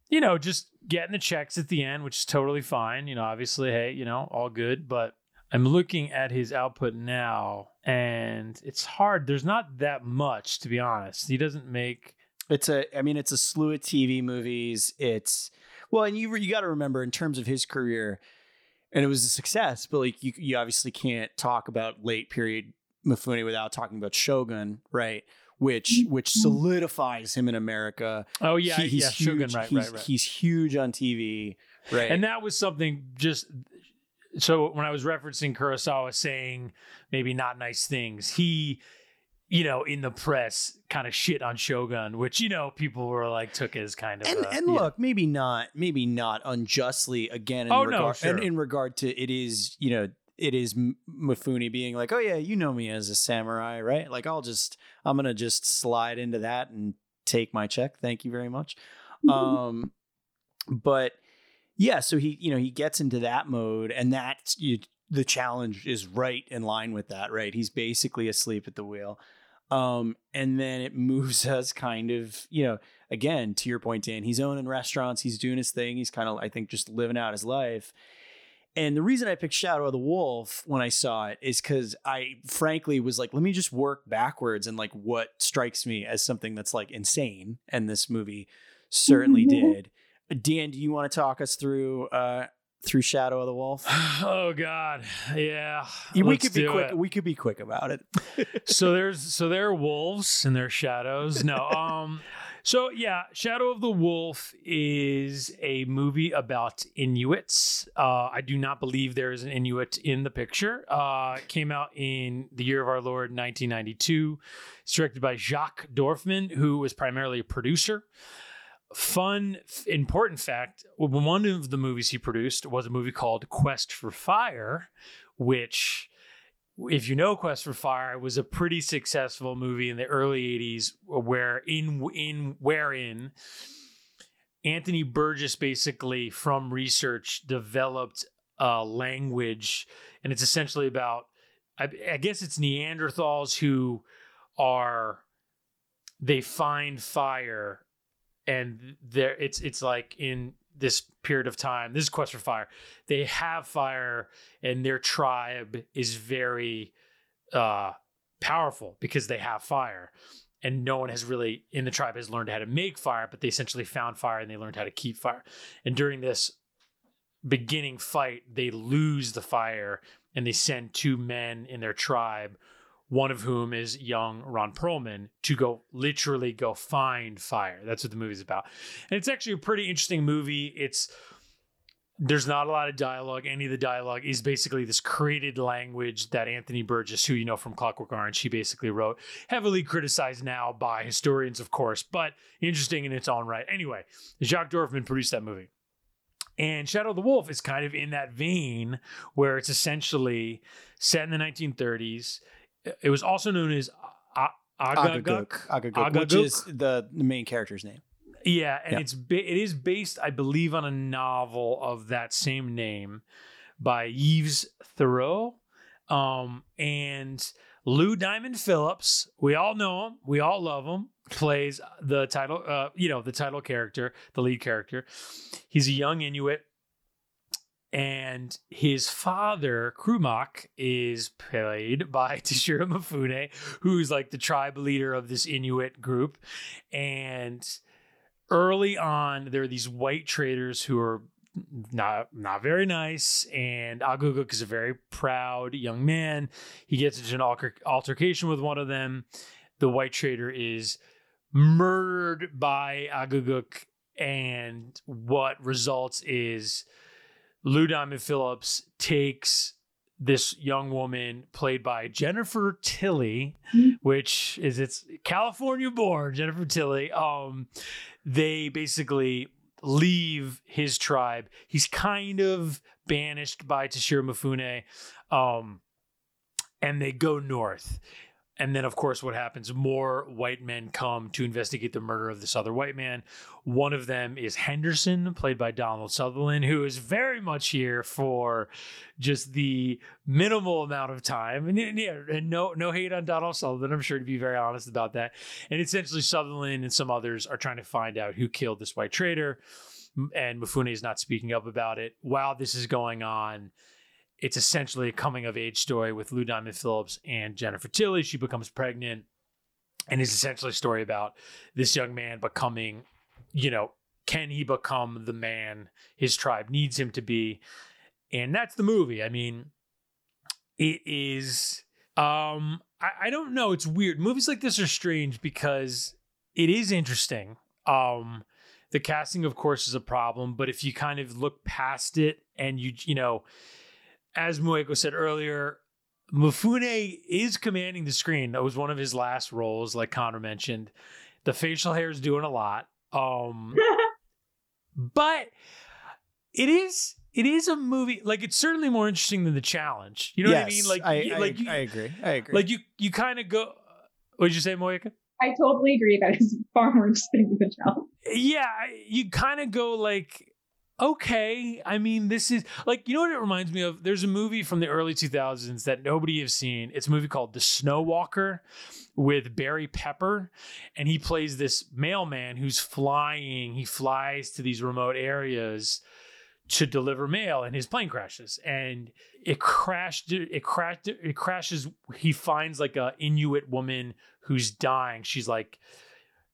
you know, just getting the checks at the end, which is totally fine. You know, obviously, hey, you know, all good, but I'm looking at his output now, and it's hard. There's not that much, to be honest. He doesn't make. It's a, I mean, it's a slew of TV movies. It's well, and you you got to remember in terms of his career, and it was a success. But like you, you obviously can't talk about late period Mifune without talking about Shogun, right? Which mm-hmm. which mm-hmm. solidifies him in America. Oh yeah, He- he's yeah, huge. Shogun, right, he's, right, right. He's huge on TV, right? And that was something just. So when I was referencing Kurosawa saying maybe not nice things, he, you know, in the press kind of shit on Shogun, which you know people were like took as kind of. and, a- and look, maybe not, maybe not unjustly. Again, in Oh, no, sure. and in regard to it is, you know, it is Mifune being like, oh yeah, you know me as a samurai, right? Like I'll just, I'm gonna just slide into that and take my check. Thank you very much. Um, but yeah, so he, you know, he gets into that mode, and that you, the challenge is right in line with that, right? He's basically asleep at the wheel. Um, and then it moves us kind of, you know, again, to your point, Dan, he's owning restaurants, he's doing his thing, he's kind of, I think, just living out his life. And the reason I picked Shadow of the Wolf when I saw it is because I frankly was like, let me just work backwards and like what strikes me as something that's like insane. And this movie certainly Mhm. did. Dan, do you want to talk us through uh through Shadow of the Wolf? oh God, yeah. we let's could be quick. it. We could be quick about it. so there's so there are wolves and there are shadows. No, um, so yeah, Shadow of the Wolf is a movie about Inuits. Uh, I do not believe there is an Inuit in the picture. Uh, came out in the year of our Lord 1992. It's directed by Jacques Dorfman, who was primarily a producer. Fun, important fact: one of the movies he produced was a movie called Quest for Fire, which if you know Quest for Fire was a pretty successful movie in the early 80s where in in wherein Anthony Burgess basically from research developed a language and it's essentially about I, I guess it's Neanderthals who are they find fire and there it's it's like in this period of time this is quest for fire. They have fire and their tribe is very uh powerful because they have fire. And no one has really in the tribe has learned how to make fire but they essentially found fire and they learned how to keep fire. And during this beginning fight they lose the fire and they send two men in their tribe one of whom is young Ron Perlman, to go literally go find fire. That's what the movie's about. And it's actually a pretty interesting movie. It's there's not a lot of dialogue. Any of the dialogue is basically this created language that Anthony Burgess, who you know from Clockwork Orange, he basically wrote, heavily criticized now by historians, of course, but interesting in its own right. Anyway, Jacques Dorfman produced that movie. And Shadow of the Wolf is kind of in that vein where it's essentially set in the 1930s. It was also known as Agaguk. Agaguk, Agaguk, which is the, the main character's name. Yeah, and Yeah. it's ba- it is based, I believe, on a novel of that same name by Yves Thériault. Um, and Lou Diamond Phillips, we all know him, we all love him, plays the title, uh, you know, the title character, the lead character. He's a young Inuit, and his father, Krumak, is played by Toshiro Mifune, who's like the tribe leader of this Inuit group. And early on, there are these white traders who are not not very nice, and Agaguk is a very proud young man. He gets into an alter- altercation with one of them. The white trader is murdered by Agaguk, and what results is Lou Diamond Phillips takes this young woman played by Jennifer Tilly, Mhm. which is it's California born Jennifer Tilly. Um, they basically leave his tribe. He's kind of banished by Toshiro Mifune, um, and they go north. And then, of course, what happens? More white men come to investigate the murder of this other white man. One of them is Henderson, played by Donald Sutherland, who is very much here for just the minimal amount of time. And, and yeah, and no, no hate on Donald Sutherland. I'm sure to be very honest about that. And essentially, Sutherland and some others are trying to find out who killed this white traitor. M- And Mifune is not speaking up about it. While this is going on, it's essentially a coming of age story with Lou Diamond Phillips and Jennifer Tilly. She becomes pregnant, and it's essentially a story about this young man becoming, you know, can he become the man his tribe needs him to be? And that's the movie. I mean, it is. Um, I, I don't know. It's weird. Movies like this are strange because it is interesting. Um, the casting, of course, is a problem, but if you kind of look past it and you, you know, as Moeko said earlier, Mifune is commanding the screen. That was one of his last roles, like Conor mentioned. The facial hair is doing a lot. Um, but it is it is a movie like it's certainly more interesting than the challenge. You know what I mean? Like I, you- I, like you, I agree. I agree. like you you kind of go. What did you say, Moeko? I totally agree that it's far more interesting than the challenge. yeah you kind of go like okay i mean this is like you know what it reminds me of? There's a movie from the early 2000s that nobody has seen. It's a movie called the snow walker with barry pepper and he plays this mailman who's flying. He flies to these remote areas to deliver mail and his plane crashes and it crashed it crashed it crashes. He finds like a inuit woman who's dying. She's like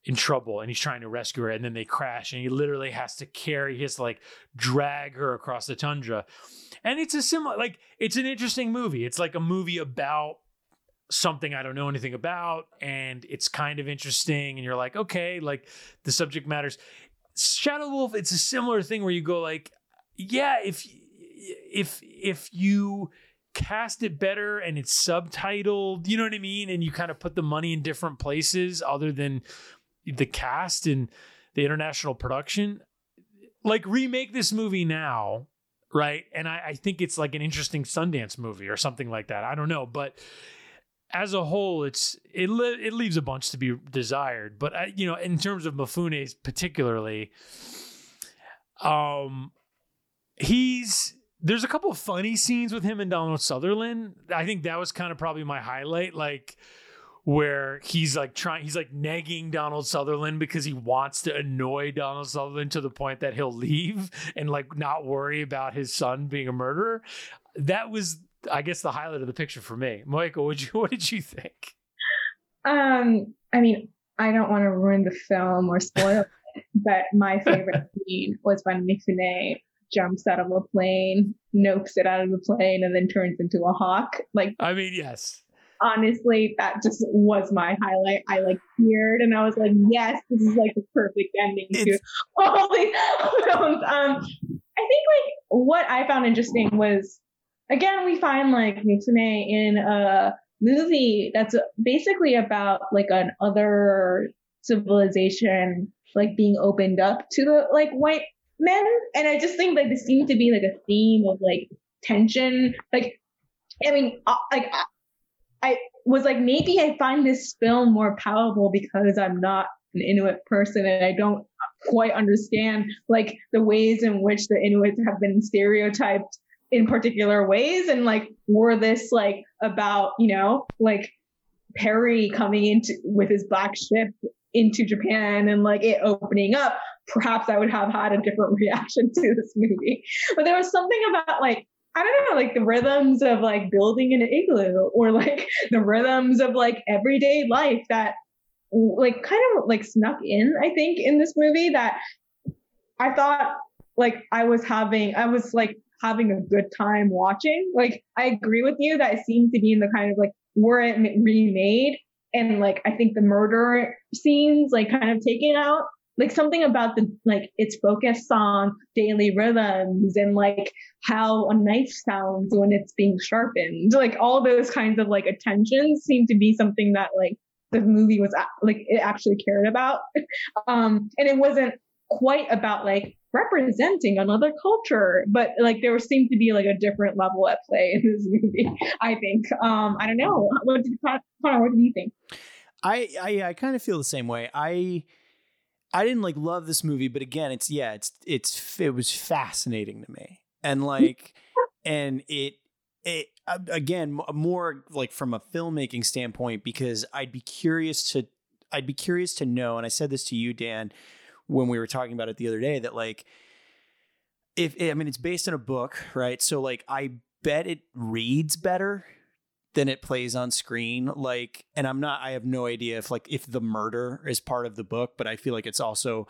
in trouble and he's trying to rescue her and then they crash and he literally has to carry to like drag her across the tundra. And it's a similar like it's an interesting movie. It's like a movie about something i don't know anything about and it's kind of interesting and you're like okay like the subject matters. Shadow wolf it's a similar thing where you go like yeah if if if you cast it better and it's subtitled you know what i mean? And you kind of put the money in different places other than the cast and the international production like remake this movie now right? And I, I think it's like an interesting sundance movie or something like that. I don't know. But as a whole it's it, le- it leaves a bunch to be desired. But I, you know in terms of Mifune particularly um he's there's a couple of funny scenes with him and Donald Sutherland. I think that was kind of probably my highlight, like where he's like trying, he's like negging Donald Sutherland because he wants to annoy Donald Sutherland to the point that he'll leave and like not worry about his son being a murderer. That was, I guess, the highlight of the picture for me. Michael, what you what did you think? Um, I mean, I don't want to ruin the film or spoil it, but my favorite scene was when Mifune jumps out of a plane, nopes it out of the plane, and then turns into a hawk. Like, I mean, yes, honestly, that just was my highlight. I like cheered and I was like, yes, this is like the perfect ending to It's- all these films. Um, I think like what I found interesting was, again, we find like Mifune in a movie that's basically about like an other civilization like being opened up to the like white men and i just think like this seemed to be like a theme of like tension like i mean uh, like I was like maybe i find this film more palatable because i'm not an inuit person and i don't quite understand like the ways in which the inuits have been stereotyped in particular ways and like were this like about you know like perry coming into with his black ship into japan and like it opening up perhaps i would have had a different reaction to this movie. But there was something about like I don't know, like the rhythms of like building an igloo or like the rhythms of like everyday life that like kind of like snuck in, I think, in this movie that I thought like I was having, I was like having a good time watching. Like I agree with you that it seemed to be in the kind of like, were it remade and like I think the murder scenes like kind of taken out like something about the like it's focused on daily rhythms and like how a knife sounds when it's being sharpened. Like all those kinds of like attentions seem to be something that like the movie was like it actually cared about. Um and it wasn't quite about like representing another culture but like there seemed to be like a different level at play in this movie i think. Um i don't know. What did Conor, what do you think? I I, I kind of feel the same way. I I didn't like love this movie, but again, it's yeah, it's it's it was fascinating to me, and like, and it it uh, again more like from a filmmaking standpoint because I'd be curious to I'd be curious to know, and I said this to you, Dan, when we were talking about it the other day, that like if I mean it's based on a book, right? So like I bet it reads better than it plays on screen like and i'm not i have no idea if like if the murder is part of the book but i feel like it's also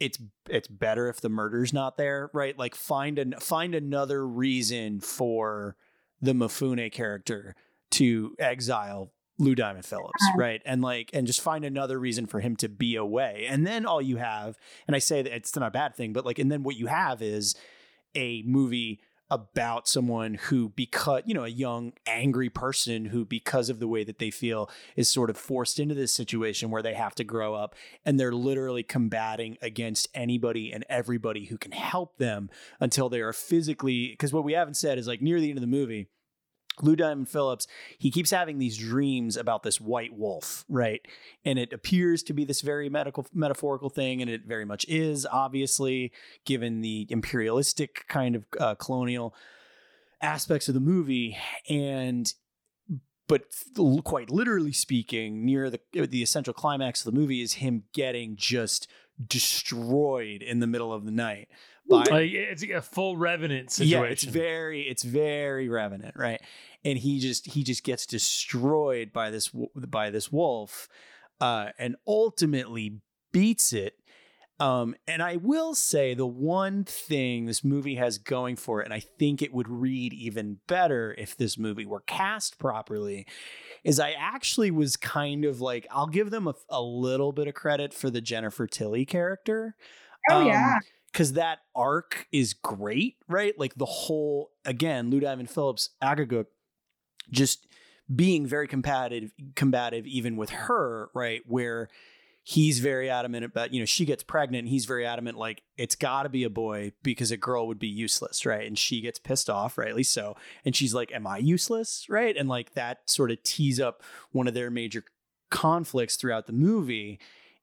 it's it's better if the murder's not there right like find an find another reason for the Mifune character to exile Lou Diamond Phillips, right? And like, and just find another reason for him to be away. And then all you have, and I say that it's not a bad thing, but like, and then what you have is a movie about someone who because you know a young angry person who because of the way that they feel is sort of forced into this situation where they have to grow up and they're literally combating against anybody and everybody who can help them until they are physically because what we haven't said is like near the end of the movie Lou Diamond Phillips, he keeps having these dreams about this white wolf, right? And it appears to be this very medical metaphorical thing, and it very much is, obviously, given the imperialistic kind of uh, colonial aspects of the movie. And but quite literally speaking, near the the essential climax of the movie is him getting just destroyed in the middle of the night by like it's a full revenant situation. Yeah, it's very it's very revenant, right? And he just he just gets destroyed by this by this wolf, uh, and ultimately beats it. Um, and I will say the one thing this movie has going for it, and I think it would read even better if this movie were cast properly, is I actually was kind of like I'll give them a, a little bit of credit for the Jennifer Tilly character. Oh um, yeah because that arc is great, right? Like the whole again, Lou Diamond Phillips Agaguk just being very combative, combative even with her, right? Where he's very adamant about, you know, she gets pregnant and he's very adamant, like, it's got to be a boy because a girl would be useless, right? And she gets pissed off, rightly so. And she's like, Am I useless? Right. And like that sort of tees up one of their major conflicts throughout the movie.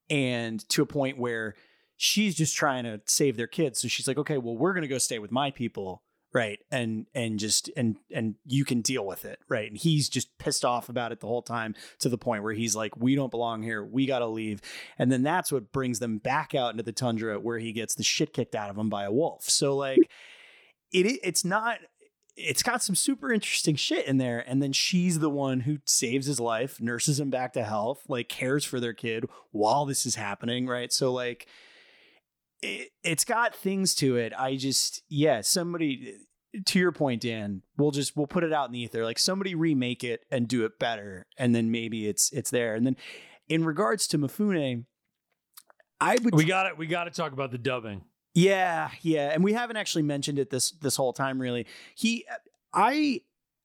And to a point where she's just trying to save their kids. So she's like, okay, well, we're going to go stay with my people. Right. And, and just, and, and you can deal with it. Right. And he's just pissed off about it the whole time to the point where he's like, we don't belong here. We got to leave. And then that's what brings them back out into the tundra where he gets the shit kicked out of him by a wolf. So like, it, it's not, it's got some super interesting shit in there. And then she's the one who saves his life, nurses him back to health, like cares for their kid while this is happening. Right. So like, it, it's got things to it. I just, yeah, somebody, to your point, Dan, we'll just, we'll put it out in the ether. Like somebody remake it and do it better. And then maybe it's, it's there. And then in regards to Mifune, I would, we got it. We got to talk about the dubbing. Yeah. Yeah. And we haven't actually mentioned it this, this whole time, really. He, I,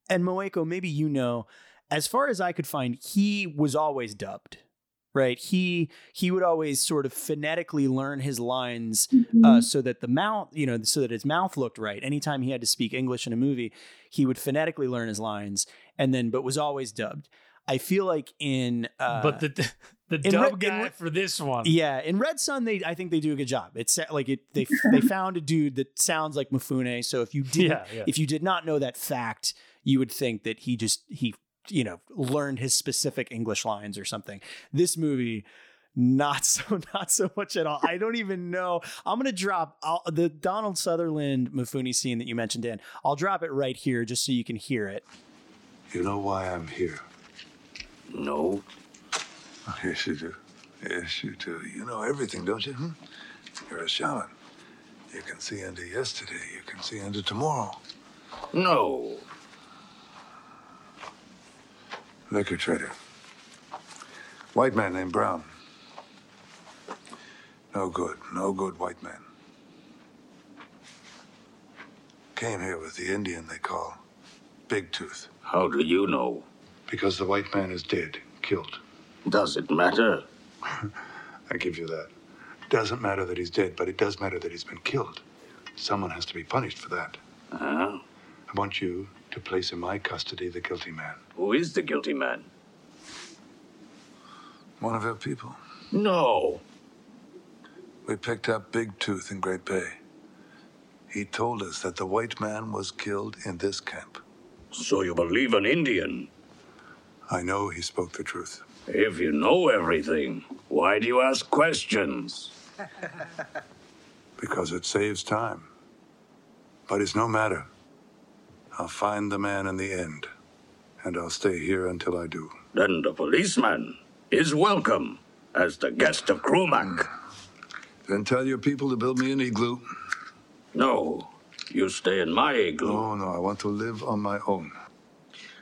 and Moeko, maybe you know, as far as I could find, he was always dubbed right? He he would always sort of phonetically learn his lines uh, mm-hmm. uh, so that the mouth you know so that his mouth looked right. Anytime he had to speak english in a movie he would phonetically learn his lines and then but was always dubbed. I feel like in uh, but the the dub Red, guy in, for this one. Yeah in red sun they i think they do a good job. It's like it they they found a dude that sounds like mifune so if you did yeah, yeah. if you did not know that fact you would think that he just he you know, learned his specific English lines or something. This movie, not so not so much at all. I don't even know. I'm gonna drop I'll, the Donald Sutherland Mifune scene that you mentioned, Dan. I'll drop it right here just so you can hear it. You know why I'm here? No. Yes, you do. Yes, you do. You know everything, don't you? Hmm? You're a shaman. You can see into yesterday. You can see into tomorrow. No. Liquor trader. White man named Brown. No good. No good white man. Came here with the Indian they call Big Tooth. How do you know? Because the white man is dead, killed. Does it matter? I give you that. Doesn't matter that he's dead, but it does matter that he's been killed. Someone has to be punished for that. Huh? I want you to place in my custody the guilty man. Who is the guilty man? One of our people. No. We picked up Big Tooth in Great Bay. He told us that the white man was killed in this camp. So you believe an Indian? I know he spoke the truth. If you know everything, why do you ask questions? Because it saves time. But it's no matter. I'll find the man in the end. And I'll stay here until I do. Then the policeman is welcome as the guest of Krumak. Hmm. Then tell your people to build me an igloo. No, you stay in my igloo. Oh, no, I want to live on my own.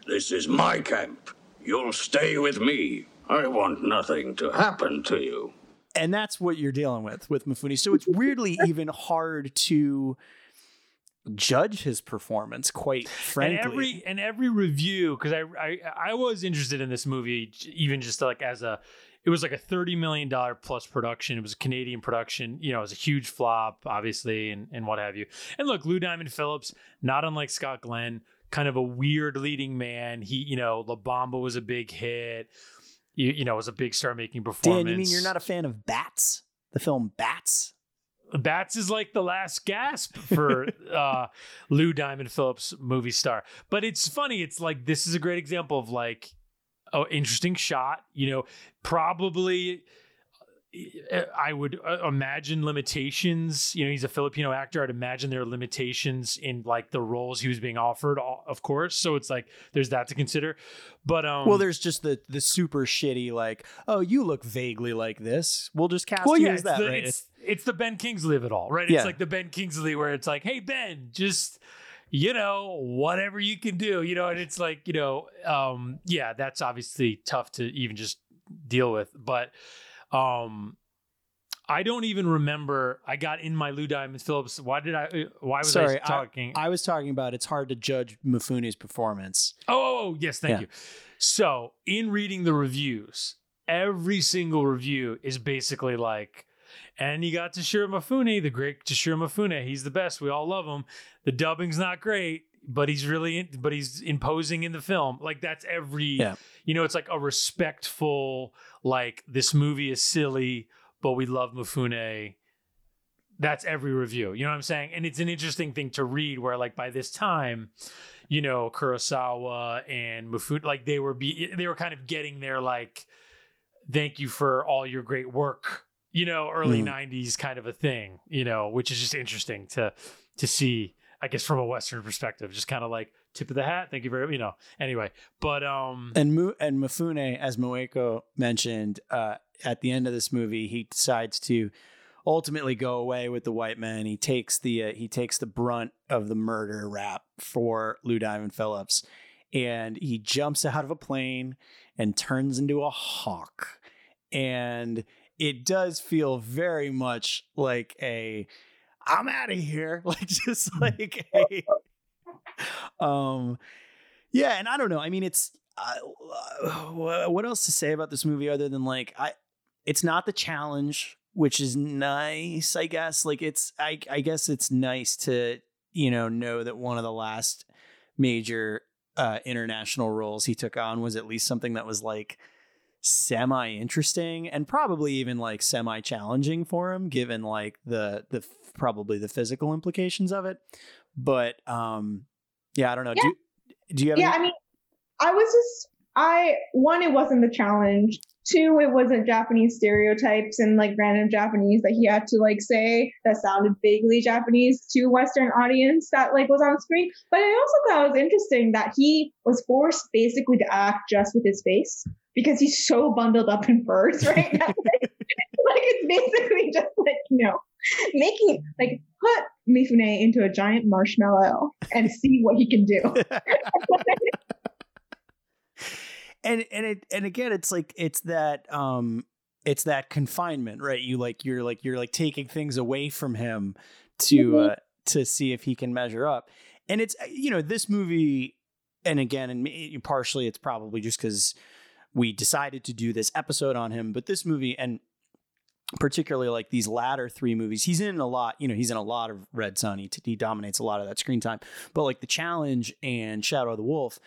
This is my camp. You'll stay with me. I want nothing to happen to you. and that's what you're dealing with with Mifune. So it's weirdly even hard to judge his performance. Quite frankly, And every and every review, because I, I I was interested in this movie, even just like as a, it was like a thirty million dollar plus production. It was a Canadian production. You know, it was a huge flop, obviously, and and what have you. And look, Lou Diamond Phillips, not unlike Scott Glenn, kind of a weird leading man. He, you know, La Bamba was a big hit. You, you know, it was a big star making performance. Dan, you mean you're not a fan of Bats? The film Bats? Bats is like the last gasp for uh, Lou Diamond Phillips movie star. But it's funny. It's like this is a great example of like, oh, interesting shot. You know, probably uh, I would uh, imagine limitations. You know, he's a Filipino actor. I'd imagine there are limitations in like the roles he was being offered, of course. So it's like there's that to consider. But um, Well, there's just the the super shitty like, oh, you look vaguely like this. We'll just cast well, you yeah, as that, the, right? it's, it's the Ben Kingsley of it all, right? Yeah. It's like the Ben Kingsley where it's like, hey Ben, just you know whatever you can do, you know, and it's like you know, um, yeah, that's obviously tough to even just deal with, but um. I don't even remember. I got in my Lou Diamond Phillips. Why did I? Why was Sorry, I talking? I was talking about it's hard to judge Mifune's performance. Oh, oh, oh, yes, thank Yeah. you. So, in reading the reviews, every single review is basically like, and you got Toshiro Mifune, the great Toshiro Mifune. He's the best. We all love him. The dubbing's not great, but he's really, in, but he's imposing in the film. Like that's every, Yeah. you know, it's like a respectful, like this movie is silly, but we love Mifune. That's every review. You know what I'm saying? And it's an interesting thing to read where like by this time, you know, Kurosawa and Mifune, like they were be they were kind of getting their like, thank you for all your great work, you know, early Mm. '90s kind of a thing, you know, which is just interesting to to see, I guess, from a Western perspective, just kind of like tip of the hat, thank you very, you know. Anyway, but um, And Mu- and Mifune, as Moeko mentioned, uh, at the end of this movie, he decides to ultimately go away with the white men. He takes the uh, he takes the brunt of the murder rap for Lou Diamond Phillips, and he jumps out of a plane and turns into a hawk. And it does feel very much like a I'm out of here, like just like a um yeah, and I don't know. I mean, it's uh, what else to say about this movie other than like I, it's not the challenge, which is nice, I guess. Like it's, I, I guess it's nice to you know know that one of the last major uh, international roles he took on was at least something that was like semi interesting and probably even like semi challenging for him, given like the the probably the physical implications of it. But um, yeah, I don't know. Yeah. Do do you have yeah, any- I mean, I was just, I, one, it wasn't the challenge. Two, it wasn't Japanese stereotypes and like random Japanese that he had to like say that sounded vaguely Japanese to Western audience that like was on screen. But I also thought it was interesting that he was forced basically to act just with his face because he's so bundled up in furs right now. like it's basically just like, you know, making like put Mifune into a giant marshmallow and see what he can do. and and it and again it's like it's that um it's that confinement, right? You like you're like you're like taking things away from him to Mhm. uh, to see if he can measure up. And it's you know this movie, and again, and me- partially it's probably just because we decided to do this episode on him, but this movie and particularly like these latter three movies, he's in a lot. You know, he's in a lot of Red Sun. He, he dominates a lot of that screen time. But like the challenge and Shadow of the Wolf,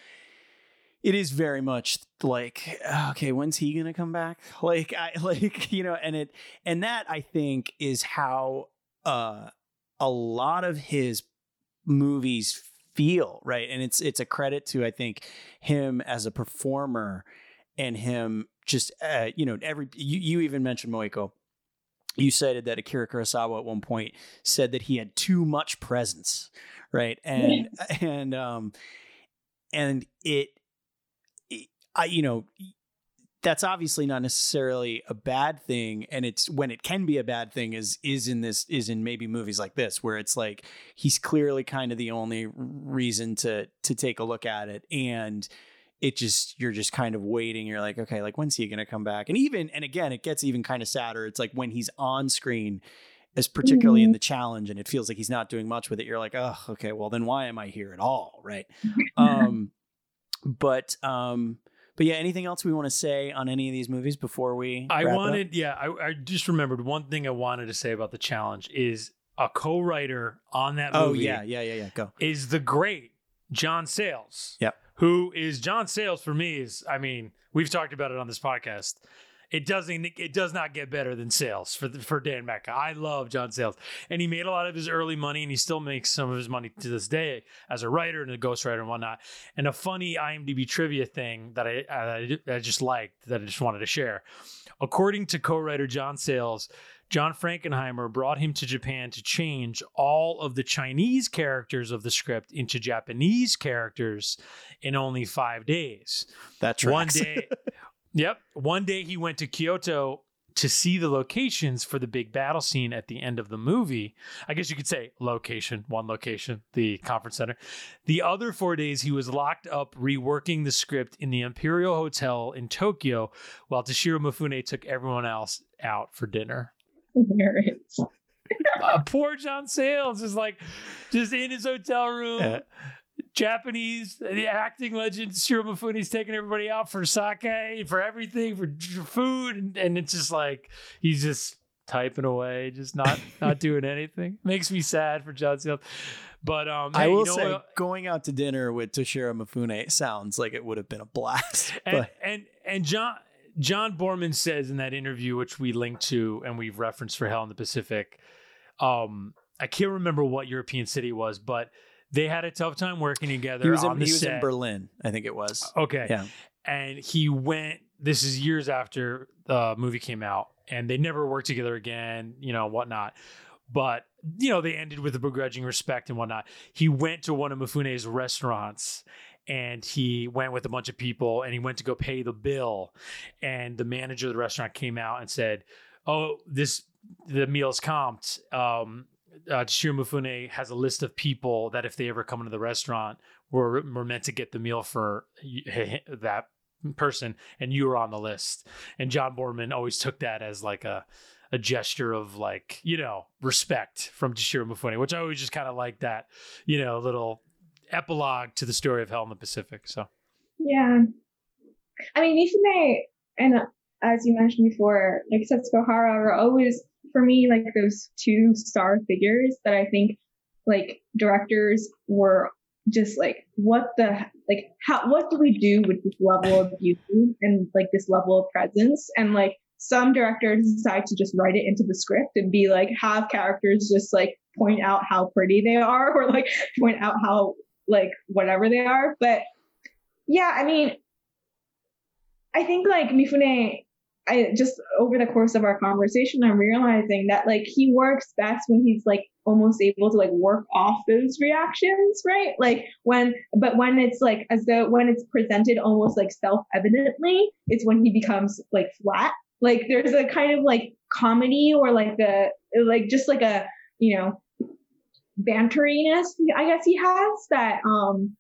it is very much like okay when's he gonna come back like i like you know and it and that i think is how uh a lot of his movies feel right and it's it's a credit to i think him as a performer and him just uh you know every you, you even mentioned moeko you cited that akira kurosawa at one point said that he had too much presence right? And and um and it I, you know, that's obviously not necessarily a bad thing and it's when it can be a bad thing is is in this is in maybe movies like this where it's like he's clearly kind of the only reason to to take a look at it and it just you're just kind of waiting you're like okay like when's he going to come back and even and again it gets even kind of sadder it's like when he's on screen as particularly in the challenge and it feels like he's not doing much with it you're like oh okay well then why am i here at all right um but um but yeah, anything else we want to say on any of these movies before we? I wrap it up? wanted, yeah, I, I just remembered one thing I wanted to say about the challenge is a co-writer on that Oh yeah, yeah, yeah, yeah. Go. is the great John Sayles. Yep. Who is John Sayles for me is I mean, we've talked about it on this podcast. It doesn't it does not get better than Sayles for for Dan Mecca. I love John Sayles. And he made a lot of his early money and he still makes some of his money to this day as a writer and a ghostwriter and whatnot. And a funny IMDb trivia thing that I, I, I just liked that I just wanted to share. According to co-writer John Sayles, John Frankenheimer brought him to Japan to change all of the Chinese characters of the script into Japanese characters in only five days. That One day, yep. One day he went to Kyoto to see the locations for the big battle scene at the end of the movie. I guess you could say location, one location, the conference center. The other four days he was locked up reworking the script in the Imperial Hotel in Tokyo while Toshiro Mifune took everyone else out for dinner. Hilarious. Uh, poor John Sayles is like just in his hotel room. Yeah. Japanese, the acting legend Shiro Mifune's taking everybody out for sake, for everything, for, for food, and, and it's just like he's just typing away, just not not doing anything. Makes me sad for John Sayles. But um, I hey, will you know say, what? going out to dinner with Toshiro Mifune sounds like it would have been a blast. and and and John John Boorman says in that interview, which we linked to and we've referenced for Hell in the Pacific. Um, I can't remember what European city it was, but they had a tough time working together he was on in, he was in Berlin, I think it was. Okay. Yeah. And he went, this is years after the movie came out, and they never worked together again, you know, whatnot. But, you know, they ended with a begrudging respect and whatnot. He went to one of Mifune's restaurants and he went with a bunch of people and he went to go pay the bill. And the manager of the restaurant came out and said, Oh, this, the meal's comped. Um, uh, has a list of people that if they ever come into the restaurant, we're, we're meant to get the meal for that person, and you were on the list. And John Boorman always took that as like a a gesture of like you know respect from Toshiro Mifune, which I always just kind of like that you know little epilogue to the story of Hell in the Pacific. So Yeah. I mean, Mifune, and uh, as you mentioned before, like Setsuko Hara are always, for me, like those two star figures that I think, like, directors were just like, what the, like, how, what do we do with this level of beauty and, like, this level of presence? And, like, some directors decide to just write it into the script and be like, have characters just, like, point out how pretty they are or, like, point out how, like, whatever they are. But, yeah, I mean, I think like Mifune, I just over the course of our conversation, I'm realizing that like he works best when he's like almost able to like work off those reactions, right? Like when, but when it's like as though when it's presented almost like self evidently, it's when he becomes like flat. Like there's a kind of like comedy or like the, like just like a you know banteriness I guess he has that um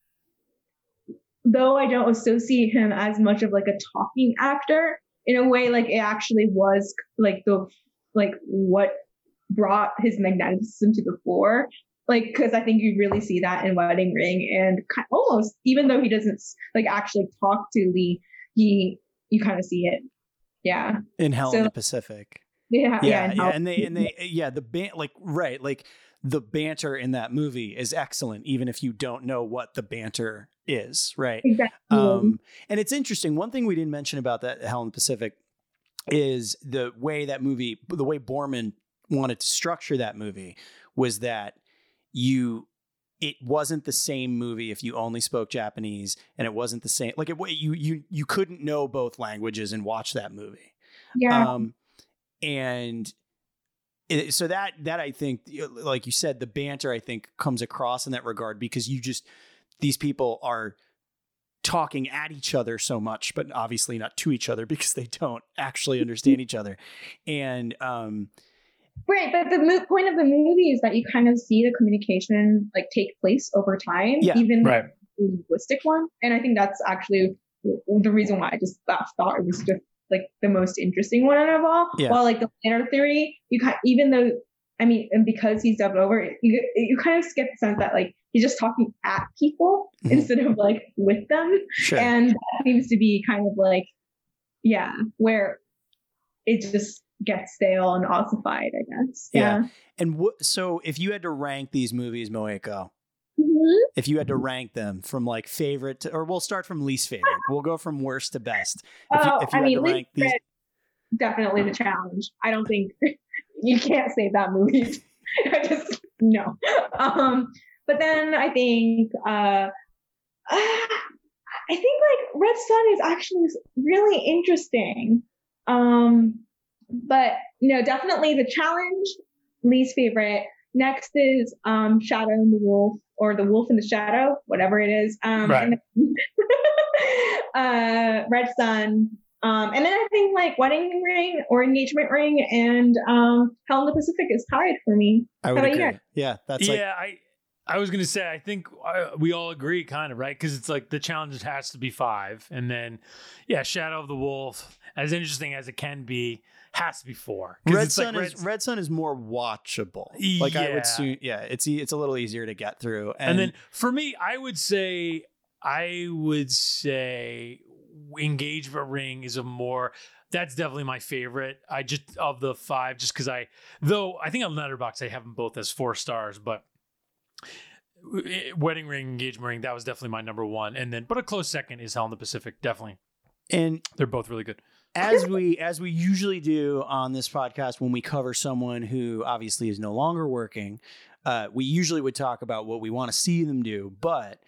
though I don't associate him as much of like a talking actor, in a way, like it actually was like the like what brought his magnetism to the fore. Like, because I think you really see that in Wedding Ring, and kind, almost even though he doesn't like actually talk to Lee, he you kind of see it. Yeah. In Hell So- in the Pacific. Yeah, Yeah, yeah, yeah, and they and they yeah, the ban like right, like the banter in that movie is excellent, even if you don't know what the banter is, right? exactly. Um, and it's interesting. One thing we didn't mention about that Hell in the Pacific is the way that movie, the way Boorman wanted to structure that movie was that you, it wasn't the same movie if you only spoke Japanese, and it wasn't the same. Like it, you you you couldn't know both languages and watch that movie. yeah, Um, and it, so that that I think, like you said, the banter I think comes across in that regard because you just these people are talking at each other so much, but obviously not to each other because they don't actually understand each other. And um, right. But the mo- point of the movie is that you kind of see the communication like take place over time, Yeah, even Right. the linguistic one. And I think that's actually the reason why I just thought, thought it was just like the most interesting one out of all. Yeah. While like the later theory, you kind even though I mean, and because he's dubbed over, you you kind of get the sense that like he's just talking at people Mhm. instead of like with them. sure. And that seems to be kind of like, yeah, where it just gets stale and ossified, I guess. Yeah. and what? So if you had to rank these movies, Moeko, Mhm. if you had to rank them from like favorite to, or we'll start from least favorite. We'll go from worst to best. If you, Oh, if you I mean, to least rank these, definitely the challenge. I don't think you can't save that movie. I just no. Um, but then I think uh, I think like Red Sun is actually really interesting. Um, but no, definitely the challenge, least favorite. Next is um, Shadow and the Wolf, or the Wolf in the Shadow, whatever it is. Um, Right. and then- uh, Red Sun. Um, and then I think like Wedding Ring or Engagement Ring and um, Hell in the Pacific is tied for me. I would How agree. you? Yeah, that's yeah, I I was gonna say I think uh, we all agree, kind of right, because it's like the challenge has to be five, and then yeah, Shadow of the Wolf, as interesting as it can be, has to be four. Red it's like Sun is Red- Sun is more watchable. Like I would yeah, it's it's a little easier to get through. And, and then for me, I would say I would say engagement ring is a more that's definitely my favorite. I just of the five, just because I though I think on Letterboxd I have them both as four stars, but wedding ring, engagement ring, that was definitely my number one, and then but a close second is Hell in the Pacific. Definitely, and they're both really good. As we as we usually do on this podcast when we cover someone who obviously is no longer working uh, we usually would talk about what we want to see them do but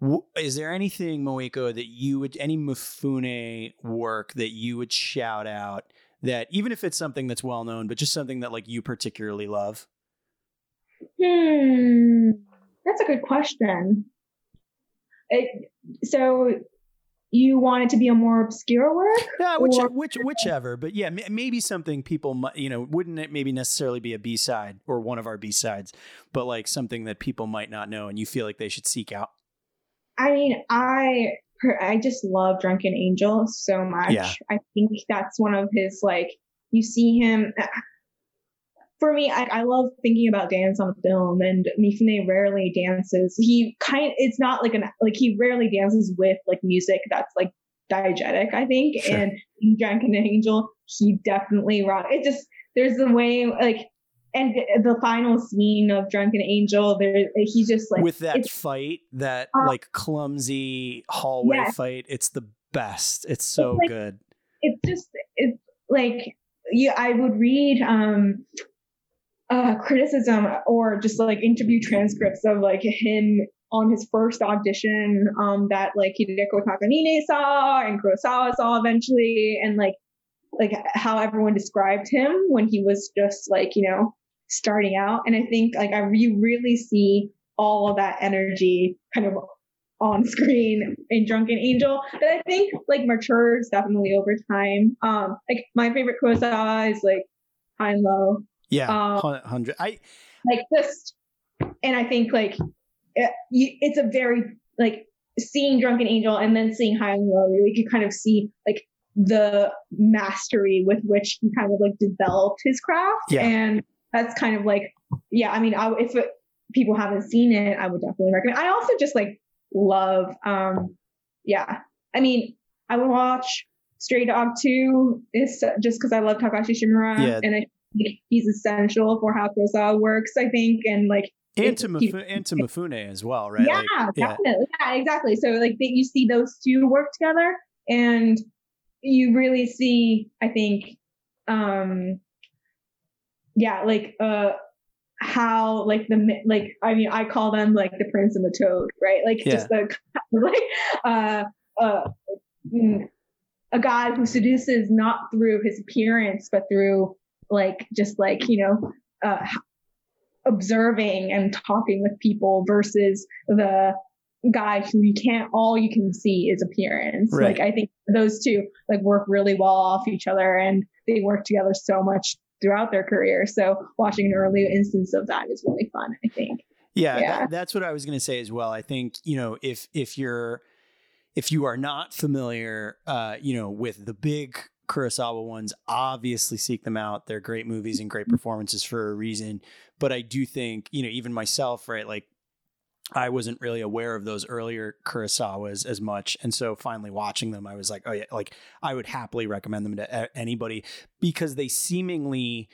w- is there anything moeko that you would any mifune work that you would shout out that even if it's something that's well known but just something that like you particularly love Hmm, that's a good question. It, so you want it to be a more obscure work? yeah which, Or- which whichever but yeah m- maybe something people might you know wouldn't it maybe necessarily be a b-side or one of our b-sides but like something that people might not know and you feel like they should seek out I mean, I I just love Drunken Angel so much. Yeah. I think that's one of his like you see him. For me, I, I love thinking about dance on film, and Mifune rarely dances. He kind it's not like an like he rarely dances with like music that's like diegetic. I think, Sure. and in Drunken Angel, he definitely rock. It just there's the way like. And the, the final scene of Drunken Angel, there he just like with that fight, that Uh, like clumsy hallway fight, it's the best. It's so like- good. it's just it's like yeah i would read um uh criticism or just like interview transcripts of like him on his first audition um that like hideko takamine saw and kurosawa saw eventually and like like how everyone described him when he was just like you know starting out. And i think like i you really see all of that energy kind of on screen in Drunken Angel. That I think like matures definitely over time. Um, like my favorite Kurosawa is like High and Low, Yeah, hun- hundred. I like just, and I think like it, you, it's a very like seeing Drunken Angel and then seeing High and Low. You can kind of see like the mastery with which he kind of like developed his craft. Yeah. And that's kind of like, yeah, I mean, I, if it, people haven't seen it, I would definitely recommend. I also just like love, um, yeah, I mean, I would watch Stray Dog 2 is just because I love Takashi Shimura Yeah. and I think he's essential for how Kurosawa works, I think. And like, And to, Mifu- and to Mifune as well, right? yeah, Like, yeah. definitely. Yeah, exactly. So like that you see those two work together and you really see, I think, um, yeah, like, uh, how like the like I mean I call them like the prince and the toad right like just the like uh uh mm, a guy who seduces not through his appearance but through like just like you know uh observing and talking with people versus the guy who you can't all you can see is appearance Right. like i think those two like work really well off each other and they work together so much throughout their career so watching an early instance of that is really fun i think Yeah, Yeah. That, that's what I was going to say as well. I think you know if if you're if you are not familiar, uh, you know, with the big Kurosawa ones, obviously seek them out. They're great movies and great mm-hmm. performances for a reason. But I do think you know even myself, right? Like I wasn't really aware of those earlier Kurosawas as much, and so finally watching them, I was like, oh yeah, like I would happily recommend them to anybody because they seemingly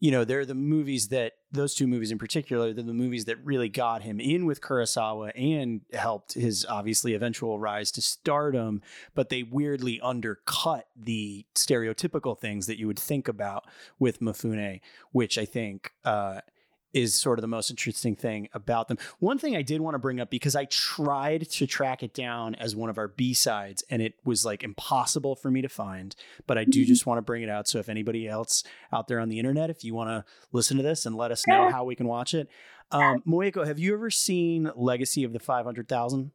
you know, they're the movies that those two movies in particular, they're the movies that really got him in with Kurosawa and helped his obviously eventual rise to stardom, but they weirdly undercut the stereotypical things that you would think about with Mifune, which I think uh is sort of the most interesting thing about them. One thing I did want to bring up because I tried to track it down as one of our B sides and it was like impossible for me to find, but I do just want to bring it out. So if anybody else out there on the internet, if you want to listen to this and let us know how we can watch it. Um, Moeko, have you ever seen Legacy of the 500,000?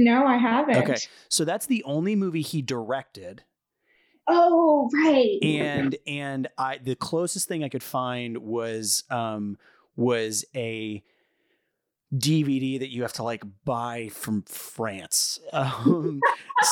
no i haven't Okay. So that's the only movie he directed. oh right and and I the closest thing I could find was um was a DVD that you have to like buy from France. Um,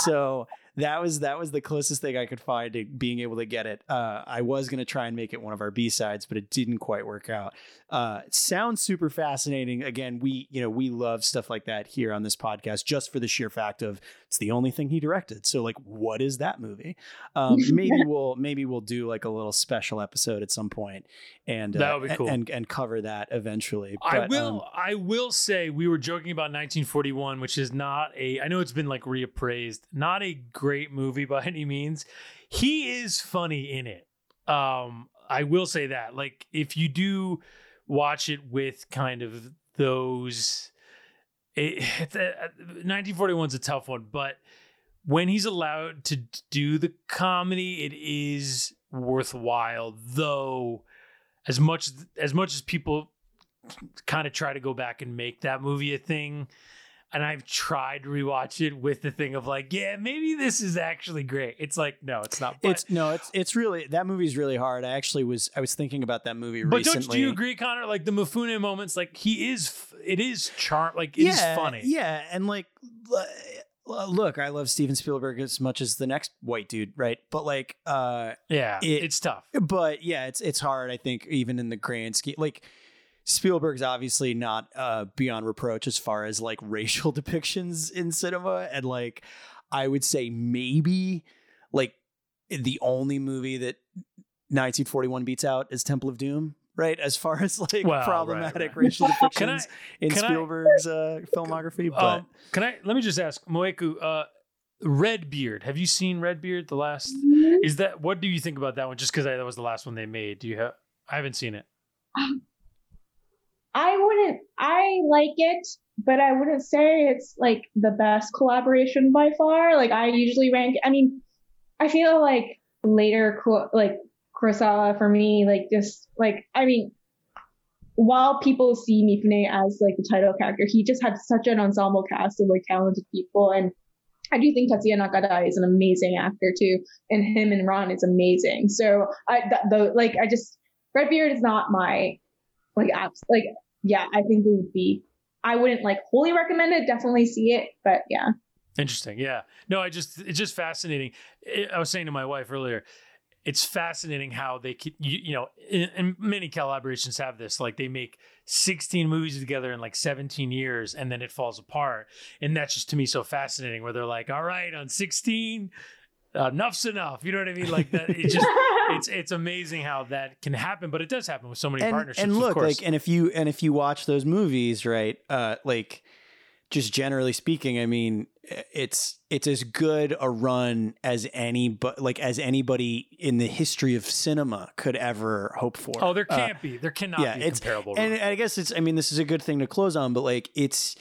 so that was that was the closest thing I could find to being able to get it. Uh, I was gonna try and make it one of our B sides, but it didn't quite work out. Uh, sounds super fascinating. Again, we you know we love stuff like that here on this podcast, just for the sheer fact of it's the only thing he directed. So like, what is that movie? Um, maybe we'll maybe we'll do like a little special episode at some point and uh, That would be cool. and and cover that eventually. I will. um, I will say we were joking about 1941, which is not a. I know it's been like reappraised. Not a great movie by any means. He is funny in it. Um, I will say that. Like, if you do watch it with kind of those, it, 1941 uh, is a tough one, but when he's allowed to do the comedy, it is worthwhile. Though, as much as much as people kind of try to go back and make that movie a thing. And I've tried to rewatch it with the thing of like, yeah, maybe this is actually great. It's like, no, it's not. But, it's no, it's it's really that movie's really hard. I actually was I was thinking about that movie but recently. don't do you agree, Conor? Like the Mifune moments, like he is, it is charm, like it is yeah, funny. Yeah, and like look, I love Steven Spielberg as much as the next white dude, right? But like uh yeah, It- it's tough. but yeah, it's it's hard. I think even in the grand scheme, like Spielberg's obviously not uh, beyond reproach as far as like racial depictions in cinema, and like I would say maybe like the only movie that 1941 beats out is Temple of Doom. Right, as far as like Well, problematic right. racial depictions Can I- in can I- Spielberg's uh, filmography, but Um, can I let me just ask Moeko, uh, Redbeard? Have you seen Redbeard? The last is that. What do you think about that one? Just because that was the last one they made. Do you have? I haven't seen it. I wouldn't. I like it, but I wouldn't say it's like the best collaboration by far. Like I usually rank. I mean, I feel like later, like Kurosawa for me, like just like I mean, while people see Mifune as like the title character, he just had such an ensemble cast of like talented people, and I do think Tatsuya Nakadai is an amazing actor too, and him and Ron is amazing. So I, that, the like, I just Redbeard is not my like apps like yeah, I think it would be. I wouldn't like wholly recommend it. Definitely see it, but yeah. Interesting. Yeah. No, I just it's just fascinating. I was saying to my wife earlier, it's fascinating how they can you, you know, and many collaborations have this. Like they make 16 movies together in like 17 years, and then it falls apart. And that's just to me so fascinating. Where they're like, all right, on 16, uh, enough's enough. You know what I mean? Like that. It just it's it's amazing how that can happen, but it does happen with so many and, partnerships. and look like and if you and if you watch those movies right uh like just generally speaking i mean it's it's as good a run as any but like as anybody in the history of cinema could ever hope for oh, there Uh, can't be. There cannot yeah, be it's- comparable. and run. I guess it's I mean this is a good thing to close on, but like it's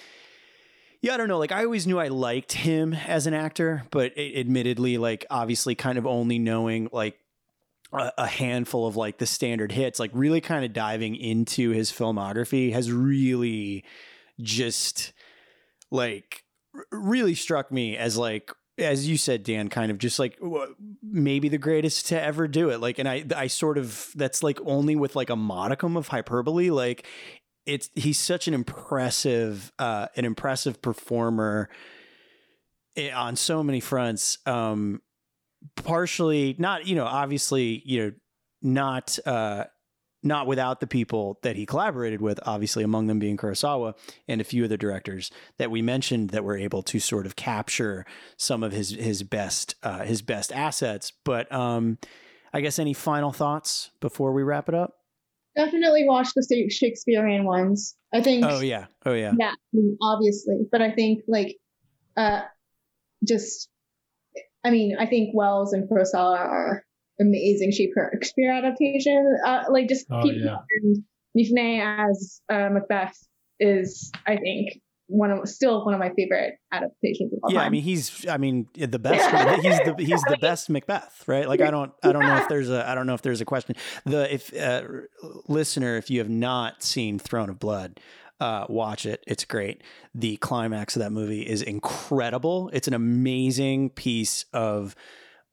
yeah, I don't know. Like I always knew I liked him as an actor, but a- admittedly, like obviously, kind of only knowing like a, a handful of like the standard hits, like really kind of diving into his filmography has really just like really struck me as like as you said dan kind of just like maybe the greatest to ever do it like and i i sort of that's like only with like a modicum of hyperbole like it's he's such an impressive uh an impressive performer on so many fronts um partially not you know obviously you know not uh not without the people that he collaborated with obviously among them being Kurosawa and a few other directors that we mentioned that were able to sort of capture some of his his best uh his best assets. But um I guess any final thoughts before we wrap it up Definitely watch the Shakespearean ones. I think. oh yeah oh yeah Yeah, obviously, but I think like, uh, just, I mean, I think Welles and Kurosawa are amazing Shakespeare adaptation. Uh, like just Oh, people yeah. and Mifune as uh, Macbeth is, I think, one of still one of my favorite adaptations of all yeah, time. I mean he's I mean the best he's the he's the best Macbeth, right? Like I don't I don't know if there's a I don't know if there's a question. The if uh, listener if you have not seen Throne of Blood, uh, watch it. It's great. The climax of that movie is incredible. It's an amazing piece of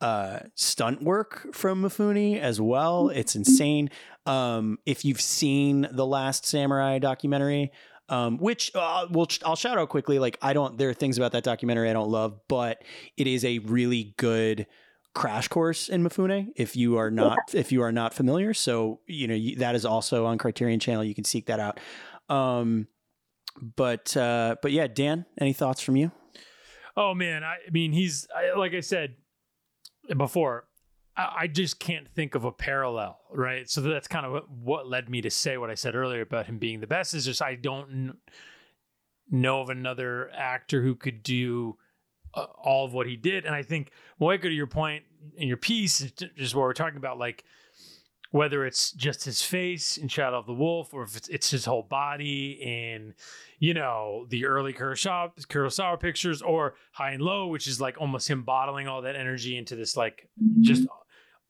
uh, stunt work from Mifune as well. It's insane. Um, if you've seen the Last Samurai documentary, um, which uh, we'll, I'll shout out quickly. Like I don't, there are things about that documentary I don't love, but it is a really good crash course in Mifune. If you are not, if you are not familiar, so you know you, that is also on Criterion Channel. You can seek that out. Um, but uh, but yeah, Dan, any thoughts from you? Oh man, I, I mean, he's I, like I said before. I, just can't think of a parallel, right? So that's kind of what, led me to say what I said earlier about him being the best. Is just I don't know of another actor who could do uh, all of what he did, and I think Moeko, to your point in your piece, just what we're talking about, like whether it's just his face in Shadow of the Wolf or if it's, it's his whole body in, you know, the early Kurosawa, Kurosawa pictures or High and Low, which is like almost him bottling all that energy into this like just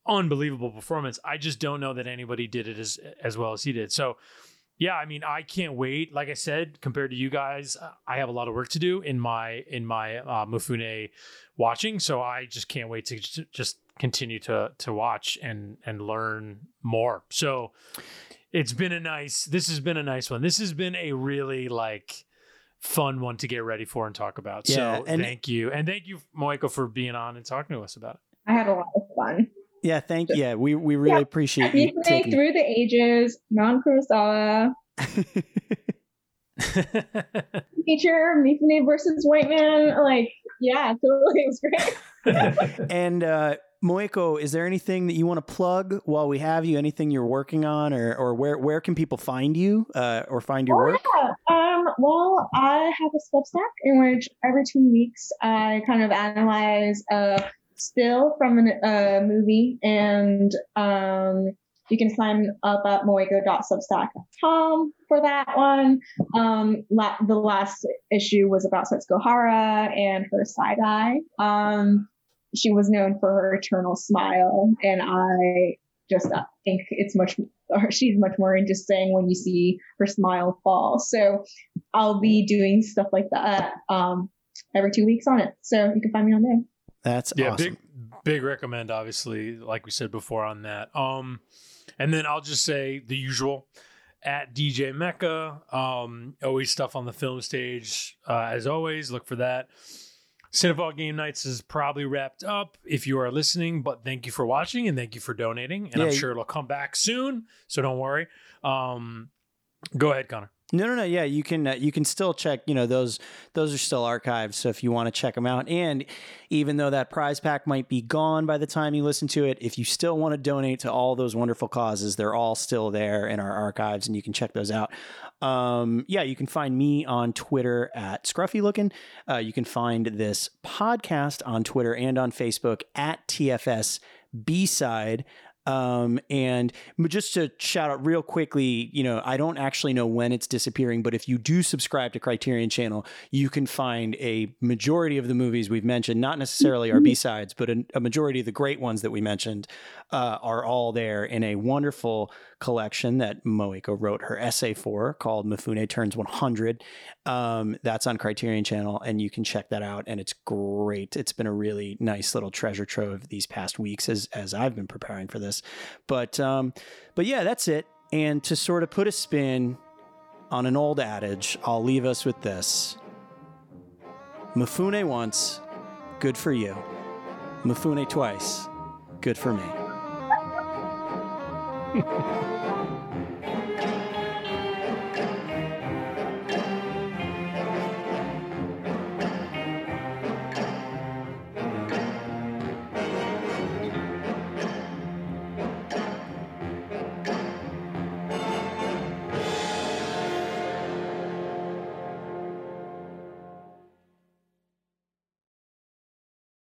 unbelievable performance. I just don't know that anybody did it as as well as he did. So, yeah, I mean, I can't wait. Like I said, compared to you guys, uh, I have a lot of work to do in my in my uh, Mifune watching. So I just can't wait to j- just continue to to watch and and learn more. So it's been a nice. This has been a nice one. This has been a really like fun one to get ready for and talk about. Yeah, so and- thank you, and thank you, Moeko, for being on and talking to us about it. I had a lot of fun. Yeah, thank you. yeah, we we really Yeah. appreciate you taking. through the ages, non Kurosawa, feature Mifune versus White Man. Like, yeah, totally, it was great. and uh Moeko, is there anything that you want to plug while we have you? Anything you're working on, or or where where can people find you, uh, or find your Oh, work? yeah. Um, well, I have a Substack in which every two weeks I kind of analyze a still from a uh, movie, and um, you can sign up at moeko.substack.com for that one. Um, la- the last issue was about Setsuko Hara and her side eye. Um, she was known for her eternal smile, and I just uh, think it's much she's much more interesting when you see her smile fall. So I'll be doing stuff like that um, every two weeks on it. So you can find me on there. That's yeah awesome. big big recommend obviously like we said before on that um and then i'll just say the usual at dj mecca um always stuff on the film stage uh, as always look for that Cinephile Game Nights is probably wrapped up if you are listening, but thank you for watching and thank you for donating. And Yeah, I'm sure it'll come back soon, so don't worry. Um, go ahead, Conor. No, no, no. Yeah, you can uh, you can still check. You know those those are still archived. So if you want to check them out, and even though that prize pack might be gone by the time you listen to it, if you still want to donate to all those wonderful causes, they're all still there in our archives, and you can check those out. Um, yeah, you can find me on Twitter at Scruffy Looking. Uh, you can find this podcast on Twitter and on Facebook at TFS B side. Um, and just to shout out real quickly, you know, I don't actually know when it's disappearing, but if you do subscribe to Criterion Channel, you can find a majority of the movies we've mentioned, not necessarily our B sides, but a, a majority of the great ones that we mentioned uh, are all there in a wonderful collection that Moeko wrote her essay for called Mifune Turns 100. Um, that's on Criterion Channel, and you can check that out. And it's great. It's been a really nice little treasure trove these past weeks as as I've been preparing for this. But um, but yeah, that's it. And to sort of put a spin on an old adage, I'll leave us with this: Mifune once, good for you. Mifune twice, good for me.